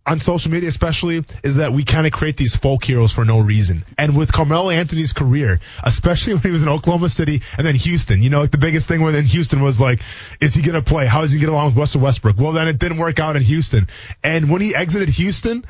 on social media especially is that we kind of create these folk heroes for no reason. And with Carmelo Anthony's career, especially when he was in Oklahoma City and then Houston, you know, like the biggest thing within Houston was like, is he going to play? How is he going to get along with Russell Westbrook? Well, then it didn't work out in Houston. And when he exited Houston,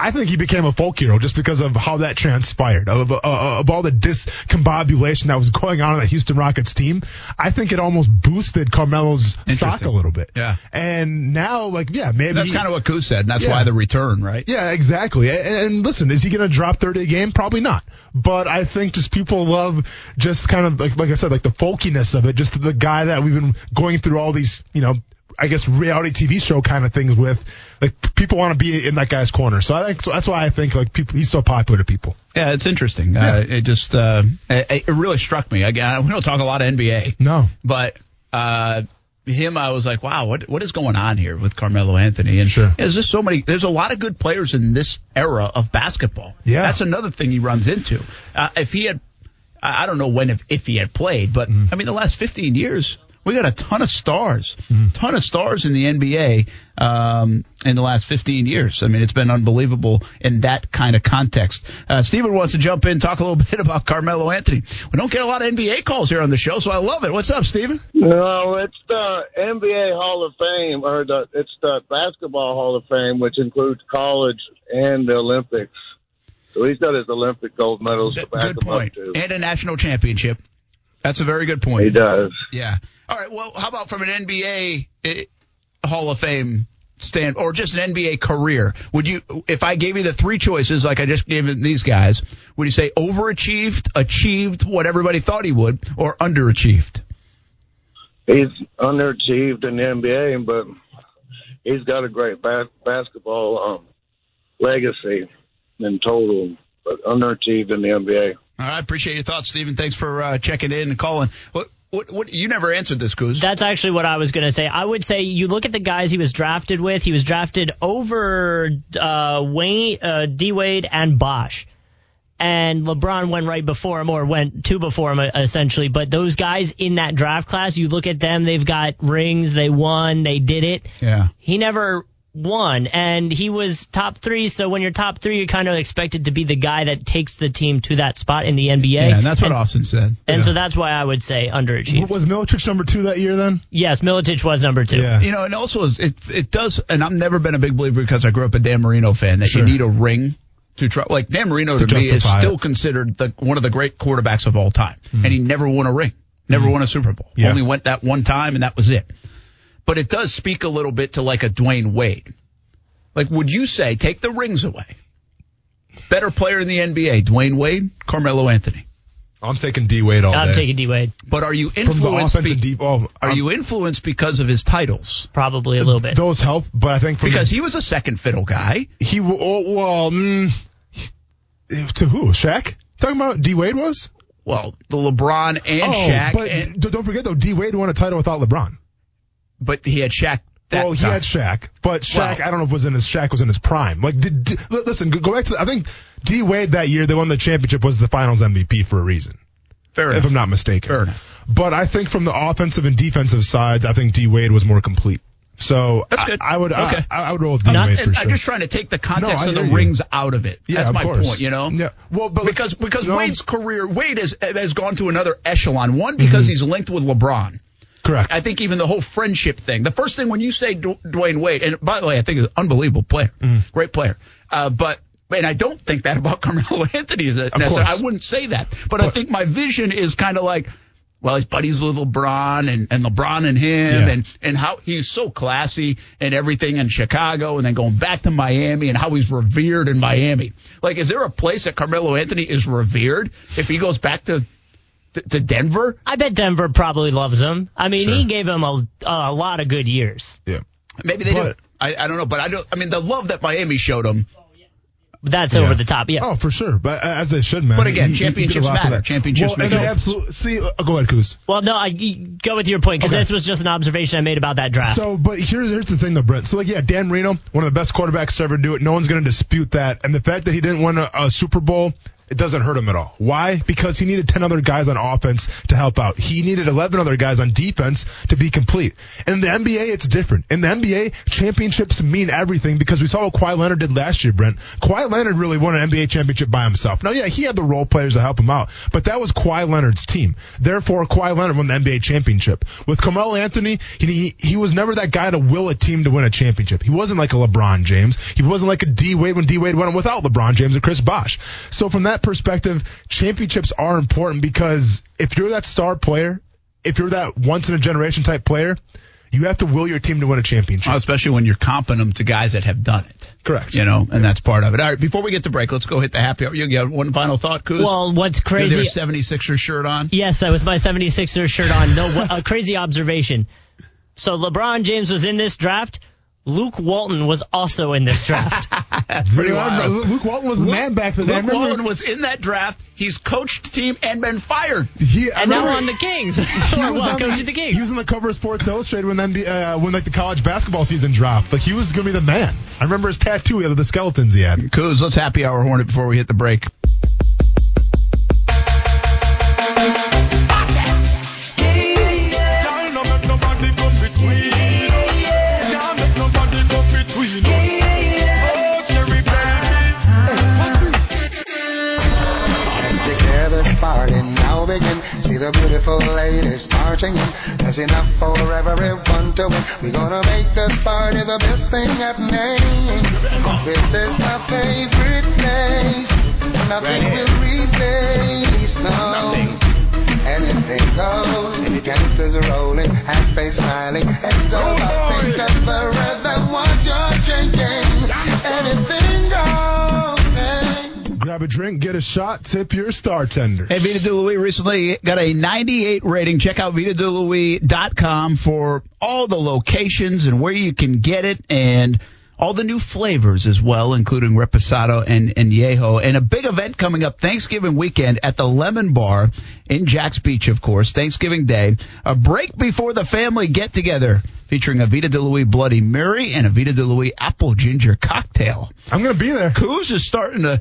I think he became a folk hero just because of how that transpired, of, uh, of all the discombobulation that was going on in the Houston Rockets team. I think it almost boosted Carmelo's stock a little bit. Yeah. And now, like, yeah, maybe That's kind of what Kuz said, and that's Yeah. why the return, right? yeah, exactly. And, and listen, is he going to drop 30 a game? Probably not. But I think just people love just kind of like, like I said, like the folkiness of it. Just the guy that we've been going through all these, you know, I guess reality TV show kind of things with. Like people want to be in that guy's corner. So I think so that's why I think like people he's so popular to people. Yeah, it's interesting. Uh, it just uh, it, it really struck me. Again, we don't talk a lot of NBA. No. but uh, him, I was like, wow, what what is going on here with Carmelo Anthony? And Sure. there's just so many. There's a lot of good players in this era of basketball. Yeah. that's another thing he runs into. Uh, if he had, I don't know when if, if he had played, but Mm-hmm. I mean, the last 15 years. We got a ton of stars, Mm-hmm. ton of stars in the NBA um, in the last 15 years. I mean, it's been unbelievable in that kind of context. Uh, Steven wants to jump in, talk a little bit about Carmelo Anthony. We don't get a lot of NBA calls here on the show, so I love it. What's up, Steven? No, it's the NBA Hall of Fame, or the it's the Basketball Hall of Fame, which includes college and the Olympics. So he's got his Olympic gold medals to back Good point. up. And a national championship. That's a very good point. He does. Yeah. All right. Well, how about from an NBA eh, Hall of Fame stand, or just an NBA career? Would you, if I gave you the three choices, like I just gave these guys, would you say overachieved, achieved what everybody thought he would, or underachieved? He's underachieved in the NBA, but he's got a great ba- basketball um, legacy in total, but underachieved in the NBA. All right. Appreciate your thoughts, Stephen. Thanks for uh, checking in and calling. What, what, what, you never answered this, Kuz. That's actually what I was going to say. I would say you look at the guys he was drafted with. He was drafted over uh, Wayne, uh, D Wade, and Bosh. And LeBron went right before him, or went two before him, uh, essentially. But those guys in that draft class, you look at them, they've got rings, they won, they did it. Yeah. He never won, and he was top three. So when you're top three, you're kind of expected to be the guy that takes the team to that spot in the NBA. Yeah, and that's what and, Austin said. and so that's why I would say underachieved. Was Milicic number two that year then? Yes, Milicic was number two. Yeah. You know, and also it it does, and I've never been a big believer because I grew up a Dan Marino fan that Sure. you need a ring to try. Like Dan Marino to, To me is still it. considered the one of the great quarterbacks of all time, hmm. and he never won a ring. Never hmm. won a Super Bowl. Yeah. Only went that one time, and that was it. But it does speak a little bit to like a Dwyane Wade. Like, would you say take the rings away? Better player in the NBA, Dwyane Wade, Carmelo Anthony. I'm taking D Wade all I'm day. taking D Wade. But are you from the influenced? be- deep. Oh, are you influenced because of his titles? Probably a little bit. Those help, but I think from Because the, he was a second fiddle guy. he w- oh, well mm, to who Shaq talking about D Wade was. Well, the LeBron and oh, Shaq, but and- don't forget though, D Wade won a title without LeBron. But he had Shaq. That well, he time. had Shaq, but Shaq, Well- I don't know if was in his Shaq was in his prime. Like, did, did- listen, go- go back to. The, I think D Wade that year they won the championship was the Finals MVP for a reason, Fair enough. if enough. I'm not mistaken. Fair enough. But I think from the offensive and defensive sides, I think D Wade was more complete. So That's good. I, would Okay. I, I would roll with D Wade for sure. I'm just trying to take the context No, of the you. rings out of it. Yeah, That's of my course. point, you know? Yeah. Well, but let's- because because no. Wade's career, Wade has has gone to another echelon. One mm-hmm. because he's linked with LeBron. Correct. I think even the whole friendship thing. The first thing when you say Du- Dwyane Wade, and by the way, I think he's an unbelievable player, Mm. great player. Uh, but and I don't think that about Carmelo Anthony. Is. I wouldn't say that. But, I think my vision is kind of like. Well, he's buddies with LeBron and, and LeBron and him Yeah. and, and how he's so classy and everything in Chicago and then going back to Miami and how he's revered in Miami. Like, is there a place that Carmelo Anthony is revered if he goes back to, to, to Denver? I bet Denver probably loves him. I mean, Sure. he gave him a, a lot of good years. yeah. Maybe they do. I, I don't know, but I don't. I mean, the love that Miami showed him. That's Yeah. over the top. Yeah. Oh, for sure. But uh, as they should, man. But again, He- he- he championships matter. Championships well, matter. absolutely. See, uh, go ahead, Kuz. Well, no, I go with your point because Okay. this was just an observation I made about that draft. So, but here's here's the thing though, Brent. So, like, yeah, Dan Marino, one of the best quarterbacks to ever do it. No one's going to dispute that. And the fact that he didn't win a, a Super Bowl, it doesn't hurt him at all. Why? Because he needed 10 other guys on offense to help out. He needed 11 other guys on defense to be complete. In the NBA, it's different. In the NBA, championships mean everything because we saw what Kawhi Leonard did last year, Brent. Kawhi Leonard really won an NBA championship by himself. Now, yeah, he had the role players to help him out, but that was Kawhi Leonard's team. Therefore, Kawhi Leonard won the NBA championship. With Carmelo Anthony, he, he, was never that guy to will a team to win a championship. He wasn't like a LeBron James. He wasn't like a D Wade when D Wade went without LeBron James and Chris Bosh. So from that perspective, championships are important because if you're that star player, if you're that once in a generation type player, you have to will your team to win a championship. Especially when you're comping them to guys that have done it. Correct. You know, and that's part of it. All right, before we get to break, let's go hit the happy hour. You got one final thought, Kuz? well, what's You're crazy? 76er shirt on? Yes, uh, with my 76ers shirt on. No, what, a crazy observation. So LeBron James was in this draft. Luke Walton was also in this draft. Pretty wild. Luke Walton was the man back then. I Luke remember- Walton was in that draft. He's coached the team and been fired. He, and now remember- on the Kings. he or was well, on the, the Kings. He was on the cover of Sports Illustrated when then uh, when like the college basketball season dropped. Like he was gonna be the man. I remember his tattoo of the skeletons he had. Kuz, let's happy hour Hornet before we hit the break. Beautiful ladies marching in. There's enough for everyone to win. We're gonna make this party the best thing happening. This is my favorite place. Nothing will replace, no. Anything goes. Gangsters rolling, half face smiling. Heads over, think of the rhythm what Grab a drink, get a shot, tip your star tender. Hey, Vita De Louis recently got a 98 rating. Check out VitaDeLouis.com for all the locations and where you can get it and all the new flavors as well, including Reposado and, and Yeho. And a big event coming up Thanksgiving weekend at the Lemon Bar in Jax Beach, of course, Thanksgiving Day. A break before the family get together featuring a Vita De Louis Bloody Mary and a Vita De Louis Apple Ginger cocktail. I'm gonna be there. Kuz is starting to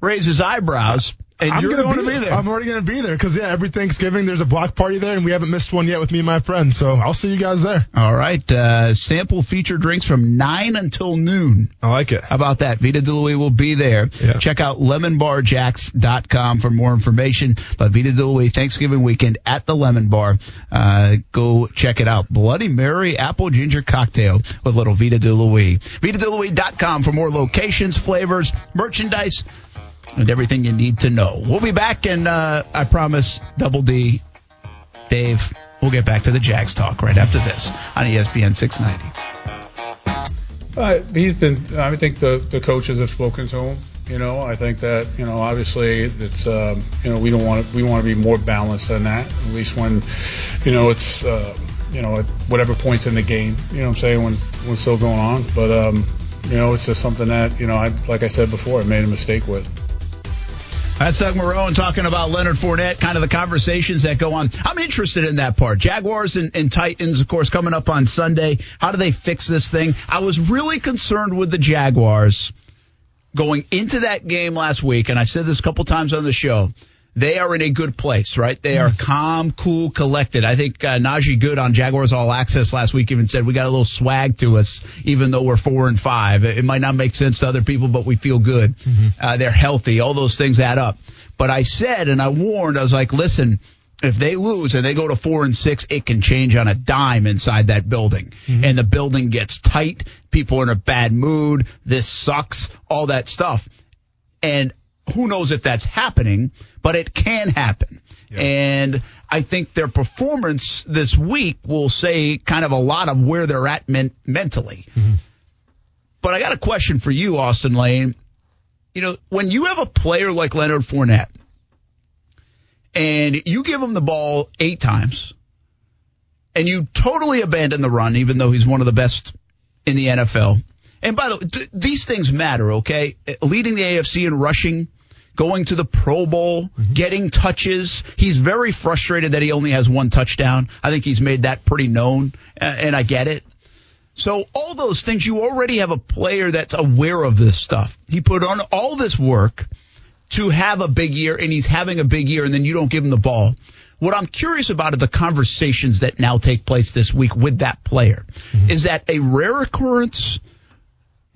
raise his eyebrows. And I'm you're gonna going be, to be there. I'm already gonna be there because yeah, every Thanksgiving there's a block party there, and we haven't missed one yet with me and my friends. So I'll see you guys there. All right. Uh, sample feature drinks from 9 until noon. I like it. How about that? Vita De Louis will be there. Yeah. Check out lemonbarjax.com for more information. But Vita De Louis Thanksgiving weekend at the Lemon Bar. Uh, go check it out. Bloody Mary Apple Ginger Cocktail with little Vita De Louis. VitaDeLouis.com for more locations, flavors, merchandise, and everything you need to know. We'll be back and, uh, I promise Double D Dave, we'll get back to the Jags talk right after this on ESPN 690. Uh, he's been. I think the the coaches have spoken to him. You know, I think that you know, obviously, it's um, you know, we don't want to we want to be more balanced than that. At least when, you know, it's uh, you know, at whatever points in the game. You know, what I'm saying when when it's still going on. But um, you know, it's just something that you know, I like I said before, I made a mistake with. That's Doug Marrone talking about Leonard Fournette, kind of the conversations that go on. I'm interested in that part. Jaguars and, and Titans, of course, coming up on Sunday. How do they fix this thing? I was really concerned with the Jaguars going into that game last week, and I said this a couple times on the show. They are in a good place, right? They are calm, cool, collected. I think uh, Najee Goode on Jaguars All Access last week even said we got a little swag to us, even though we're four and five. It might not make sense to other people, but we feel good. Uh, they're healthy. All those things add up. But I said, and I warned, I was like, listen, if they lose and they go to four and six, it can change on a dime inside that building. And the building gets tight. People are in a bad mood. This sucks. All that stuff. And who knows if that's happening, but it can happen. And I think their performance this week will say kind of a lot of where they're at men- mentally. Mm-hmm. But I got a question for you, Austin Lane. You know, when you have a player like Leonard Fournette and you give him the ball eight times and you totally abandon the run, even though he's one of the best in the NFL. And by the way, th- these things matter, okay? Leading the AFC in rushing, going to the Pro Bowl, mm-hmm. getting touches. He's very frustrated that he only has one touchdown. I think he's made that pretty known, and I get it. So all those things, you already have a player that's aware of this stuff. He put on all this work to have a big year, and he's having a big year, and then you don't give him the ball. What I'm curious about are the conversations that now take place this week with that player. Mm-hmm. Is that a rare occurrence?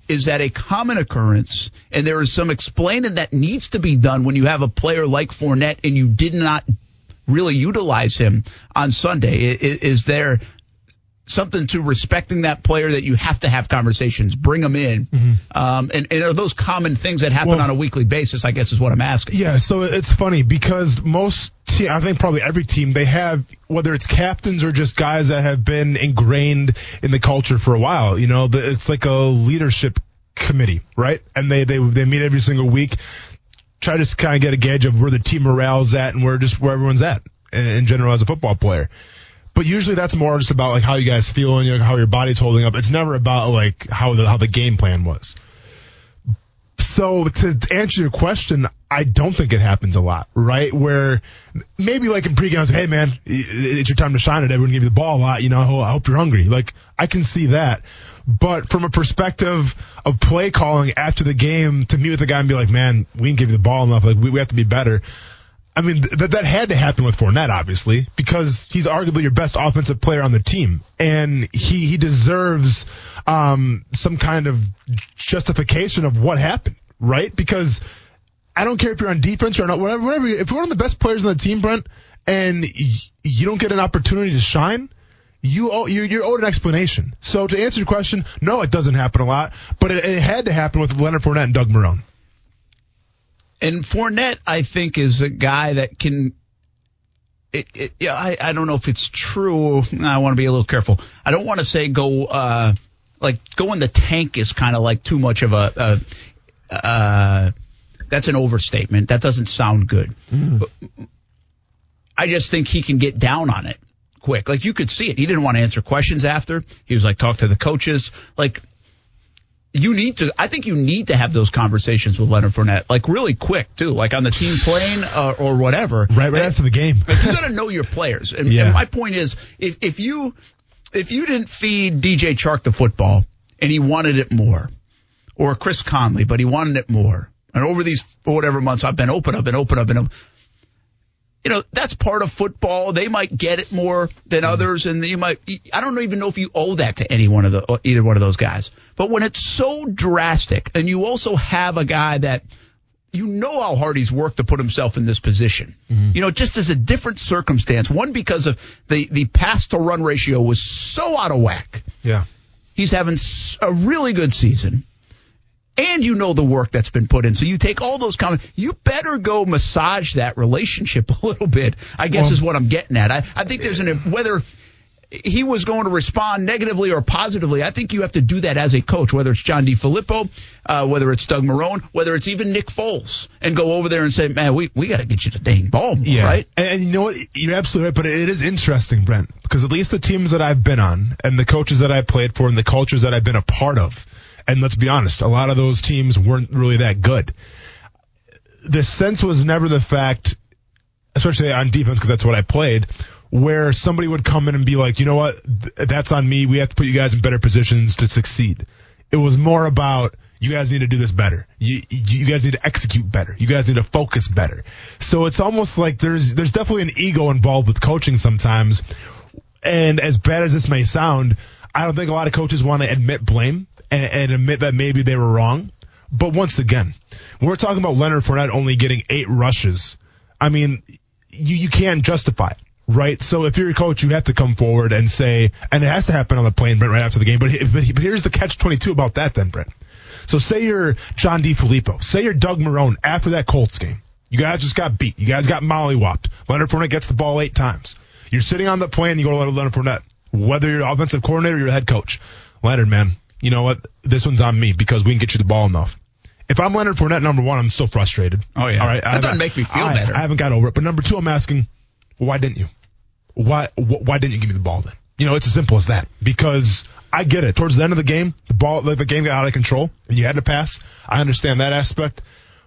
Is that a common occurrence? And there is some explaining that needs to be done when you have a player like Fournette and you did not really utilize him on Sunday. Is there something to respecting that player that you have to have conversations, bring them in, um, and, and are those common things that happen Well- on a weekly basis? I guess is what I'm asking. Yeah, so it's funny because most te- I think probably every team they have whether it's captains or just guys that have been ingrained in the culture for a while. You know, the, it's like a leadership committee, right? And they they they meet every single week, try to kind of get a gauge of where the team morale's at and where just where everyone's at in, in general as a football player. But usually that's more just about like how you guys feel and you know, how your body's holding up. It's never about like how the how the game plan was. So to answer your question, I don't think it happens a lot, right? Where maybe like in pregame, I was like, hey man, it's your time to shine. And everyone give you the ball a lot. You know, I hope you're hungry. Like I can see that. But from a perspective of play calling after the game to meet with the guy and be like, man, we didn't give you the ball enough. Like we, we have to be better. I mean, th- that that had to happen with Fournette, obviously, because he's arguably your best offensive player on the team, and he he deserves um, some kind of justification of what happened, right? Because I don't care if you're on defense or not, whatever. whatever if you're one of the best players on the team, Brent, and you don't get an opportunity to shine, you owe, you're, you're owed an explanation. So to answer your question, no, it doesn't happen a lot, but it, it had to happen with Leonard Fournette and Doug Marrone. And Fournette, I think, is a guy that can. It, it, yeah, I, I don't know if it's true. I want to be a little careful. I don't want to say go uh, like go in the tank is kind of like too much of a. a uh, that's an overstatement. That doesn't sound good. But I just think he can get down on it quick. Like you could see it. He didn't want to answer questions after. He was like talk to the coaches. Like you need to. I think you need to have those conversations with Leonard Fournette, like really quick too, like on the team plane uh, or whatever. Right, right after the game. Like you got to know your players. And, Yeah. and my point is, if if you if you didn't feed DJ Chark the football and he wanted it more, or Chris Conley, but he wanted it more, and over these whatever months I've been open, I've been open, I've been open. You know that's part of football. They might get it more than mm-hmm. others, and you might. I don't even know if you owe that to any one of the uh, either one of those guys. But when it's so drastic, and you also have a guy that you know how hard he's worked to put himself in this position. Mm-hmm. You know, just as a different circumstance. One because of the the pass to run ratio was so out of whack. Yeah. He's having a really good season. And you know the work that's been put in. So you take all those comments. You better go massage that relationship a little bit. I guess Well- is what I'm getting at. I, I think there's an whether he was going to respond negatively or positively. I think you have to do that as a coach, whether it's John DeFilippo, uh, whether it's Doug Marrone, whether it's even Nick Foles, and go over there and say, "Man, we we got to get you the dang ball, more, right?" And, and you know what? You're absolutely right, but it is interesting, Brent, because at least the teams that I've been on and the coaches that I played for and the cultures that I've been a part of, and let's be honest, a lot of those teams weren't really that good. The sense was never the fact, especially on defense, because that's what I played, where somebody would come in and be like, you know what, Th- that's on me. We have to put you guys in better positions to succeed. It was more about you guys need to do this better. You you guys need to execute better. You guys need to focus better. So it's almost like there's there's definitely an ego involved with coaching sometimes. And as bad as this may sound, I don't think a lot of coaches want to admit blame and, and admit that maybe they were wrong. But once again, when we're talking about Leonard Fournette only getting eight rushes, I mean, you, you can't justify it, right? So if you're a coach, you have to come forward and say, and it has to happen on the plane, Brent, right after the game. But, but, but here's the catch 22 about that then, Brent. So say you're John DeFilippo. Say you're Doug Marrone after that Colts game. You guys just got beat. You guys got mollywopped. Leonard Fournette gets the ball eight times. You're sitting on the plane. You go to Leonard Fournette. Whether you're offensive coordinator or your head coach, Leonard, man, you know what? This one's on me because we can get you the ball enough. If I'm Leonard Fournette, number one, I'm still frustrated. Oh, yeah. All right. That doesn't make me feel I- better. I haven't got over it. But number two, I'm asking, why didn't you? Why wh- why didn't you give me the ball then? You know, it's as simple as that. Because I get it. Towards the end of the game, the ball, like the game got out of control, and you had to pass. I understand that aspect.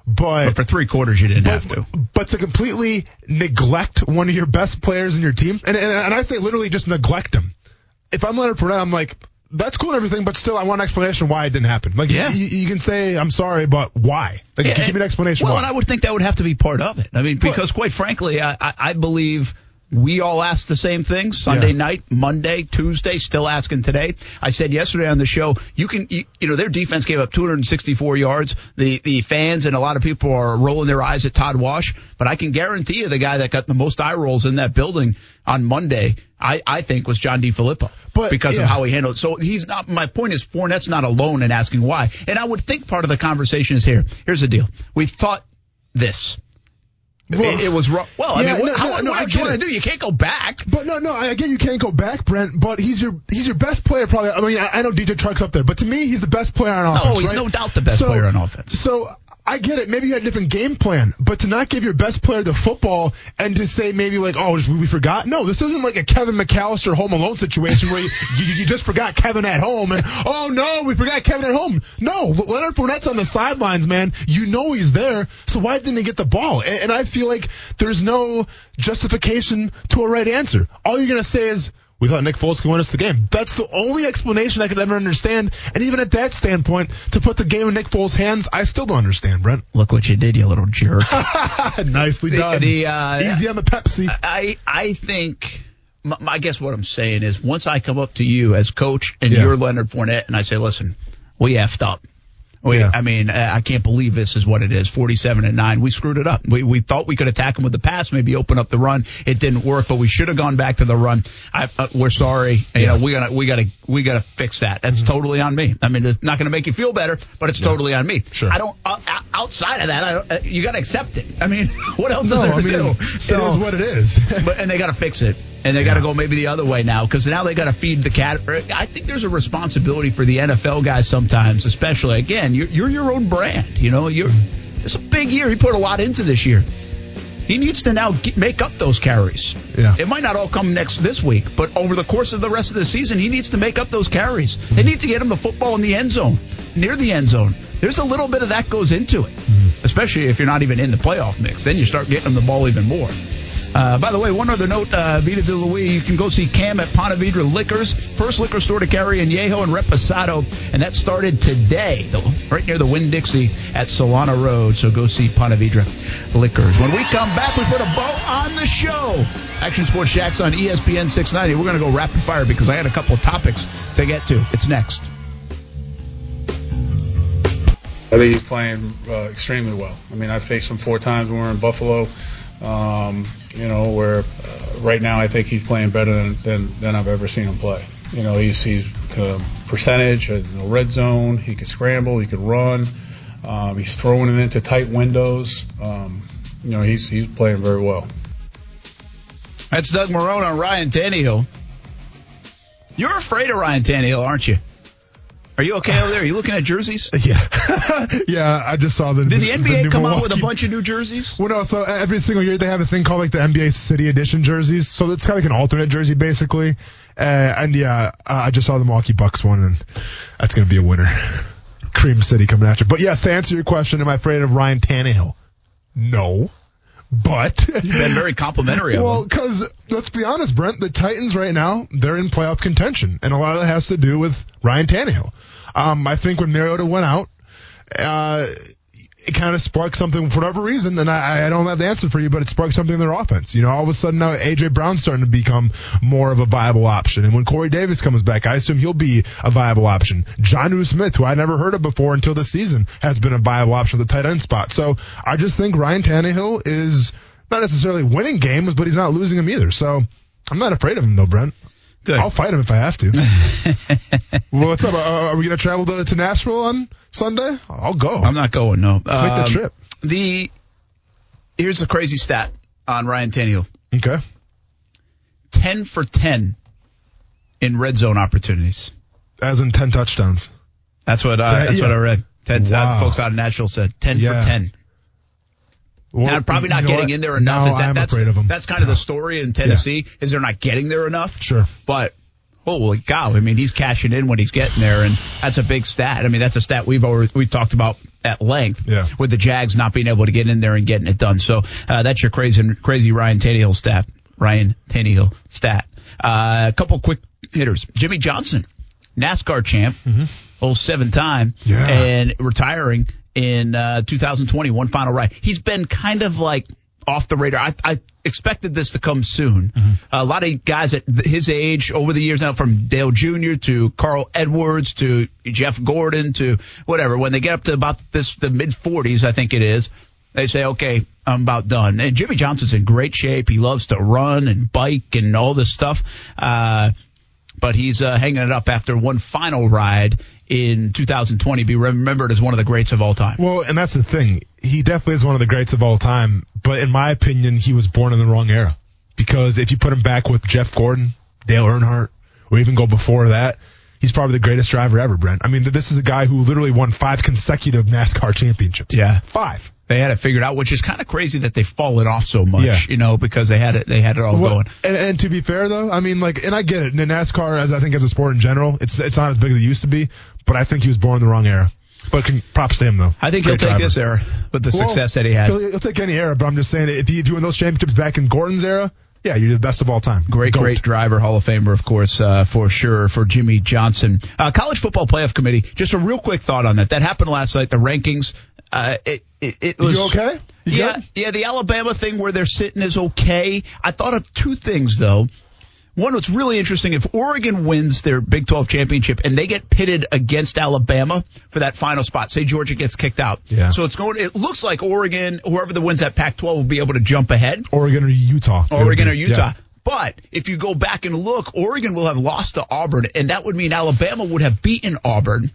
But, But for three quarters, you didn't but, have to. but to completely neglect one of your best players in your team, and, and, and I say literally just neglect him. If I'm Leonard Fournette, I'm like, that's cool and everything, but still, I want an explanation why it didn't happen. Like, Yeah. you, you can say, I'm sorry, but why? Like, Yeah, give me an explanation Well, why. and I would think that would have to be part of it. I mean, because quite frankly, I, I, I believe we all asked the same things Sunday Yeah. night, Monday, Tuesday, still asking today. I said yesterday on the show, you can, you, you know, their defense gave up 264 yards. The the fans and a lot of people are rolling their eyes at Todd Wash, but I can guarantee you the guy that got the most eye rolls in that building on Monday, I, I think was John DeFilippo. But, because yeah. of how he handled it. So he's not, my point is Fournette's not alone in asking why. And I would think part of the conversation is here. Here's the deal. We thought this. Well, it, it was wrong. Well, I yeah, mean, what, no, how, no, what no, I else you want to do? You can't go back. But no, no, I get you can't go back, Brent. But he's your he's your best player, probably. I mean, I, I know DJ Chark's up there, but to me, he's the best player on offense. Oh, he's right? no doubt the best So- player on offense. So I get it. Maybe you had a different game plan, but to not give your best player the football and to say maybe like, oh, we forgot. No, this isn't like a Kevin McAllister Home Alone situation where you, you, you just forgot Kevin at home and oh no, we forgot Kevin at home. No, Leonard Fournette's on the sidelines, man. You know he's there, so why didn't he get the ball? And, and I feel like there's no justification to a right answer. All you're gonna say is. We thought Nick Foles could win us the game. That's the only explanation I could ever understand. And even at that standpoint, to put the game in Nick Foles' hands, I still don't understand, Brent. Look what you did, you little jerk. Nicely The- done. the, uh, Easy on the Pepsi. I I think. my- my- I guess what I'm saying is, once I come up to you as coach and Yeah. you're Leonard Fournette, and I say, "Listen, we effed up." We, Yeah. I mean, uh, I can't believe this is what it is. 47 and 9. We screwed it up. We, we thought we could attack him with the pass, maybe open up the run. It didn't work, but we should have gone back to the run. I, uh, we're sorry. You know, we gotta, we gotta, we gotta fix that. That's totally on me. I mean, it's not gonna make you feel better, but it's totally on me. Sure. I don't, uh, outside of that, I don't, uh, you gotta accept it. I mean, what else is No, there I to mean, do? So, it is what it is. but and they got to fix it, and they got to go maybe the other way now because now they got to feed the cat. Er, I think there's a responsibility for the NFL guys sometimes, especially again, you're, you're your own brand. You know, you're it's a big year. He put a lot into this year. He needs to now get, make up those carries. Yeah. It might not all come next this week, but over the course of the rest of the season, he needs to make up those carries. They need to get him the football in the end zone, near the end zone. There's a little bit of that goes into it, mm-hmm. especially if you're not even in the playoff mix. Then you start getting him the ball even more. Uh, by the way, one other note, uh, Vita de Louis, you can go see Cam at Ponte Liquors, first liquor store to carry Añejo and Reposado, and that started today, right near the Winn-Dixie at Solana Road. So go see Ponte Liquors. When we come back, we put a bow on the show. Action Sports Jax on ESPN 690. We're going to go rapid fire because I had a couple of topics to get to. It's next. I think he's playing uh, extremely well. I mean, I faced him four times when we were in Buffalo. Um, you know, where uh, right now I think he's playing better than, than than I've ever seen him play. You know, he's he's uh, percentage, you know, red zone. He can scramble. He can run. Um, he's throwing it into tight windows. Um, you know, he's he's playing very well. That's Doug Marrone on Ryan Tannehill. You're afraid of Ryan Tannehill, aren't you? Are you okay over there? Are you looking at jerseys? Yeah, yeah. I just saw the. Did the NBA new come out with a bunch of new jerseys? Well, no. So every single year they have a thing called like the NBA City Edition jerseys. So it's kind of like an alternate jersey, basically. Uh, and yeah, uh, I just saw the Milwaukee Bucks one, and that's gonna be a winner. Cream City coming after. But yes, to answer your question, am I afraid of Ryan Tannehill? No. But You've been very complimentary of well, because let's be honest, Brent, the Titans right now they're in playoff contention, and a lot of that has to do with Ryan Tannehill. Um, I think when Mariota went out, uh, it kind of sparked something for whatever reason, and I, I don't have the answer for you, but it sparked something in their offense. You know, all of a sudden now AJ Brown's starting to become more of a viable option, and when Corey Davis comes back, I assume he'll be a viable option. Jonnu Smith, who I never heard of before until this season, has been a viable option at the tight end spot. So I just think Ryan Tannehill is not necessarily winning games, but he's not losing them either. So I'm not afraid of him though, Brent. Good. I'll fight him if I have to. well, what's up? Uh, are we going to travel to, to Nashville on Sunday? I'll go. I'm not going. No. Let's make the Um, trip. The here's a crazy stat on Ryan Tannehill: Okay. ten for ten in red zone opportunities. As in 10 touchdowns. That's what I, So, that's yeah. what I read. Ten Wow. uh, folks out of Nashville said ten Yeah. for ten. Well, probably not you know getting what? in there enough. No, is that, I'm that's, afraid of him. That's kind of the story in Tennessee is they're not getting there enough. Sure. But holy cow! I mean, he's cashing in when he's getting there, and that's a big stat. I mean, that's a stat we've already we talked about at length. Yeah. With the Jags not being able to get in there and getting it done. So uh, that's your crazy crazy Ryan Tannehill stat. Ryan Tannehill stat. Uh, a couple quick hitters. Jimmie Johnson, NASCAR champ, oh seven time, Mm-hmm. Yeah. and retiring in uh, 2020, one final ride. He's been kind of like off the radar. I, I expected this to come soon. Mm-hmm. A lot of guys at his age over the years now, from Dale Jr. to Carl Edwards to Jeff Gordon to whatever, when they get up to about this the mid 40s, I think it is. They say, okay, I'm about done. And Jimmie Johnson's in great shape. He loves to run and bike and all this stuff. Uh, but he's uh, hanging it up after one final ride in 2020. Be remembered as one of the greats of all time. Well, and that's the thing. He definitely is one of the greats of all time. But in my opinion, he was born in the wrong era. Because if you put him back with Jeff Gordon, Dale Earnhardt, or even go before that, he's probably the greatest driver ever, Brent. I mean, this is a guy who literally won five consecutive NASCAR championships. Yeah. Five. They had it figured out, which is kind of crazy that they've fallen off so much, Yeah. you know, because they had it, they had it all Well, going. And, and to be fair, though, I mean, like, and I get it. And NASCAR, as I think as a sport in general, it's it's not as big as it used to be. But I think he was born in the wrong era. But con- props to him, though. I think Great he'll take driver. this era with the Well, success that he had. He'll, he'll take any era, but I'm just saying, if you do win those championships back in Gordon's era, yeah, you're the best of all time. Great, great driver, Hall of Famer, of course, uh, for sure, for Jimmie Johnson. Uh, College Football Playoff Committee, just a real quick thought on that. That happened last night, the rankings. Uh, it, it, it was. You okay? You yeah, good? yeah, the Alabama thing where they're sitting is okay. I thought of two things, though. One, what's really interesting, if Oregon wins their Big 12 championship and they get pitted against Alabama for that final spot, say Georgia gets kicked out. Yeah. So it's going, it looks like Oregon, whoever the wins that Pac 12 will be able to jump ahead. Oregon or Utah. Oregon or Utah. yeah. But if you go back and look, Oregon will have lost to Auburn, and that would mean Alabama would have beaten Auburn.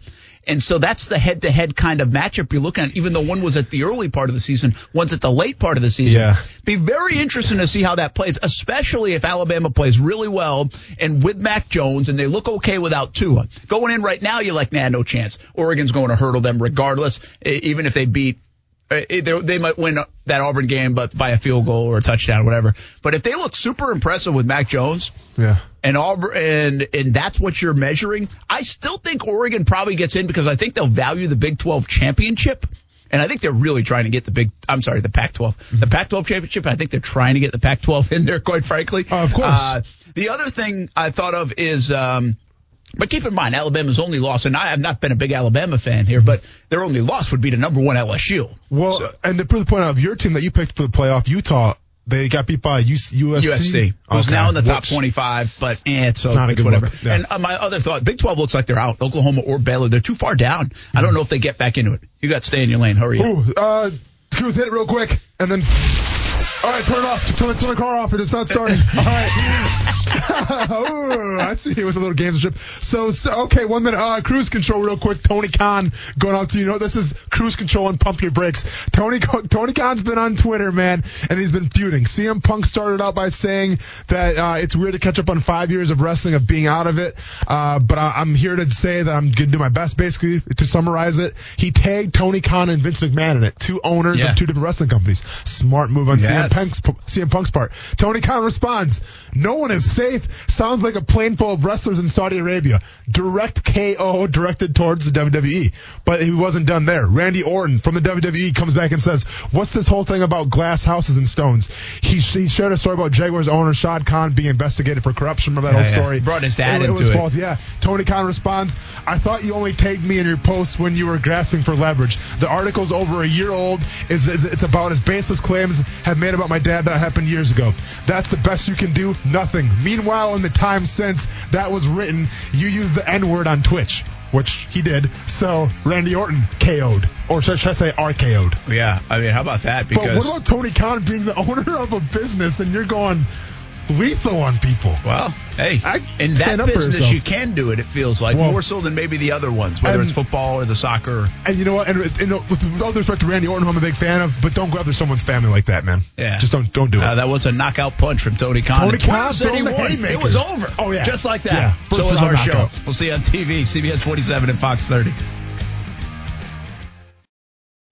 And so that's the head to head kind of matchup you're looking at, even though one was at the early part of the season, one's at the late part of the season. Yeah. Be very interesting to see how that plays, especially if Alabama plays really well and with Mac Jones and they look okay without Tua. Going in right now, you're like, nah, no chance. Oregon's going to hurdle them regardless, even if they beat they, they might win that Auburn game, but by a field goal or a touchdown, or whatever. But if they look super impressive with Mac Jones Yeah. And Auburn, and and that's what you're measuring, I still think Oregon probably gets in because I think they'll value the Big 12 championship. And I think they're really trying to get the big, I'm sorry, the Pac-12. Mm-hmm. The Pac-12 championship, I think they're trying to get the Pac-12 in there, quite frankly. Oh, of course. Uh, the other thing I thought of is, um, but keep in mind, Alabama's only loss, and I have not been a big Alabama fan here, but their only loss would be to number one LSU. Well, So- and to prove the point of your team that you picked for the playoff, Utah, they got beat by USC. USC, who's Okay. now in the top Which- 25, but eh, it's, It's not a good whatever. yeah. And uh, my other thought, Big 12 looks like they're out. Oklahoma or Baylor, they're too far down. I don't know if they get back into it. You got to stay in your lane. Hurry up. Ooh, uh, Cruz hit it real quick, and then All right, turn it off. Turn, turn the car off. It's not starting. All right. Ooh, I see it with a little gamesmanship. So, so, okay, one minute. Uh, cruise control, real quick. Tony Khan going out to you know this is cruise control and pump your brakes. Tony Tony Khan's been on Twitter, man, and he's been feuding. CM Punk started out by saying that uh, it's weird to catch up on five years of wrestling of being out of it, uh, but I, I'm here to say that I'm gonna do my best, basically, to summarize it. He tagged Tony Khan and Vince McMahon in it, two owners Yeah. of two different wrestling companies. Smart move on CM Yes. Punk's CM Punk's part. Tony Khan responds, "No one is safe." Sounds like a plane full of wrestlers in Saudi Arabia. Direct KO directed towards the WWE, but he wasn't done there. Randy Orton from the WWE comes back and says, "What's this whole thing about glass houses and stones?" He, he shared a story about Jaguars owner Shad Khan being investigated for corruption. Remember that Yeah, whole yeah. story? Brought his dad it, it into was it. false. Yeah. Tony Khan responds, I thought you only tagged me in your posts when you were grasping for leverage. The article's over a year old. Is, is It's about as baseless claims have made about my dad that happened years ago. That's the best you can do? Nothing. Meanwhile, in the time since that was written, you used the N word on Twitch. Which he did. So Randy Orton KO'd. Or should, should I say RKO'd? Yeah, I mean, how about that? But what about Tony Khan being the owner of a business and you're going lethal on people? Well, hey, I in that business, you can do it. It feels like Well- more so than maybe the other ones, whether And- it's football or the soccer. And you know what? And, and with, with all due respect to Randy Orton, who I'm a big fan of, but don't go after someone's family like that, man. Yeah, Just don't don't do it. Uh, that was a knockout punch from Tony Khan. Tony Khan said he throwing. It was over. Oh, yeah. just like that. Yeah, first so was our show. We'll see you on TV, CBS 47 and Fox 30.